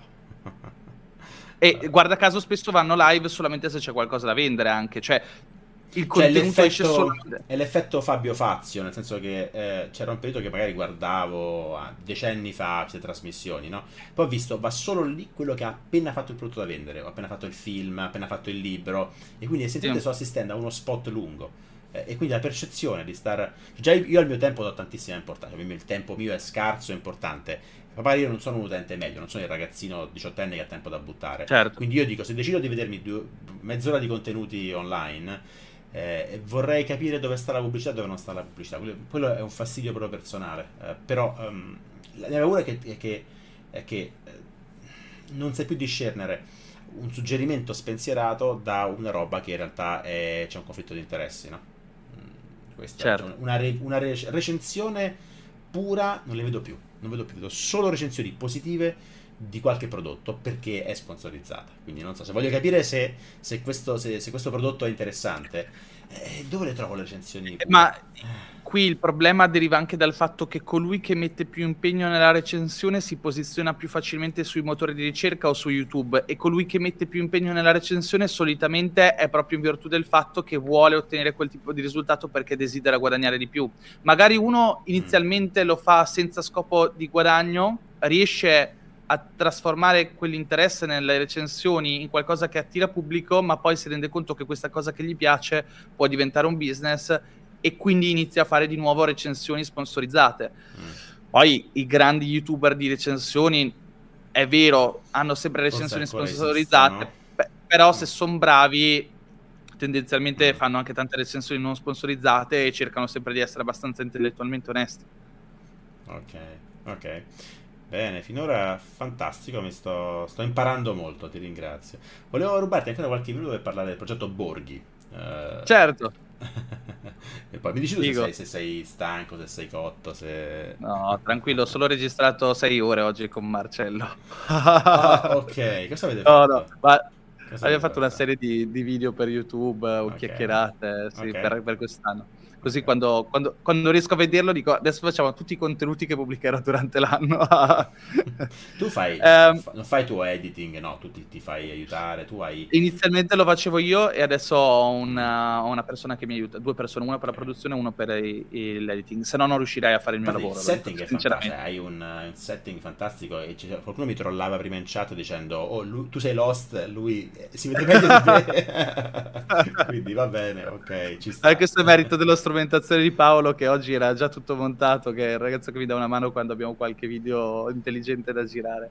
e guarda caso spesso vanno live solamente se c'è qualcosa da vendere anche, cioè il cioè, contenuto esce solo... È l'effetto Fabio Fazio, nel senso che eh, c'era un periodo che magari guardavo decenni fa queste trasmissioni, no? Poi ho visto, va solo lì quello che ha appena fatto il prodotto da vendere, ho appena fatto il film, ha appena fatto il libro, e quindi essenzialmente sì. sto assistendo a uno spot lungo. Eh, e quindi la percezione di stare... Già io al mio tempo do tantissima importanza, il tempo mio è scarso, è importante. Papà, io non sono un utente meglio, non sono il ragazzino diciottenne che ha tempo da buttare. Certo. Quindi io dico, se decido di vedermi due, mezz'ora di contenuti online eh, vorrei capire dove sta la pubblicità e dove non sta la pubblicità. Quello, quello è un fastidio proprio personale. Eh, però um, la mia paura è che, è che, è che eh, non sai più discernere un suggerimento spensierato da una roba che in realtà è, c'è un conflitto di interessi, no? Mm, questa certo. cioè una, re, una re, recensione pura non le vedo più. Non vedo più, vedo solo recensioni positive di qualche prodotto perché è sponsorizzata. Quindi non so se voglio capire se, se, questo, se, se questo, prodotto è interessante. Eh, dove le trovo le recensioni? Ma qui il problema deriva anche dal fatto che colui che mette più impegno nella recensione si posiziona più facilmente sui motori di ricerca o su YouTube e colui che mette più impegno nella recensione solitamente è proprio in virtù del fatto che vuole ottenere quel tipo di risultato perché desidera guadagnare di più. Magari uno inizialmente lo fa senza scopo di guadagno, riesce a trasformare quell'interesse nelle recensioni in qualcosa che attira pubblico, ma poi si rende conto che questa cosa che gli piace può diventare un business e quindi inizia a fare di nuovo recensioni sponsorizzate. Mm. Poi i grandi youtuber di recensioni, è vero, hanno sempre recensioni sponsorizzate, esiste, no? però se sono bravi tendenzialmente mm. fanno anche tante recensioni non sponsorizzate e cercano sempre di essere abbastanza intellettualmente onesti. Ok, ok. Bene, finora fantastico, mi sto, sto imparando molto, ti ringrazio. Volevo rubarti ancora qualche minuto per parlare del progetto Borghi. Uh, certo. e poi mi dici tu se sei, se sei, stanco, se sei cotto, se... No, tranquillo, ho solo registrato sei ore oggi con Marcello. ah, ok, cosa avete fatto? No, no, ma abbiamo fatto una serie di, di, video per YouTube o okay. chiacchierate sì, okay. per, per quest'anno. Così quando, quando, quando, riesco a vederlo dico adesso facciamo tutti i contenuti che pubblicherò durante l'anno. tu fai, um, non fai tu editing, no, tu ti, ti, fai aiutare, tu hai... Inizialmente lo facevo io e adesso ho una, una persona che mi aiuta, due persone, una per la produzione e uno per i, i, l'editing, se no non riuscirei a fare il mio Infatti, lavoro. Il setting è fantastico, hai un, un, setting fantastico e qualcuno mi trollava prima in chat dicendo oh lui, tu sei Lost, lui eh, si vede meglio di te. Quindi va bene, ok, ci sta. Eh, questo è merito dello strumento strumentazione di Paolo che oggi era già tutto montato, che è il ragazzo che mi dà una mano quando abbiamo qualche video intelligente da girare.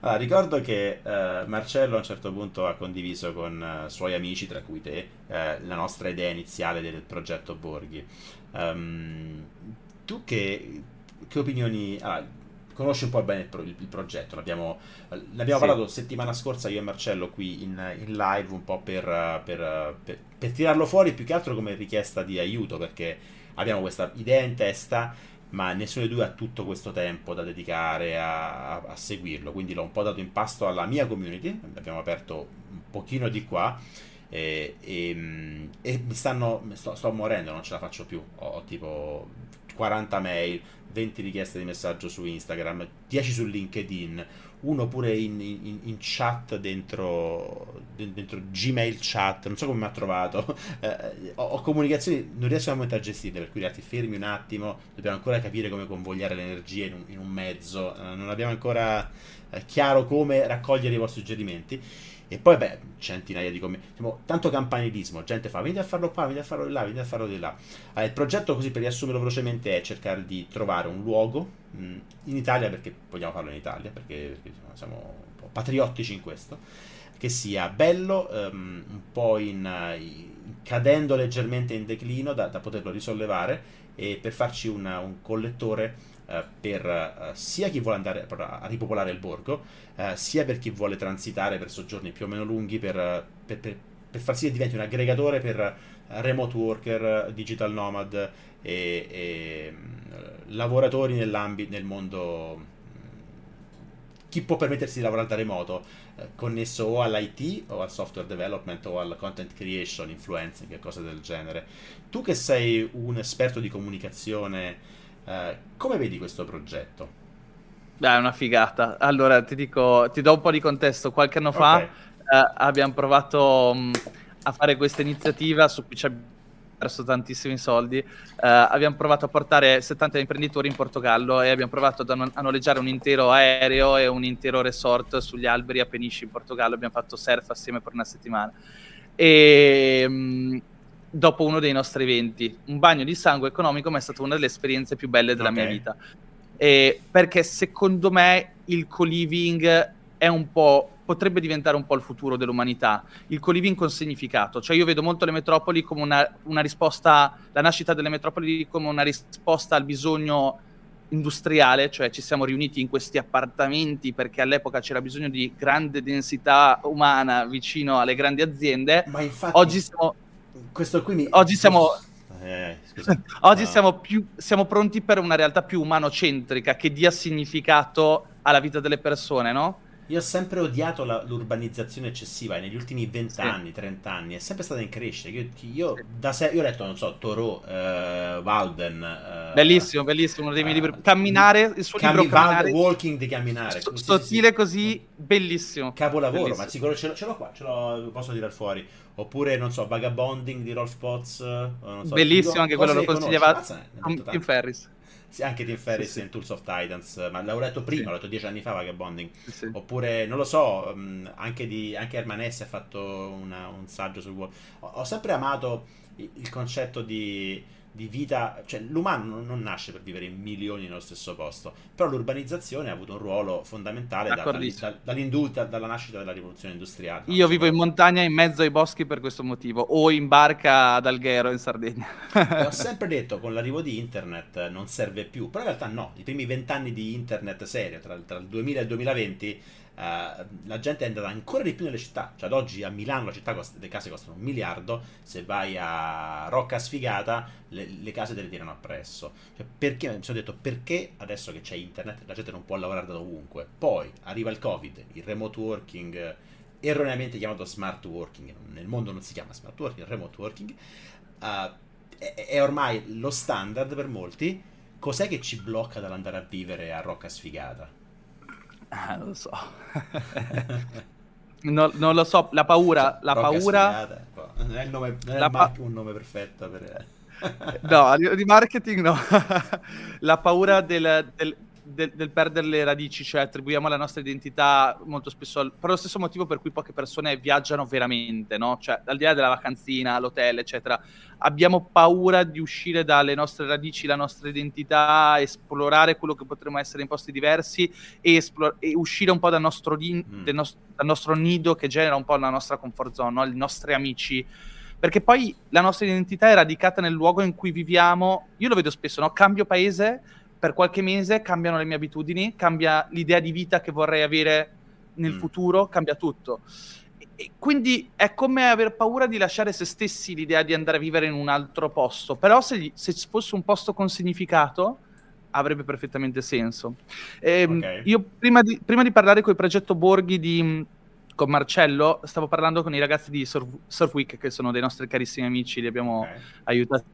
Allora, ricordo che eh, Marcello a un certo punto ha condiviso con eh, suoi amici, tra cui te, eh, la nostra idea iniziale del progetto Borghi. Um, tu che, che opinioni... Ah, conosci un po' bene il, pro, il, progetto, l'abbiamo, l'abbiamo sì. parlato settimana scorsa io e Marcello qui in, in live un po' per, per, per, per, tirarlo fuori più che altro come richiesta di aiuto perché abbiamo questa idea in testa ma nessuno di due ha tutto questo tempo da dedicare a, a, a seguirlo, quindi l'ho un po' dato in pasto alla mia community, abbiamo aperto un pochino di qua e, e, e mi stanno, sto, sto, morendo, non ce la faccio più, ho, ho tipo 40 mail, 20 richieste di messaggio su Instagram, 10 su LinkedIn, uno pure in, in, in chat dentro, dentro, Gmail chat, non so come mi ha trovato, eh, ho, ho, comunicazioni, non riesco a a gestirle, per cui ragazzi fermi un attimo, dobbiamo ancora capire come convogliare l'energia in un, in un mezzo, eh, non abbiamo ancora eh, chiaro come raccogliere i vostri suggerimenti. E poi, beh, centinaia di commenti. Diciamo, tanto campanilismo. Gente fa, venite a farlo qua, venite a farlo di là, venite a farlo di là. Allora, il progetto, così per riassumerlo velocemente, è cercare di trovare un luogo mh, in Italia, perché vogliamo farlo in Italia, perché, perché siamo un po' patriottici in questo, che sia bello, um, un po' in, in, cadendo leggermente in declino, da, da poterlo risollevare, e per farci una, un collettore per uh, sia chi vuole andare a ripopolare il borgo, uh, sia per chi vuole transitare per soggiorni più o meno lunghi per, per, per, per far sì che diventi un aggregatore per remote worker, digital nomad e, e lavoratori nel mondo chi può permettersi di lavorare da remoto connesso o all'IT o al software development o al content creation, influencing e cose del genere. Tu che sei un esperto di comunicazione eh, come vedi questo progetto? Beh, è una figata. Allora, ti dico, ti do un po' di contesto. Qualche anno fa okay. eh, abbiamo provato mh, mm, a fare questa iniziativa su cui ci abbiamo perso tantissimi soldi. Eh, abbiamo provato a portare 70 imprenditori in Portogallo e abbiamo provato a, a noleggiare un intero aereo e un intero resort sugli alberi a Peniche in Portogallo. Abbiamo fatto surf assieme per una settimana. E... Mh, mm, dopo uno dei nostri eventi. Un bagno di sangue economico, ma è stata una delle esperienze più belle della okay. mia vita. E perché secondo me il co-living è un po' potrebbe diventare un po' il futuro dell'umanità, il co-living con significato, cioè io vedo molto le metropoli come una, una risposta, la nascita delle metropoli come una risposta al bisogno industriale, cioè ci siamo riuniti in questi appartamenti perché all'epoca c'era bisogno di grande densità umana vicino alle grandi aziende. Ma infatti, oggi siamo questo qui mi... Oggi siamo... Eh, Oggi no. siamo, più, siamo pronti per una realtà più umanocentrica che dia significato alla vita delle persone, no? Io ho sempre odiato la, l'urbanizzazione eccessiva negli ultimi 20 sì. anni, 30 anni, è sempre stata in crescita. Io, io, da se, io ho letto, non so, Toro, uh, Walden. Uh, bellissimo, bellissimo, uno dei miei libri. Camminare, il suo cammi- libro Camminare. Walking di camminare. S- sottile così, bellissimo. Capolavoro, bellissimo. ma sicuro ce l'ho, ce l'ho qua, ce l'ho, posso tirare fuori. Oppure, non so, Vagabonding di Rolf Potts. So, bellissimo, anche quello lo consigliava Tim Ferris. Sì, anche Tim Ferris sì, in Tools of Titans, ma l'avevo letto prima, sì. l'ho letto dieci anni fa Vagabonding. Sì, Oppure, non lo so, mm, anche, di, anche Hermanessi ha fatto una, un saggio sul... Ho, ho sempre amato il concetto di di vita, cioè l'umano non, nasce per vivere in milioni nello stesso posto, però l'urbanizzazione ha avuto un ruolo fondamentale da, da, dalla nascita della rivoluzione industriale. Io vivo in montagna in mezzo ai boschi per questo motivo, o in barca ad Alghero in Sardegna. ho sempre detto con l'arrivo di internet non serve più, però in realtà no, i primi vent'anni di internet serio, tra, tra il 2000 e il 2020 Uh, la gente è andata ancora di più nelle città. Cioè, ad oggi a Milano costa, le case costano un miliardo. Se vai a Rocca Sfigata, le, le case te le tirano appresso. Cioè, perché mi sono detto perché adesso che c'è internet la gente non può lavorare da ovunque. Poi arriva il Covid, il remote working, erroneamente chiamato smart working. Nel mondo non si chiama smart working, remote working. Uh, è, è ormai lo standard per molti. Cos'è che ci blocca dall'andare a vivere a Rocca Sfigata? Ah, non lo so. no, non lo so, la paura... La paura... Non è, il nome, non è pa- un nome perfetto per... no, di marketing no. la paura del, del, del, del, perdere le radici, cioè attribuiamo la nostra identità molto spesso al, per lo stesso motivo per cui poche persone viaggiano veramente, no? Cioè, al di là della vacanzina, l'hotel, eccetera, abbiamo paura di uscire dalle nostre radici, la nostra identità, esplorare quello che potremmo essere in posti diversi e, esplor- e uscire un po' dal nostro, din- mm. nos- dal nostro, nido che genera un po' la nostra comfort zone, no? i nostri amici perché poi la nostra identità è radicata nel luogo in cui viviamo. Io lo vedo spesso, no? Cambio paese, per qualche mese cambiano le mie abitudini, cambia l'idea di vita che vorrei avere nel mm. futuro, cambia tutto. E quindi è come aver paura di lasciare se stessi l'idea di andare a vivere in un altro posto. Però se, se fosse un posto con significato, avrebbe perfettamente senso. Ehm, okay. Io prima di, prima di, parlare con il progetto Borghi di, con Marcello, stavo parlando con i ragazzi di Surf, Surf Week, che sono dei nostri carissimi amici, li abbiamo okay. aiutati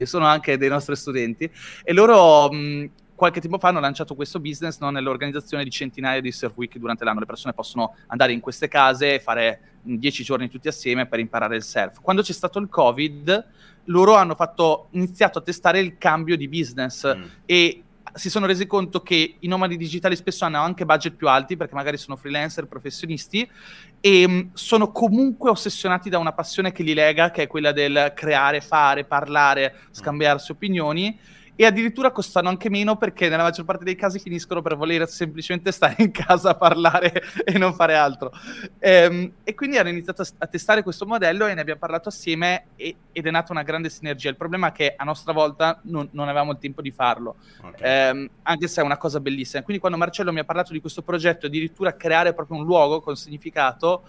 che sono anche dei nostri studenti, e loro mh, qualche tempo fa hanno lanciato questo business no, nell'organizzazione di centinaia di surf week durante l'anno. Le persone possono andare in queste case e fare dieci giorni tutti assieme per imparare il surf. Quando c'è stato il Covid, loro hanno fatto, iniziato a testare il cambio di business mm. e si sono resi conto che i nomadi digitali spesso hanno anche budget più alti perché magari sono freelancer, professionisti e um, sono comunque ossessionati da una passione che li lega, che è quella del creare, fare, parlare, scambiarsi opinioni e addirittura costano anche meno perché nella maggior parte dei casi finiscono per voler semplicemente stare in casa a parlare e non fare altro. Ehm, e quindi hanno iniziato a, a, testare questo modello e ne abbiamo parlato assieme e, ed è nata una grande sinergia. Il problema è che a nostra volta non, non avevamo il tempo di farlo, okay. ehm, anche se è una cosa bellissima. Quindi quando Marcello mi ha parlato di questo progetto, addirittura creare proprio un luogo con significato,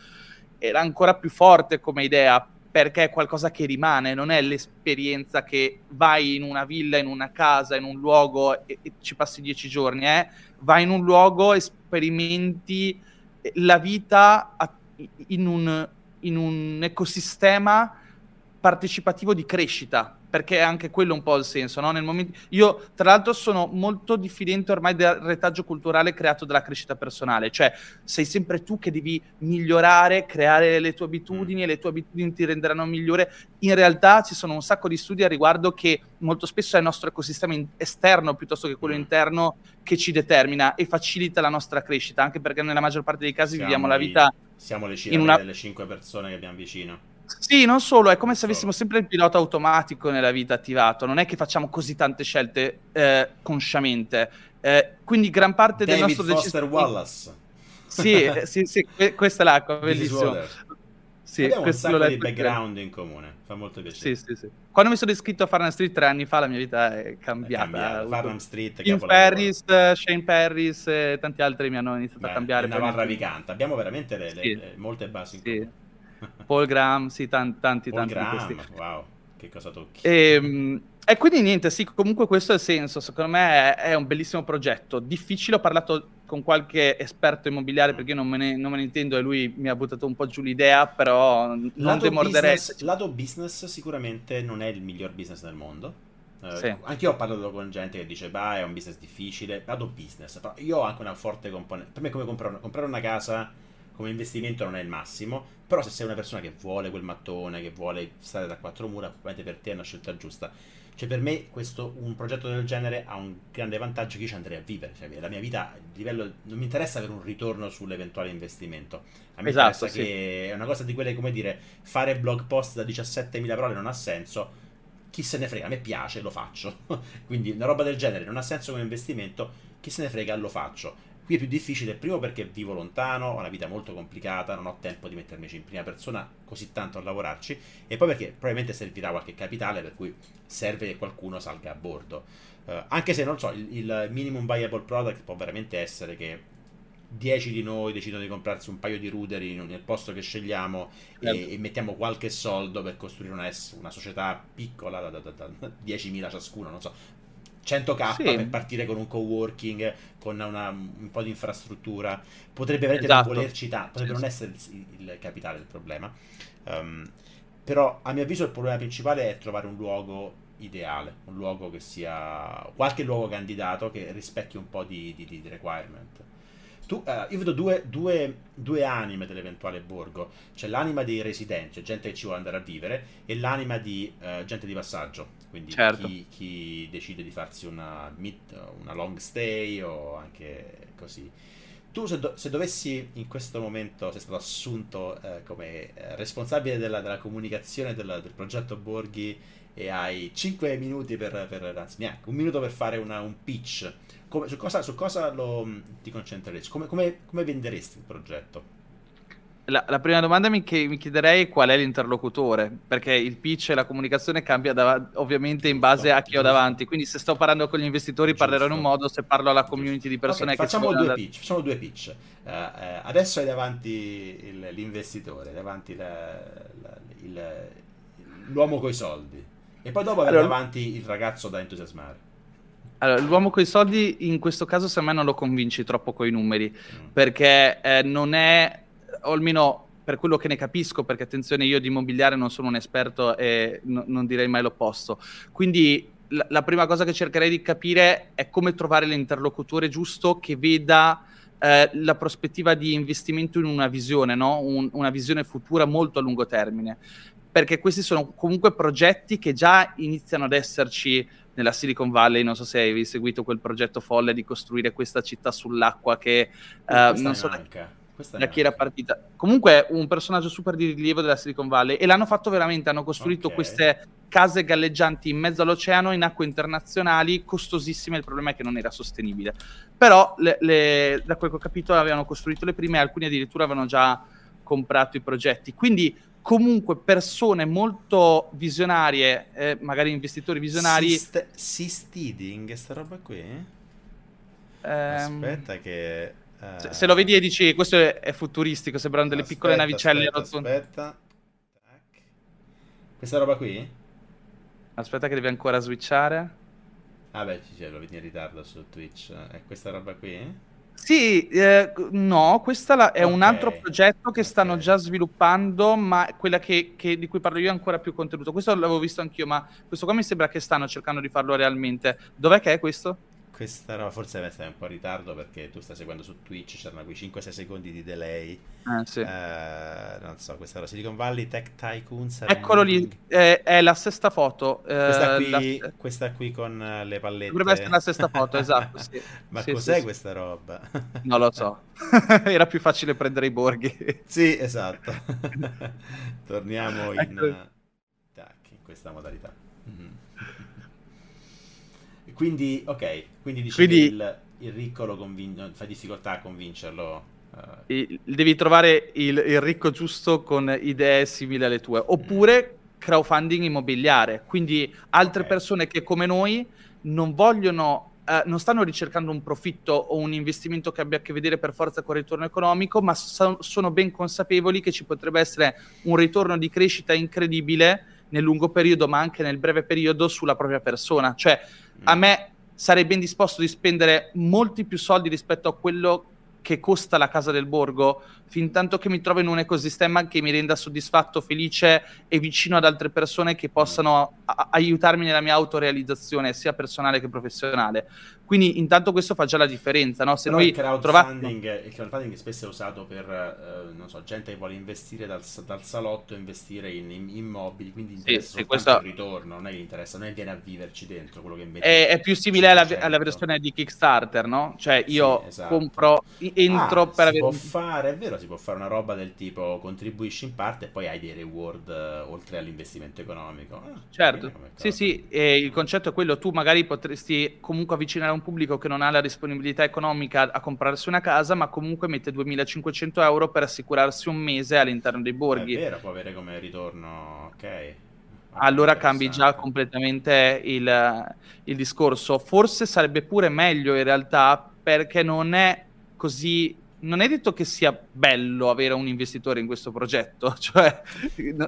era ancora più forte come idea perché è qualcosa che rimane, non è l'esperienza che vai in una villa, in una casa, in un luogo e, e ci passi dieci giorni, eh? vai in un luogo, sperimenti la vita in, un, in un ecosistema partecipativo di crescita perché è anche quello un po' il senso, no? Nel momento... Io, tra l'altro, sono molto diffidente ormai del retaggio culturale creato dalla crescita personale, cioè sei sempre tu che devi migliorare, creare le tue abitudini e le tue abitudini ti renderanno migliore. In realtà ci sono un sacco di studi a riguardo che molto spesso è il nostro ecosistema in- esterno piuttosto che quello interno che ci determina e facilita la nostra crescita, anche perché nella maggior parte dei casi siamo viviamo la vita... Siamo le, in una... le cinque persone che abbiamo vicino. Sì, non solo, è come se avessimo sempre il pilota automatico nella vita attivato, non è che facciamo così tante scelte eh, consciamente. Eh, quindi gran parte David del nostro Foster deciso... Wallace. Sì, eh, sì, sì, questa è l'acqua, bellissimo. Sì, Abbiamo un sacco di background in comune, fa molto piacere. Sì, sì, sì. Quando mi sono iscritto a Farnham Street tre anni fa la mia vita è cambiata. È cambiata. Farnham Street, Tim Ferris, Shane Ferris e tanti altri mi hanno iniziato Beh, a cambiare. È una barra vicanta, abbiamo veramente le, le, le, molte basi in sì. Paul Graham, sì, tanti, tanti, Paul tanti Graham, wow. che cosa tocchi. E, ehm, e, quindi niente, sì, comunque questo è il senso, secondo me è, è, un bellissimo progetto, difficile, ho parlato con qualche esperto immobiliare perché io non me, ne, non me ne intendo e lui mi ha buttato un po' giù l'idea, però non lato demorderei. Business, lato business sicuramente non è il miglior business del mondo. Uh, sì. Anche io ho parlato con gente che dice, bah, è un business difficile, lato business, però io ho anche una forte componente. Per me è come comprare, comprare una casa come investimento non è il massimo, però se sei una persona che vuole quel mattone, che vuole stare da quattro mura, probabilmente per te è una scelta giusta. Cioè per me questo, un progetto del genere ha un grande vantaggio che io ci andrei a vivere, cioè la mia vita, livello, non mi interessa avere un ritorno sull'eventuale investimento, a me esatto, interessa sì. che è una cosa di quelle come dire, fare blog post da 17.000 parole non ha senso, chi se ne frega, a me piace, lo faccio, quindi una roba del genere non ha senso come investimento, chi se ne frega, lo faccio Qui è più difficile, primo perché vivo lontano, ho una vita molto complicata, non ho tempo di mettermici in prima persona così tanto a lavorarci, e poi perché probabilmente servirà qualche capitale per cui serve che qualcuno salga a bordo. Uh, anche se non so, il, il minimum viable product può veramente essere che 10 di noi decidono di comprarsi un paio di ruderi nel posto che scegliamo certo. e, e, mettiamo qualche soldo per costruire una, una società piccola da, da, da, da 10.000 ciascuno, non so, 100k sì. per partire con un coworking, con una, un po' di infrastruttura. Potrebbe veramente esatto. non volerci tanto, potrebbe non essere il, il, capitale del problema. Um, però a mio avviso il problema principale è trovare un luogo ideale, un luogo che sia qualche luogo candidato che rispecchi un po' di, di, di requirement. Tu, uh, io vedo due, due, due, anime dell'eventuale borgo. C'è l'anima dei residenti, cioè gente che ci vuole andare a vivere, e l'anima di uh, gente di passaggio. Quindi certo. chi, chi, decide di farsi una, una, long stay o anche così. Tu se, do, se, dovessi in questo momento, sei stato assunto eh, come eh, responsabile della, della comunicazione della, del progetto Borghi e hai 5 minuti per, per anzi neanche un minuto per fare una, un pitch come, su, cosa, su cosa lo, ti concentreresti? Come, come, come venderesti il progetto? La, la, prima domanda mi, che, mi chiederei è qual è l'interlocutore, perché il pitch e la comunicazione cambia da, ovviamente in base a chi ho davanti. Quindi se sto parlando con gli investitori Giusto. parlerò in un modo, se parlo alla community di persone okay, che facciamo due, pitch, facciamo due pitch. Uh, uh, adesso hai davanti il, l'investitore, davanti la, la, il, l'uomo coi soldi e poi dopo allora, avrai davanti il ragazzo da entusiasmare. Allora, l'uomo con i soldi in questo caso se a me non lo convinci troppo con i numeri, mm. perché eh, non è, o almeno per quello che ne capisco, perché attenzione, io di immobiliare non sono un esperto e n- non direi mai l'opposto. Quindi la-, la prima cosa che cercherei di capire è come trovare l'interlocutore giusto che veda eh, la prospettiva di investimento in una visione, no? un- una visione futura molto a lungo termine. Perché questi sono comunque progetti che già iniziano ad esserci nella Silicon Valley, non so se hai seguito quel progetto folle di costruire questa città sull'acqua che uh, non so da, da chi era partita. Comunque un personaggio super di rilievo della Silicon Valley e l'hanno fatto veramente, hanno costruito okay. queste case galleggianti in mezzo all'oceano in acque internazionali costosissime, il problema è che non era sostenibile. Però le, le, da quel che ho capito avevano costruito le prime, alcuni addirittura avevano già comprato i progetti. Quindi comunque persone molto visionarie, eh, magari investitori visionari. Sist- Sistiding, sta roba qui? Ehm... Aspetta che... Se, se, lo vedi e dici questo è, è futuristico, sembrano delle aspetta, piccole navicelle aspetta, aspetta. Questa roba qui? Aspetta che devi ancora switchare. Ah beh, ci lo vedi in ritardo su Twitch. È questa roba qui? Sì, eh, no, questo è okay. un altro progetto che stanno già sviluppando, ma quella che, che, di cui parlo io è ancora più contenuto. Questo l'avevo visto anch'io, ma questo qua mi sembra che stanno cercando di farlo realmente. Dov'è che è questo? Questa roba forse deve essere un po' in ritardo perché tu stai seguendo su Twitch, c'erano qui 5-6 secondi di delay. Ah, sì. uh, non so, questa era Silicon Valley Tech Tycoon. Eccolo lì, è, è, la sesta foto. Eh, questa, qui, la... questa, qui, con le pallette. Dovrebbe essere la sesta foto, esatto. Sì. Ma sì, cos'è questa roba? non lo so. era più facile prendere i borghi. sì, esatto. Torniamo in, ecco. in questa modalità. Mm-hmm. Quindi, ok, quindi dici quindi, il, il, ricco lo convin- fa difficoltà a convincerlo. Uh... Devi trovare il, il, ricco giusto con idee simili alle tue, oppure mm. crowdfunding immobiliare, quindi altre okay. persone che come noi non vogliono Uh, non stanno ricercando un profitto o un investimento che abbia a che vedere per forza con il ritorno economico, ma so- sono ben consapevoli che ci potrebbe essere un ritorno di crescita incredibile nel lungo periodo, ma anche nel breve periodo sulla propria persona. Cioè. A me sarei ben disposto di spendere molti più soldi rispetto a quello che costa la casa del borgo, fin tanto che mi trovo in un ecosistema che mi renda soddisfatto, felice e vicino ad altre persone che possano a- aiutarmi nella mia autorealizzazione, sia personale che professionale. Quindi intanto questo fa già la differenza, no? Se Però noi il crowdfunding, trovate... il crowdfunding spesso è usato per, eh, non so, gente che vuole investire dal, dal salotto, investire in, in immobili, quindi interessa sì, questo... il ritorno, non è che interessa, non è viene a viverci dentro quello che invece... È, è più simile alla, alla, versione di Kickstarter, no? Cioè io sì, esatto. compro, entro ah, per avere... può fare, è vero, si può fare una roba del tipo contribuisci in parte e poi hai dei reward uh, oltre all'investimento economico. Ah, certo, sì sì, e il concetto è quello, tu magari potresti comunque avvicinare un un pubblico che non ha la disponibilità economica a comprarsi una casa, ma comunque mette 2500 euro per assicurarsi un mese all'interno dei borghi. È vero, può avere come ritorno, ok. Allora cambi già completamente il, il discorso. Forse sarebbe pure meglio in realtà perché non è così non è detto che sia bello avere un investitore in questo progetto, cioè,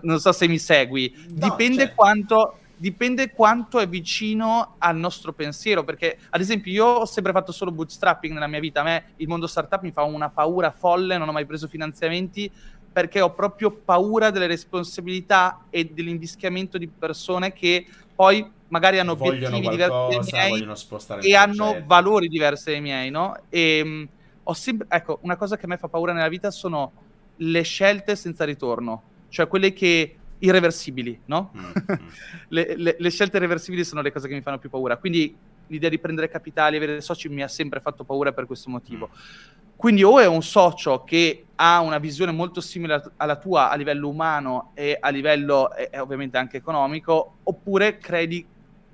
non so se mi segui, no, dipende cioè... quanto dipende quanto è vicino al nostro pensiero, perché ad esempio io ho sempre fatto solo bootstrapping nella mia vita, a me il mondo startup mi fa una paura folle, non ho mai preso finanziamenti perché ho proprio paura delle responsabilità e dell'invischiamento di persone che poi magari hanno vogliono obiettivi diversi dai miei e hanno valori diversi dai miei, no? E ho sempre, ecco, una cosa che a me fa paura nella vita sono le scelte senza ritorno, cioè quelle che irreversibili, no? Mm-hmm. le, le, le, scelte irreversibili sono le cose che mi fanno più paura. Quindi l'idea di prendere capitali, avere soci mi ha sempre fatto paura per questo motivo. Mm. Quindi o è un socio che ha una visione molto simile alla tua a livello umano e a livello eh, ovviamente anche economico, oppure credi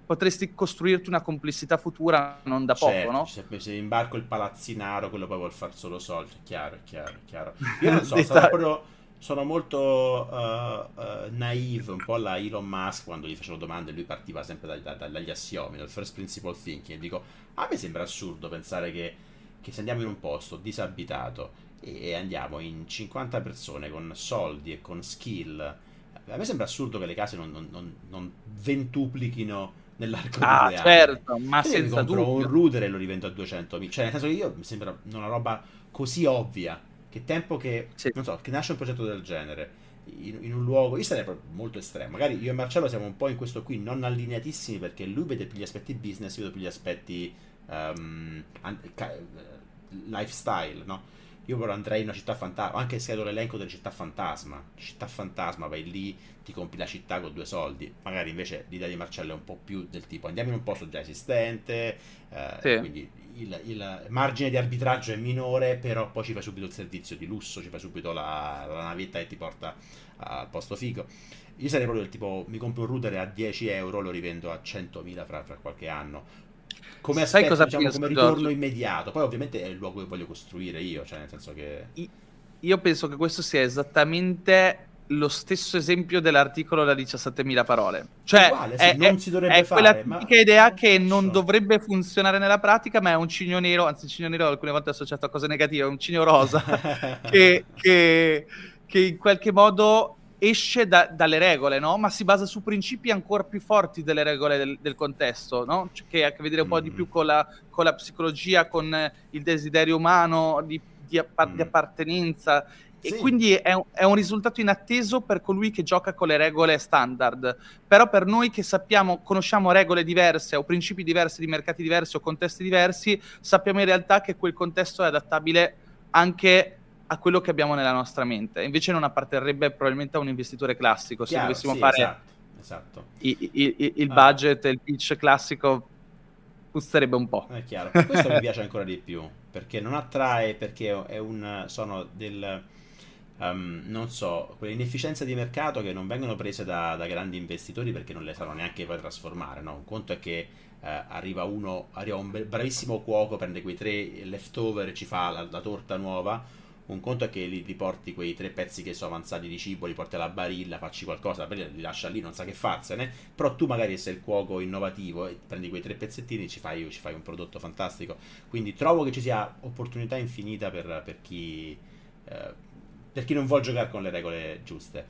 potresti costruirti una complessità futura non da poco, certo, no? Se, se imbarco il palazzinaro, quello poi vuol fare solo soldi, chiaro, chiaro, chiaro. Io non so, sarà proprio sono molto uh, uh, naive, un po' alla Elon Musk quando gli facevo domande, lui partiva sempre da, da, dagli assiomi, dal first principle thinking, e dico, a me sembra assurdo pensare che, che se andiamo in un posto disabitato e andiamo in 50 persone con soldi e con skill, a me sembra assurdo che le case non, non, non, non ventuplichino nell'arco ah, di due certo, anni. ma senza compro dubbio. un router e lo rivendo a 200.000, cioè nel senso che io mi sembra una roba così ovvia che tempo che, sì. non so, che nasce un progetto del genere in, in, un luogo, io sarei molto estremo, magari io e Marcello siamo un po' in questo qui non allineatissimi perché lui vede più gli aspetti business, io vedo più gli aspetti um, lifestyle, no? Io però andrei in una città fantasma, anche se ho l'elenco delle città fantasma, città fantasma, vai lì, ti compi la città con due soldi, magari invece l'idea di Marcello è un po' più del tipo andiamo in un posto già esistente, eh, sì. quindi il, il, margine di arbitraggio è minore, però poi ci fai subito il servizio di lusso, ci fai subito la, la navetta che ti porta al posto figo. Io sarei proprio del tipo, mi compro un router a 10 euro, lo rivendo a 100.000 fra, fra qualche anno come aspetto, cosa diciamo, come ritorno Giorgio? immediato. Poi ovviamente è il luogo che voglio costruire io, cioè nel senso che... Io penso che questo sia esattamente lo stesso esempio dell'articolo da 17.000 parole. Cioè, Uguale, è, non si dovrebbe è fare, quella tipica idea che non dovrebbe funzionare nella pratica, ma è un cigno nero, anzi il cigno nero alcune volte è associato a cose negative, è un cigno rosa, che, che, che, in qualche modo esce da, dalle regole, no? Ma si basa su principi ancora più forti delle regole del, del contesto, no? Cioè, che ha a che vedere un po' di più con la, con la psicologia, con il desiderio umano di, di, appa- mm. di appartenenza e quindi è un, è un, risultato inatteso per colui che gioca con le regole standard. Però per noi che sappiamo, conosciamo regole diverse o principi diversi di mercati diversi o contesti diversi, sappiamo in realtà che quel contesto è adattabile anche a quello che abbiamo nella nostra mente. Invece non apparterrebbe probabilmente a un investitore classico. Chiaro, Se dovessimo sì, fare esatto, esatto. Il, il, il, budget, ah. il pitch classico, puzzerebbe un po'. È chiaro. Questo mi piace ancora di più, perché non attrae, perché è un, sono del um, non so, quelle inefficienze di mercato che non vengono prese da, da, grandi investitori perché non le sanno neanche poi trasformare. No? Un conto è che uh, arriva uno, arriva un bravissimo cuoco, prende quei tre leftover e ci fa la, la torta nuova. Un conto è che li, li, porti quei tre pezzi che sono avanzati di cibo, li porti alla barilla, facci qualcosa, li lascia lì, non sa che farsene. Però tu magari sei il cuoco innovativo e prendi quei tre pezzettini e ci fai, ci fai un prodotto fantastico. Quindi trovo che ci sia opportunità infinita per, per chi... Eh, per chi non vuole giocare con le regole giuste.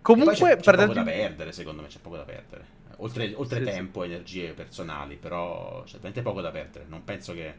Comunque, c'è, c'è poco da perdere, secondo me c'è poco da perdere. Oltre, oltre sì, tempo, sì. energie personali, però c'è veramente poco da perdere. Non penso che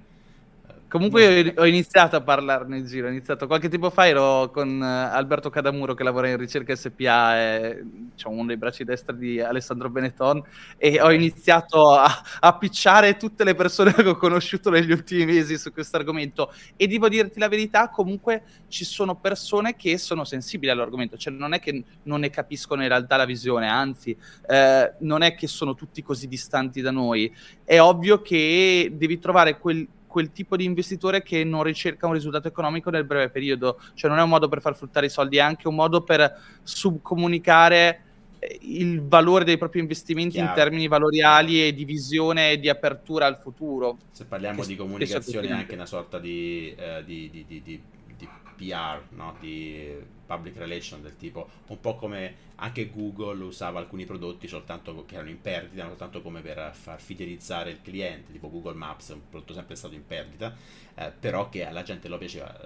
Comunque ho iniziato a parlarne in giro, ho iniziato qualche tempo fa ero con eh, Alberto Cadamuro che lavora in ricerca SPA e diciamo, uno dei bracci destri di Alessandro Benetton e ho iniziato a, a picciare tutte le persone che ho conosciuto negli ultimi mesi su questo argomento. E devo dirti la verità, comunque ci sono persone che sono sensibili all'argomento, cioè non è che non ne capiscono in realtà la visione, anzi eh, non è che sono tutti così distanti da noi, è ovvio che devi trovare quel quel tipo di investitore che non ricerca un risultato economico nel breve periodo, cioè non è un modo per far fruttare i soldi, è anche un modo per subcomunicare eh, il valore dei propri investimenti Chiaro. in termini valoriali e di visione e di apertura al futuro. Se parliamo di comunicazione è anche una sorta di, eh, di, di, di PR, no? di public relation del tipo, un po' come anche Google usava alcuni prodotti soltanto che erano in perdita, soltanto come per far fidelizzare il cliente, tipo Google Maps, un prodotto sempre stato in perdita, eh, però che alla gente lo piaceva,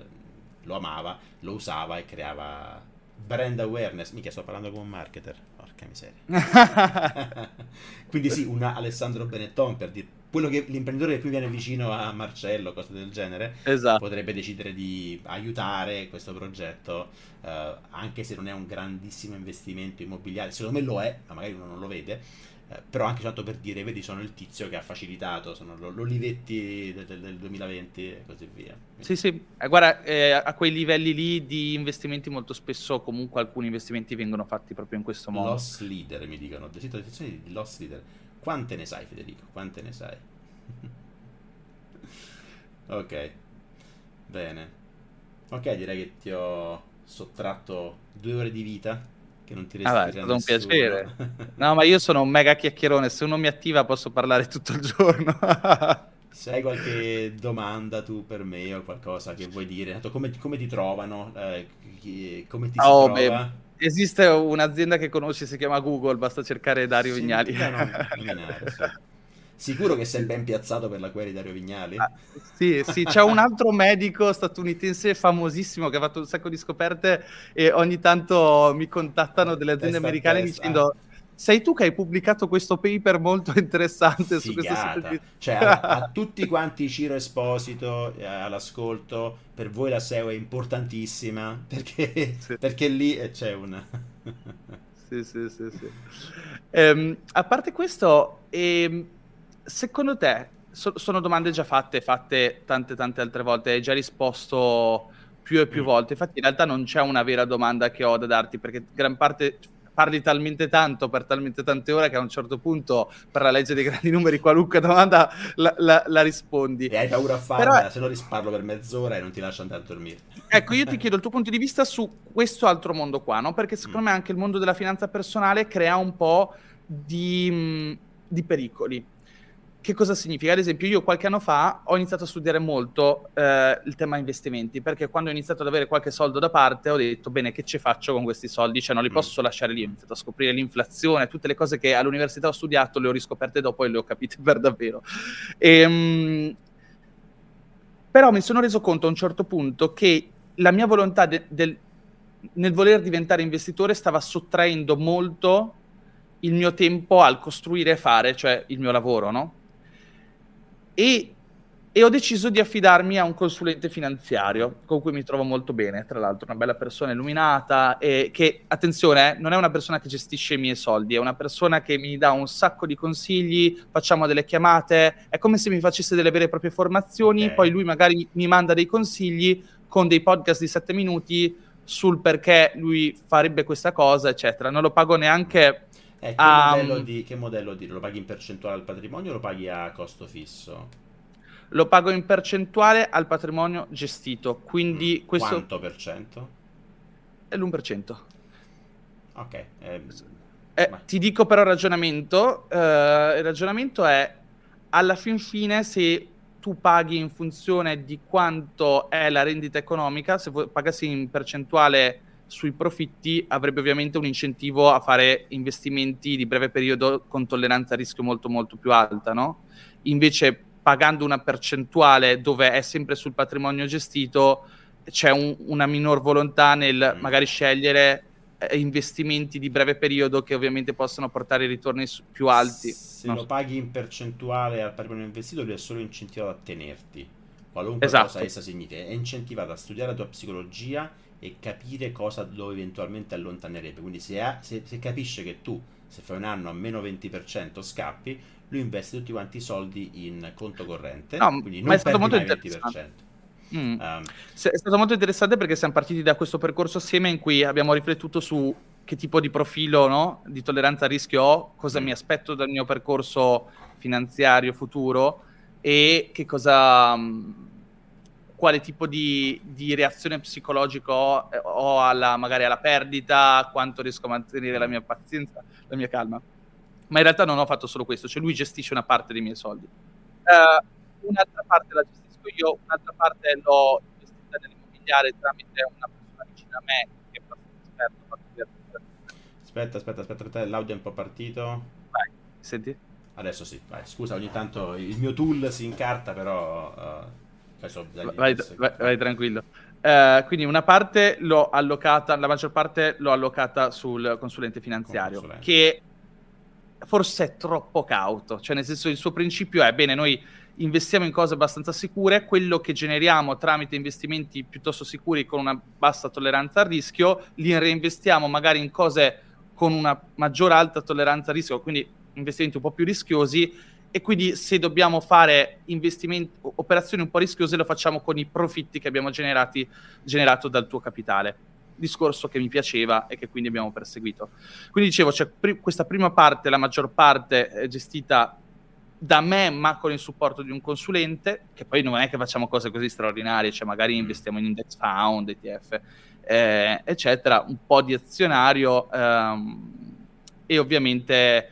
lo amava, lo usava e creava brand awareness. Mica sto parlando come un marketer, porca miseria. Quindi sì, un Alessandro Benetton per dire quello che l'imprenditore che più viene vicino a Marcello, cose del genere, esatto. potrebbe decidere di aiutare questo progetto, eh, anche se non è un grandissimo investimento immobiliare, secondo me lo è, ma magari uno non lo vede, eh, però anche tanto per dire, vedi, sono il tizio che ha facilitato, sono l'Olivetti del, del, del 2020 e così via. Sì, sì, eh, guarda, eh, a quei livelli lì di investimenti molto spesso comunque alcuni investimenti vengono fatti proprio in questo modo. Loss leader, mi dicono, definizione di loss leader quante ne sai, Federico? Quante ne sai? ok, bene. Ok, direi che ti ho sottratto due ore di vita che non ti restituirà ah, è stato un piacere. no, ma io sono un mega chiacchierone, se uno mi attiva posso parlare tutto il giorno. se hai qualche domanda tu per me o qualcosa che vuoi dire, come, come ti trovano, eh, come ti oh, si trova? Esiste un'azienda che conosci, si chiama Google, basta cercare Dario sì, Vignali. No, no, sì. Sicuro che sei ben piazzato per la query Dario Vignali? Ah, sì, sì, c'è un altro medico statunitense famosissimo che ha fatto un sacco di scoperte e ogni tanto mi contattano delle aziende testa americane dicendo sei tu che hai pubblicato questo paper molto interessante Figata. su questo Cioè, a, a, tutti quanti Ciro Esposito eh, all'ascolto, per voi la SEO è importantissima perché, sì. perché lì eh, c'è una... sì, sì, sì, sì. Ehm, a parte questo, ehm, secondo te, so, sono domande già fatte, fatte tante tante altre volte, hai già risposto più e più mm. volte, infatti in realtà non c'è una vera domanda che ho da darti perché gran parte parli talmente tanto per talmente tante ore che a un certo punto per la legge dei grandi numeri qualunque domanda la, la, la rispondi. E hai paura a farla, Però... se no risparlo per mezz'ora e non ti lascio andare a dormire. Ecco, io ti chiedo il tuo punto di vista su questo altro mondo qua, no? Perché secondo mm. me anche il mondo della finanza personale crea un po' di, di pericoli che cosa significa? Ad esempio, io qualche anno fa ho iniziato a studiare molto eh, il tema investimenti, perché quando ho iniziato ad avere qualche soldo da parte ho detto, bene, che ci faccio con questi soldi? Cioè, non li mm. posso lasciare lì. Ho iniziato a scoprire l'inflazione, tutte le cose che all'università ho studiato, le ho riscoperte dopo e le ho capite per davvero. E, ehm, però mi sono reso conto a un certo punto che la mia volontà de- del, nel voler diventare investitore stava sottraendo molto il mio tempo al costruire e fare, cioè il mio lavoro, no? E, e, ho deciso di affidarmi a un consulente finanziario con cui mi trovo molto bene, tra l'altro una bella persona illuminata e che, attenzione, eh, non è una persona che gestisce i miei soldi, è una persona che mi dà un sacco di consigli, facciamo delle chiamate, è come se mi facesse delle vere e proprie formazioni, okay. poi lui magari mi manda dei consigli con dei podcast di sette minuti sul perché lui farebbe questa cosa, eccetera. Non lo pago neanche eh, che, um, modello di, che modello di... Lo paghi in percentuale al patrimonio o lo paghi a costo fisso? Lo pago in percentuale al patrimonio gestito, quindi mm. questo... Quanto per cento? È l'1%. Ok. Eh, eh, ti dico però il ragionamento. Eh, il ragionamento è, alla fin fine, se tu paghi in funzione di quanto è la rendita economica, se pagassi in percentuale sui profitti avrebbe ovviamente un incentivo a fare investimenti di breve periodo con tolleranza a rischio molto molto più alta, no? Invece pagando una percentuale dove è sempre sul patrimonio gestito c'è un, una minor volontà nel mm. magari scegliere eh, investimenti di breve periodo che ovviamente possono portare ritorni più alti. Se no. lo paghi in percentuale al patrimonio investito, lui è solo incentivato a tenerti, qualunque esatto. cosa essa significa. È incentivato a studiare la tua psicologia e capire cosa lo eventualmente allontanerebbe. Quindi se, ha, se, se capisce che tu, se fai un anno a meno 20% scappi, lui investe tutti quanti i soldi in conto corrente, no, quindi non è stato molto il 20%. Mm. Um, è stato molto interessante perché siamo partiti da questo percorso assieme in cui abbiamo riflettuto su che tipo di profilo no, di tolleranza a rischio ho, cosa mm. mi aspetto dal mio percorso finanziario futuro e che cosa, mm, quale tipo di, di reazione psicologica ho, ho alla, magari alla perdita, quanto riesco a mantenere la mia pazienza, la mia calma. Ma in realtà non ho fatto solo questo, cioè lui gestisce una parte dei miei soldi. Uh, un'altra parte la gestisce io un'altra parte l'ho investita nell'immobiliare tramite una persona vicina a me che è abbastanza esperto. Aspetta, aspetta, aspetta, aspetta, l'audio è un po' partito. Vai, senti? Adesso sì, vai. Scusa, ogni tanto il mio tool si incarta, però... Uh, vai, vai, vai, tranquillo. Uh, quindi una parte l'ho allocata, la maggior parte l'ho allocata sul consulente finanziario, consulente. che forse è troppo cauto, cioè nel senso il suo principio è, bene, noi investiamo in cose abbastanza sicure, quello che generiamo tramite investimenti piuttosto sicuri con una bassa tolleranza al rischio, li reinvestiamo magari in cose con una maggiore alta tolleranza al rischio, quindi investimenti un po' più rischiosi e quindi se dobbiamo fare operazioni un po' rischiose lo facciamo con i profitti che abbiamo generato dal tuo capitale. Discorso che mi piaceva e che quindi abbiamo perseguito. Quindi dicevo, c'è pr- questa prima parte, la maggior parte è gestita da me ma con il supporto di un consulente, che poi non è che facciamo cose così straordinarie, cioè magari mm. investiamo in index fund, ETF, eh, eccetera, un po' di azionario ehm, e ovviamente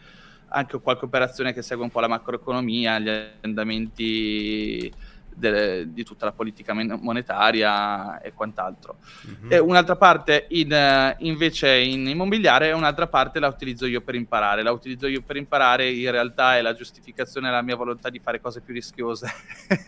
anche qualche operazione che segue un po' la macroeconomia, gli andamenti de, di tutta la politica monetaria e quant'altro. Mm-hmm. E un'altra parte in, invece in immobiliare e un'altra parte la utilizzo io per imparare. La utilizzo io per imparare in realtà è la giustificazione della mia volontà di fare cose più rischiose,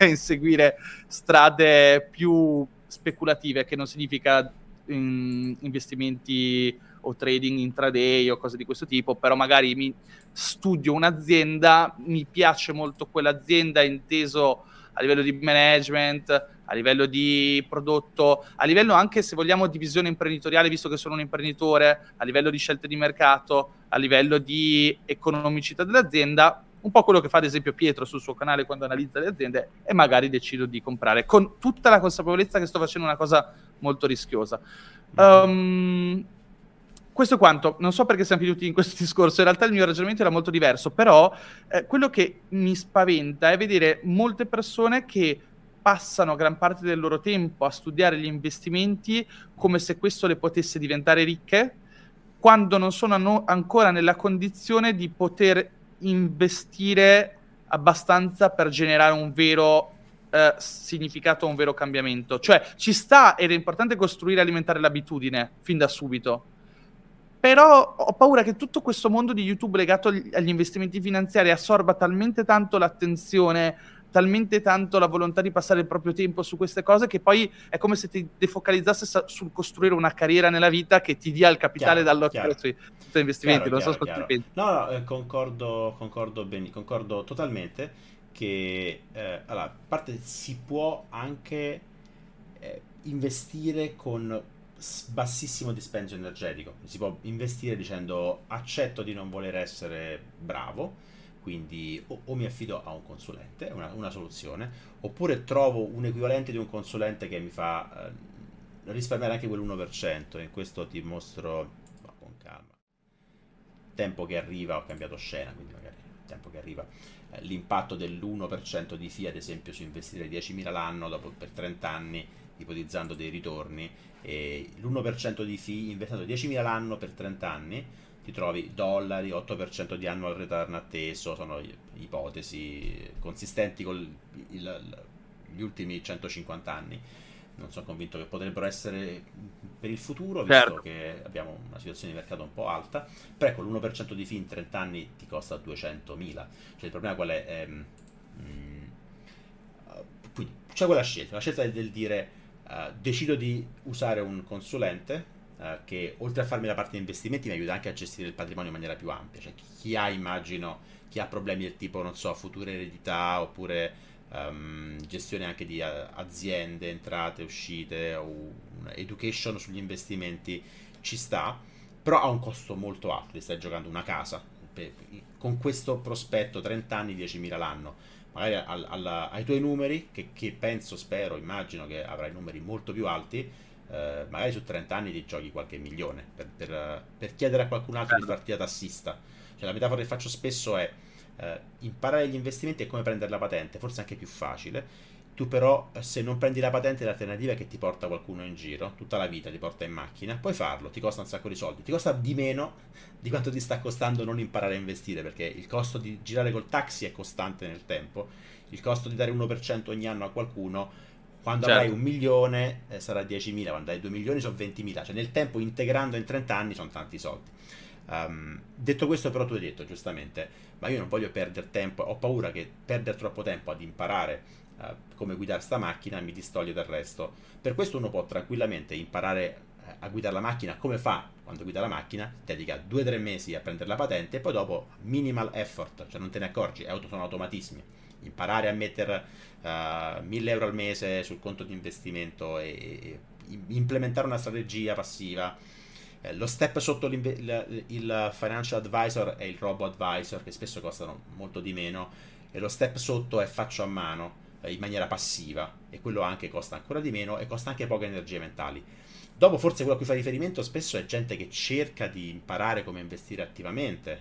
inseguire strade più speculative, che non significa in, investimenti o trading intraday o cose di questo tipo, però magari mi studio un'azienda, mi piace molto quell'azienda inteso a livello di management, a livello di prodotto, a livello anche, se vogliamo, di visione imprenditoriale, visto che sono un imprenditore, a livello di scelte di mercato, a livello di economicità dell'azienda, un po' quello che fa ad esempio Pietro sul suo canale quando analizza le aziende e magari decido di comprare con tutta la consapevolezza che sto facendo una cosa molto rischiosa. Um, questo quanto, non so perché siamo finiti in questo discorso, in realtà il mio ragionamento era molto diverso, però eh, quello che mi spaventa è vedere molte persone che passano gran parte del loro tempo a studiare gli investimenti come se questo le potesse diventare ricche, quando non sono no- ancora nella condizione di poter investire abbastanza per generare un vero eh, significato, un vero cambiamento. Cioè ci sta ed è importante costruire e alimentare l'abitudine fin da subito però ho paura che tutto questo mondo di YouTube legato agli, investimenti finanziari assorba talmente tanto l'attenzione, talmente tanto la volontà di passare il proprio tempo su queste cose che poi è come se ti defocalizzasse sul costruire una carriera nella vita che ti dia il capitale dall'occhio sui, sui investimenti. Chiaro, non so cosa pensi. No, no, eh, concordo, concordo, ben, concordo totalmente che eh, allora, a parte si può anche eh, investire con bassissimo dispendio energetico. Si può investire dicendo accetto di non voler essere bravo, quindi o, o mi affido a un consulente, una, una, soluzione, oppure trovo un equivalente di un consulente che mi fa eh, risparmiare anche quell'1%. E in questo ti mostro no, con calma. Tempo che arriva, ho cambiato scena, quindi magari tempo che arriva. Eh, l'impatto dell'1% di FIA, ad esempio, su investire 10.000 l'anno dopo, per 30 anni, ipotizzando dei ritorni, l'1% di fee investendo 10.000 l'anno per 30 anni ti trovi dollari, 8% di annual return atteso, sono ipotesi consistenti con il, il, gli ultimi 150 anni. Non sono convinto che potrebbero essere per il futuro, visto certo. che abbiamo una situazione di mercato un po' alta, però ecco l'1% di fee in 30 anni ti costa 200.000. Cioè il problema qual è? Ehm, mm, quindi c'è quella scelta, la scelta del dire Uh, decido di usare un consulente eh, che oltre a farmi la parte di investimenti mi aiuta anche a gestire il patrimonio in maniera più ampia. Cioè, chi ha, immagino, chi ha problemi del tipo, non so, future eredità oppure um, gestione anche di uh, aziende, entrate, uscite o education sugli investimenti ci sta, però ha un costo molto alto, ti stai giocando una casa, con questo prospetto 30 anni 10.000 l'anno magari al, al, ai tuoi numeri che, che, penso, spero, immagino che avrai numeri molto più alti eh, magari su 30 anni ti giochi qualche milione per, per, per chiedere a qualcun altro di certo. farti da tassista cioè la metafora che faccio spesso è eh, imparare gli investimenti è come prendere la patente forse anche più facile tu però eh, se non prendi la patente l'alternativa è che ti porta qualcuno in giro tutta la vita ti porta in macchina puoi farlo ti costa un sacco di soldi ti costa di meno di quanto ti sta costando non imparare a investire perché il costo di girare col taxi è costante nel tempo il costo di dare 1% ogni anno a qualcuno quando certo. avrai un milione eh, sarà 10.000 quando hai 2 milioni sono 20.000 cioè nel tempo integrando in 30 anni sono tanti soldi um, detto questo però tu hai detto giustamente ma io non voglio perdere tempo ho paura che perdere troppo tempo ad imparare uh, come guidare sta macchina mi distoglie dal resto. Per questo uno può tranquillamente imparare uh, a guidare la macchina come fa quando guida la macchina, dedica 2-3 mesi a prendere la patente e poi dopo minimal effort, cioè non te ne accorgi, auto, sono automatismi. Imparare a mettere uh, eh, 1000 euro al mese sul conto di investimento e, e implementare una strategia passiva. Eh, lo step sotto il, il financial advisor e il robo advisor, che spesso costano molto di meno, e lo step sotto è faccio a mano eh, in maniera passiva e quello anche costa ancora di meno e costa anche poche energie mentali. Dopo forse quello a cui fa riferimento spesso è gente che cerca di imparare come investire attivamente,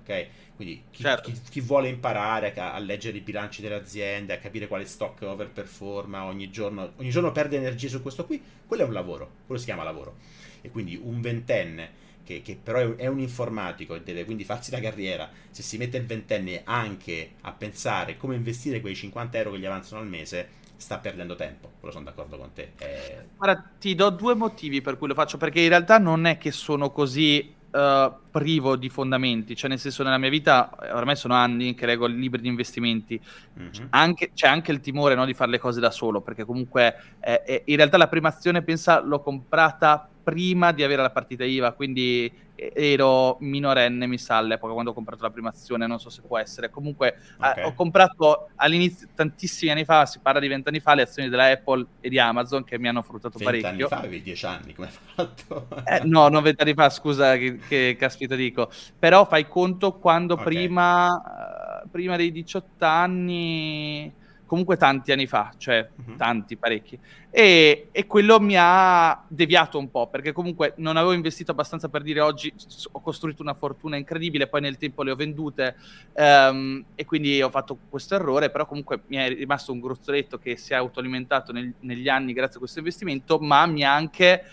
ok? Quindi chi, certo. chi, chi vuole imparare a, a, leggere i bilanci delle aziende, a capire quale stock overperforma ogni giorno, ogni giorno perde energie su questo qui, quello è un lavoro, quello si chiama lavoro. E quindi un ventenne che, che, però è un informatico e deve quindi farsi la carriera, se si mette il ventenne anche a pensare come investire quei 50 euro che gli avanzano al mese, sta perdendo tempo. Quello sono d'accordo con te. È... Guarda, ti do due motivi per cui lo faccio, perché in realtà non è che sono così uh, privo di fondamenti, cioè nel senso nella mia vita, ormai sono anni che leggo libri di investimenti, mm-hmm. anche, c'è anche il timore no, di fare le cose da solo, perché comunque eh, eh, in realtà la prima azione, pensa, l'ho comprata prima di avere la partita IVA, quindi ero minorenne, mi sa, all'epoca quando ho comprato la prima azione, non so se può essere. Comunque okay. eh, ho comprato all'inizio, tantissimi anni fa, si parla di vent'anni fa, le azioni della Apple e di Amazon che mi hanno fruttato parecchio. Vent'anni fa avevi dieci anni, come hai fatto? eh, no, non vent'anni fa, scusa, che, che caspita dico. Però fai conto quando okay. prima, uh, prima dei 18 anni comunque tanti anni fa, cioè uh-huh. tanti, parecchi. E, e, quello mi ha deviato un po', perché comunque non avevo investito abbastanza per dire oggi ho costruito una fortuna incredibile, poi nel tempo le ho vendute um, e quindi ho fatto questo errore, però comunque mi è rimasto un gruzzoletto che si è autoalimentato nel, negli anni grazie a questo investimento, ma mi ha anche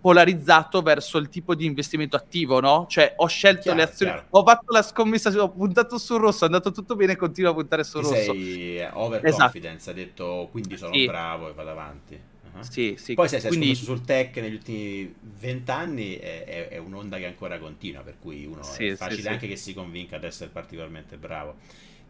polarizzato verso il tipo di investimento attivo, no? Cioè ho scelto chiaro, le azioni, chiaro. ho fatto la scommessa, ho puntato sul rosso, è andato tutto bene, continuo a puntare sul Ti rosso. Sei overconfidence, esatto. hai detto quindi sono sì. bravo e vado avanti. Uh-huh. Sì, sì. Poi se sei quindi... sul tech negli ultimi vent'anni è, è, è, un'onda che ancora continua, per cui uno sì, è facile sì, anche che si convinca ad essere particolarmente bravo.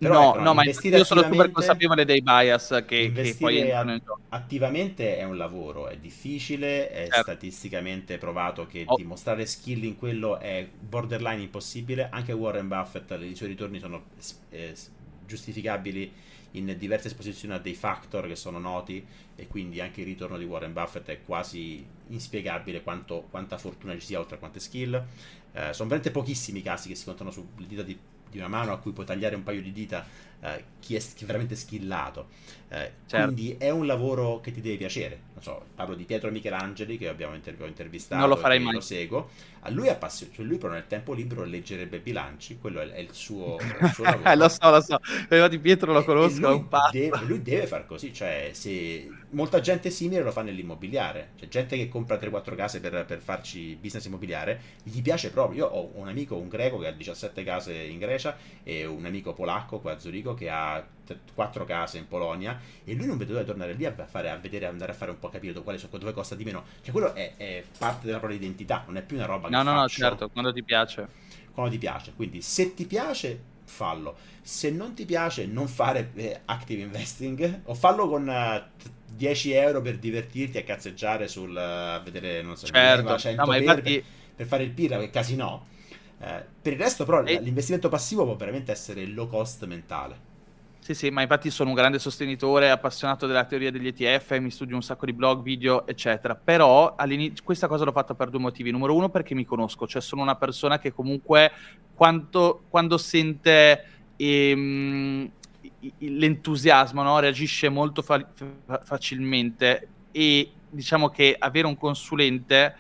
Però no, ecco, no, ma io sono super consapevole dei bias che, che poi entrano in gioco. Attivamente è un lavoro, è difficile, è certo. statisticamente provato che oh. dimostrare skill in quello è borderline impossibile. Anche Warren Buffett, i suoi ritorni sono eh, giustificabili in diverse esposizioni a dei factor che sono noti e quindi anche il ritorno di Warren Buffett è quasi inspiegabile quanto, quanta fortuna ci sia oltre a quante skill. Eh, sono veramente pochissimi casi che si contano sulle dita di di una mano a cui puoi tagliare un paio di dita eh, chi, è, chi, è, veramente skillato. Eh, certo. Quindi è un lavoro che ti deve piacere. Non so, parlo di Pietro Michelangeli che abbiamo inter- intervistato. Non lo farei mai. Lo seguo. A lui appassiona, cioè lui però nel tempo libero leggerebbe bilanci, quello è, è il, suo, il suo lavoro. lo so, lo so. Infatti Pietro lo conosco, è pazzo. Deve, lui deve far così, cioè se molta gente simile lo fa nell'immobiliare, c'è gente che compra 3-4 case per, per farci business immobiliare, gli piace proprio. Io ho un amico, un greco che ha 17 case in Grecia e un amico polacco qua a Zurigo che ha quattro case in Polonia e lui non vede dove tornare lì a, fare, a vedere, andare a fare un po' capire quale, dove costa di meno. Cioè, quello è, è, parte della propria identità, non è più una roba no, che No, no, no, certo, quando ti piace. Quando ti piace. Quindi, se ti piace, fallo. Se non ti piace, non fare eh, active investing o fallo con uh, 10 euro per divertirti a cazzeggiare sul uh, vedere, non so, certo. 100 no, infatti... per fare il pirla, che casino. Eh, per il resto, però, e... l'investimento passivo può veramente essere low cost mentale. Sì, sì, ma infatti sono un grande sostenitore, appassionato della teoria degli ETF, mi studio un sacco di blog, video, eccetera. Però questa cosa l'ho fatta per due motivi. Numero uno, perché mi conosco, cioè sono una persona che comunque quanto, quando sente ehm, l'entusiasmo no? reagisce molto fa- facilmente e diciamo che avere un consulente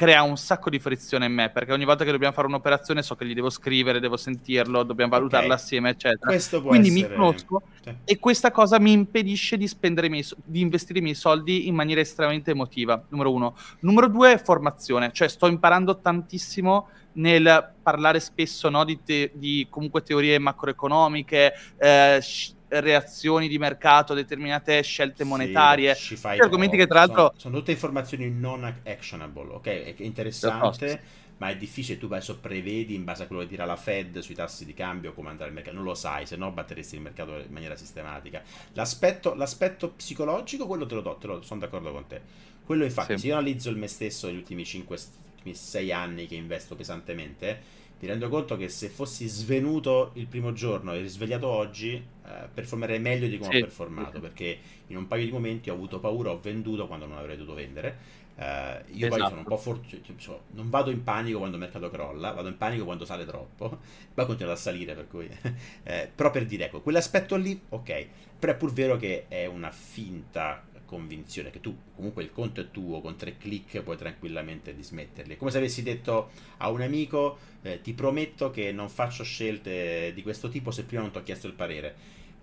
crea un sacco di frizione in me perché ogni volta che dobbiamo fare un'operazione so che gli devo scrivere, devo sentirlo, dobbiamo valutarla okay. assieme, eccetera. Quindi essere... mi conosco sì. e questa cosa mi impedisce di, miei, di investire i miei soldi in maniera estremamente emotiva, numero uno. Numero due, formazione, cioè sto imparando tantissimo nel parlare spesso no, di, te- di, comunque teorie macroeconomiche, eh, reazioni di mercato, determinate scelte monetarie. Sì, argomenti che tra l'altro... Sono, sono, tutte informazioni non actionable, ok? È interessante, ma è difficile, tu adesso prevedi in base a quello che dirà la Fed sui tassi di cambio come andare il mercato, non lo sai, se no batteresti il mercato in maniera sistematica. L'aspetto, l'aspetto psicologico, quello te lo do, te lo, sono d'accordo con te. Quello infatti, sì. se io analizzo il me stesso negli ultimi 5-6 anni che investo pesantemente, mi rendo conto che se fossi svenuto il primo giorno e risvegliato oggi, eh, performerei meglio di come sì. ho performato, perché in un paio di momenti ho avuto paura, ho venduto quando non avrei dovuto vendere. Eh, io esatto. poi sono un po' fortunato, cioè, non vado in panico quando il mercato crolla, vado in panico quando sale troppo, poi continua a salire, per cui... eh, però per dire, ecco, quell'aspetto lì, ok, però è pur vero che è una finta convinzione che tu comunque il conto è tuo, con tre clic puoi tranquillamente dismetterli. È come se avessi detto a un amico eh, ti prometto che non faccio scelte di questo tipo se prima non ti ho chiesto il parere.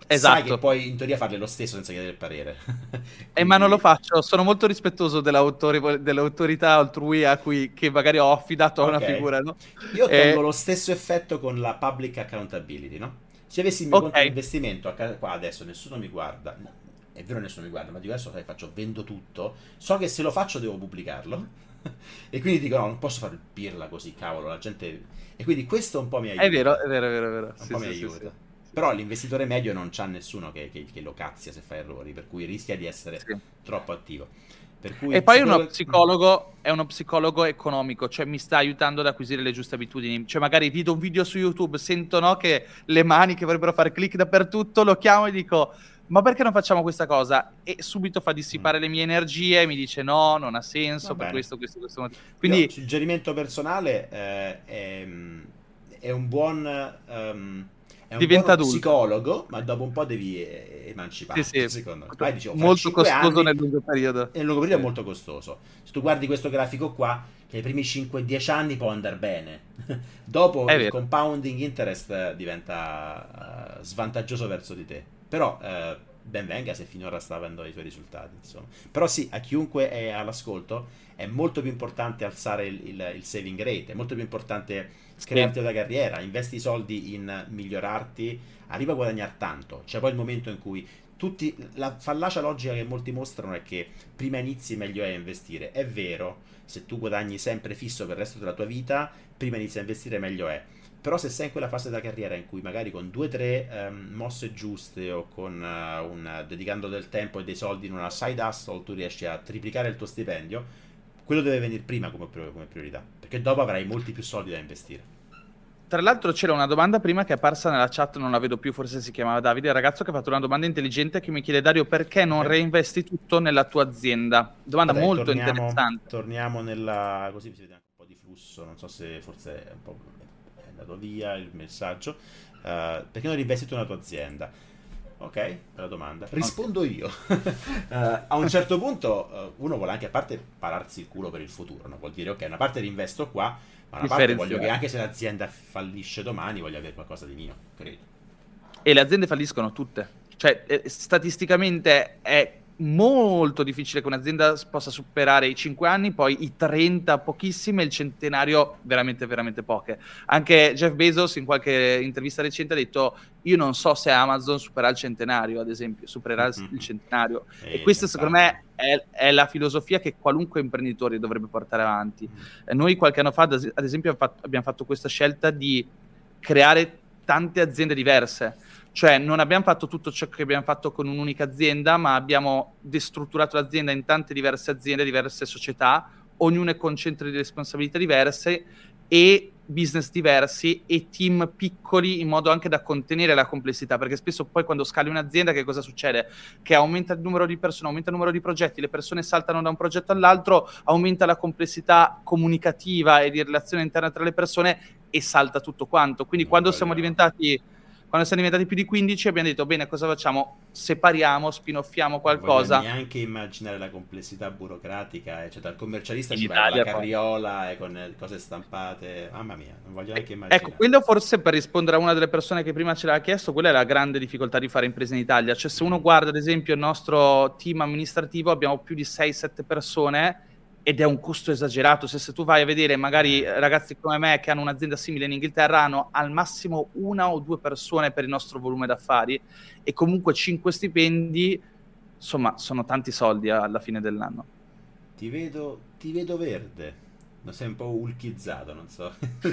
Esatto. Sai che puoi in teoria farle lo stesso senza chiedere il parere. Quindi... Eh, ma non lo faccio, sono molto rispettoso dell'autorità altrui a cui che magari ho affidato okay. a una figura. No? Io ottengo eh... lo stesso effetto con la public accountability, no? Se avessi il mio okay. conto di investimento, qua adesso nessuno mi guarda, è vero nessuno mi guarda, ma di questo faccio, vendo tutto, so che se lo faccio devo pubblicarlo. e quindi dico no, non posso fare il pirla così, cavolo, la gente... E quindi questo un po' mi aiuta. È vero, è vero, è vero. È vero. Un sì, po' sì, mi aiuta. Sì, Però l'investitore medio non c'ha nessuno che, che, che, lo cazzia se fa errori, per cui rischia di essere troppo attivo. e poi uno psicologo è uno psicologo economico, cioè mi sta aiutando ad acquisire le giuste abitudini. Cioè, magari vedo un video su YouTube, sento no, che le mani che vorrebbero fare click dappertutto, lo chiamo e dico ma perché non facciamo questa cosa? E subito fa dissipare mm. le mie energie, mi dice no, non ha senso, per questo, questo, questo motivo. Quindi... Io, suggerimento personale eh, è, è, un buon... Um, è un Diventa buon psicologo, ma dopo un po' devi emanciparti, sì, sì. secondo me. Poi, dicevo, molto costoso nel lungo periodo. Nel lungo periodo è molto costoso. Se tu guardi questo grafico qua, nei primi 5-10 anni può andare bene. dopo è il vero. compounding interest diventa uh, svantaggioso verso di te. Però eh, ben venga se finora sta avendo i suoi risultati. Insomma. Però sì, a chiunque è all'ascolto è molto più importante alzare il, il, il saving rate, è molto più importante crearti una carriera, investi i soldi in migliorarti, arriva a guadagnare tanto. C'è poi il momento in cui tutti, la fallacia logica che molti mostrano è che prima inizi meglio è investire. È vero, se tu guadagni sempre fisso per il resto della tua vita, prima inizi a investire meglio è però se sei in quella fase della carriera in cui magari con due o tre um, mosse giuste o con uh, un, dedicando del tempo e dei soldi in una side hustle tu riesci a triplicare il tuo stipendio, quello deve venire prima come, come priorità, perché dopo avrai molti più soldi da investire. Tra l'altro c'era una domanda prima che è apparsa nella chat, non la vedo più, forse si chiamava Davide, il ragazzo che ha fatto una domanda intelligente che mi chiede Dario perché non reinvesti tutto nella tua azienda? Domanda Vabbè, molto torniamo, interessante. Torniamo nella... così si vede anche un po' di flusso, non so se forse è un po' andato via il messaggio. Uh, perché non reinvesti tu nella tua azienda? Ok, bella domanda. Rispondo io. uh, a un certo punto uh, uno vuole anche, a parte pararsi il culo per il futuro, no? vuol dire ok, una parte reinvesto qua, ma una parte voglio che anche se l'azienda fallisce domani voglio avere qualcosa di mio, credo. E le aziende falliscono tutte. Cioè, eh, statisticamente è molto difficile che un'azienda possa superare i 5 anni, poi i 30 pochissime, il centenario veramente, veramente poche. Anche Jeff Bezos in qualche intervista recente ha detto io non so se Amazon supererà il centenario, ad esempio, supererà mm-hmm. il centenario. E, e questa secondo me è, è, la filosofia che qualunque imprenditore dovrebbe portare avanti. Mm-hmm. Noi qualche anno fa, ad esempio, abbiamo fatto questa scelta di creare tante aziende diverse. Cioè non abbiamo fatto tutto ciò che abbiamo fatto con un'unica azienda, ma abbiamo destrutturato l'azienda in tante diverse aziende, diverse società, ognuna con centri di responsabilità diverse e business diversi e team piccoli in modo anche da contenere la complessità, perché spesso poi quando scali un'azienda che cosa succede? Che aumenta il numero di persone, aumenta il numero di progetti, le persone saltano da un progetto all'altro, aumenta la complessità comunicativa e di relazione interna tra le persone e salta tutto quanto. Quindi non quando siamo diventati quando siamo diventati più di 15 abbiamo detto bene cosa facciamo? Separiamo spinoffiamo qualcosa non voglio neanche immaginare la complessità burocratica eccetera. Il commercialista in ci va la carriola e con cose stampate. Mamma mia non voglio neanche immaginare. ecco quello forse per rispondere a una delle persone che prima ce l'ha chiesto quella è la grande difficoltà di fare impresa in Italia. Cioè se uno guarda ad esempio il nostro team amministrativo abbiamo più di 6-7 persone ed è un costo esagerato. Se, se, tu vai a vedere magari ragazzi come me che hanno un'azienda simile in Inghilterra hanno al massimo una o due persone per il nostro volume d'affari e comunque cinque stipendi, insomma, sono tanti soldi alla fine dell'anno. Ti vedo, ti vedo verde, non sei un po' ulchizzato, non so.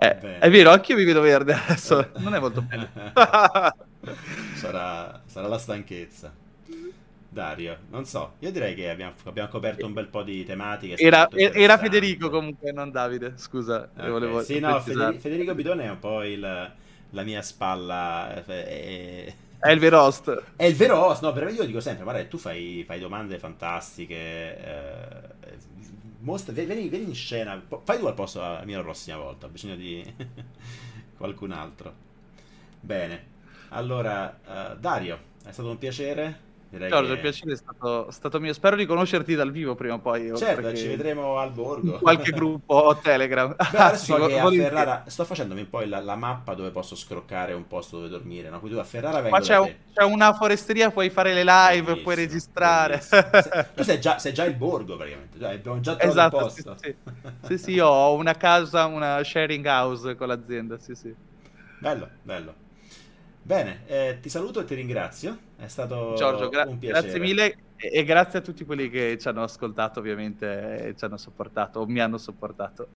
eh, è vero, anche io mi vedo verde adesso, non è molto bello. sarà, sarà la stanchezza. Dario, non so, io direi che abbiamo, abbiamo coperto un bel po' di tematiche. Era, era Federico comunque, non Davide, scusa. Okay. Volevo sì, no, Federico, Federico Bidone è un po' il, la mia spalla. È, è... è il vero host. È il vero host, no, però io dico sempre, guarda, tu fai, fai domande fantastiche. Eh, mostra, vieni, vieni, in scena, fai tu al posto la mia la prossima volta, ho bisogno di qualcun altro. Bene, allora, uh, Dario, è stato un piacere. Direi Giorgio, che... il piacere è stato, stato, mio. Spero di conoscerti dal vivo prima o poi. Certo, ci vedremo al borgo. qualche gruppo Telegram. Beh, adesso so che a Ferrara sto facendomi poi la, la, mappa dove posso scroccare un posto dove dormire. No? Quindi a Ferrara vengo Ma c'è, un, c'è, una foresteria, puoi fare le live, bellissimo, puoi registrare. Se, tu sei già, sei già, il borgo praticamente. Cioè, abbiamo già trovato esatto, il posto. Sì, sì. sì, sì, ho una casa, una sharing house con l'azienda. Sì, sì. Bello, bello. Bene, eh, ti saluto e ti ringrazio. È stato Giorgio, gra- un piacere. Grazie mille e grazie a tutti quelli che ci hanno ascoltato, ovviamente, e ci hanno sopportato o mi hanno sopportato.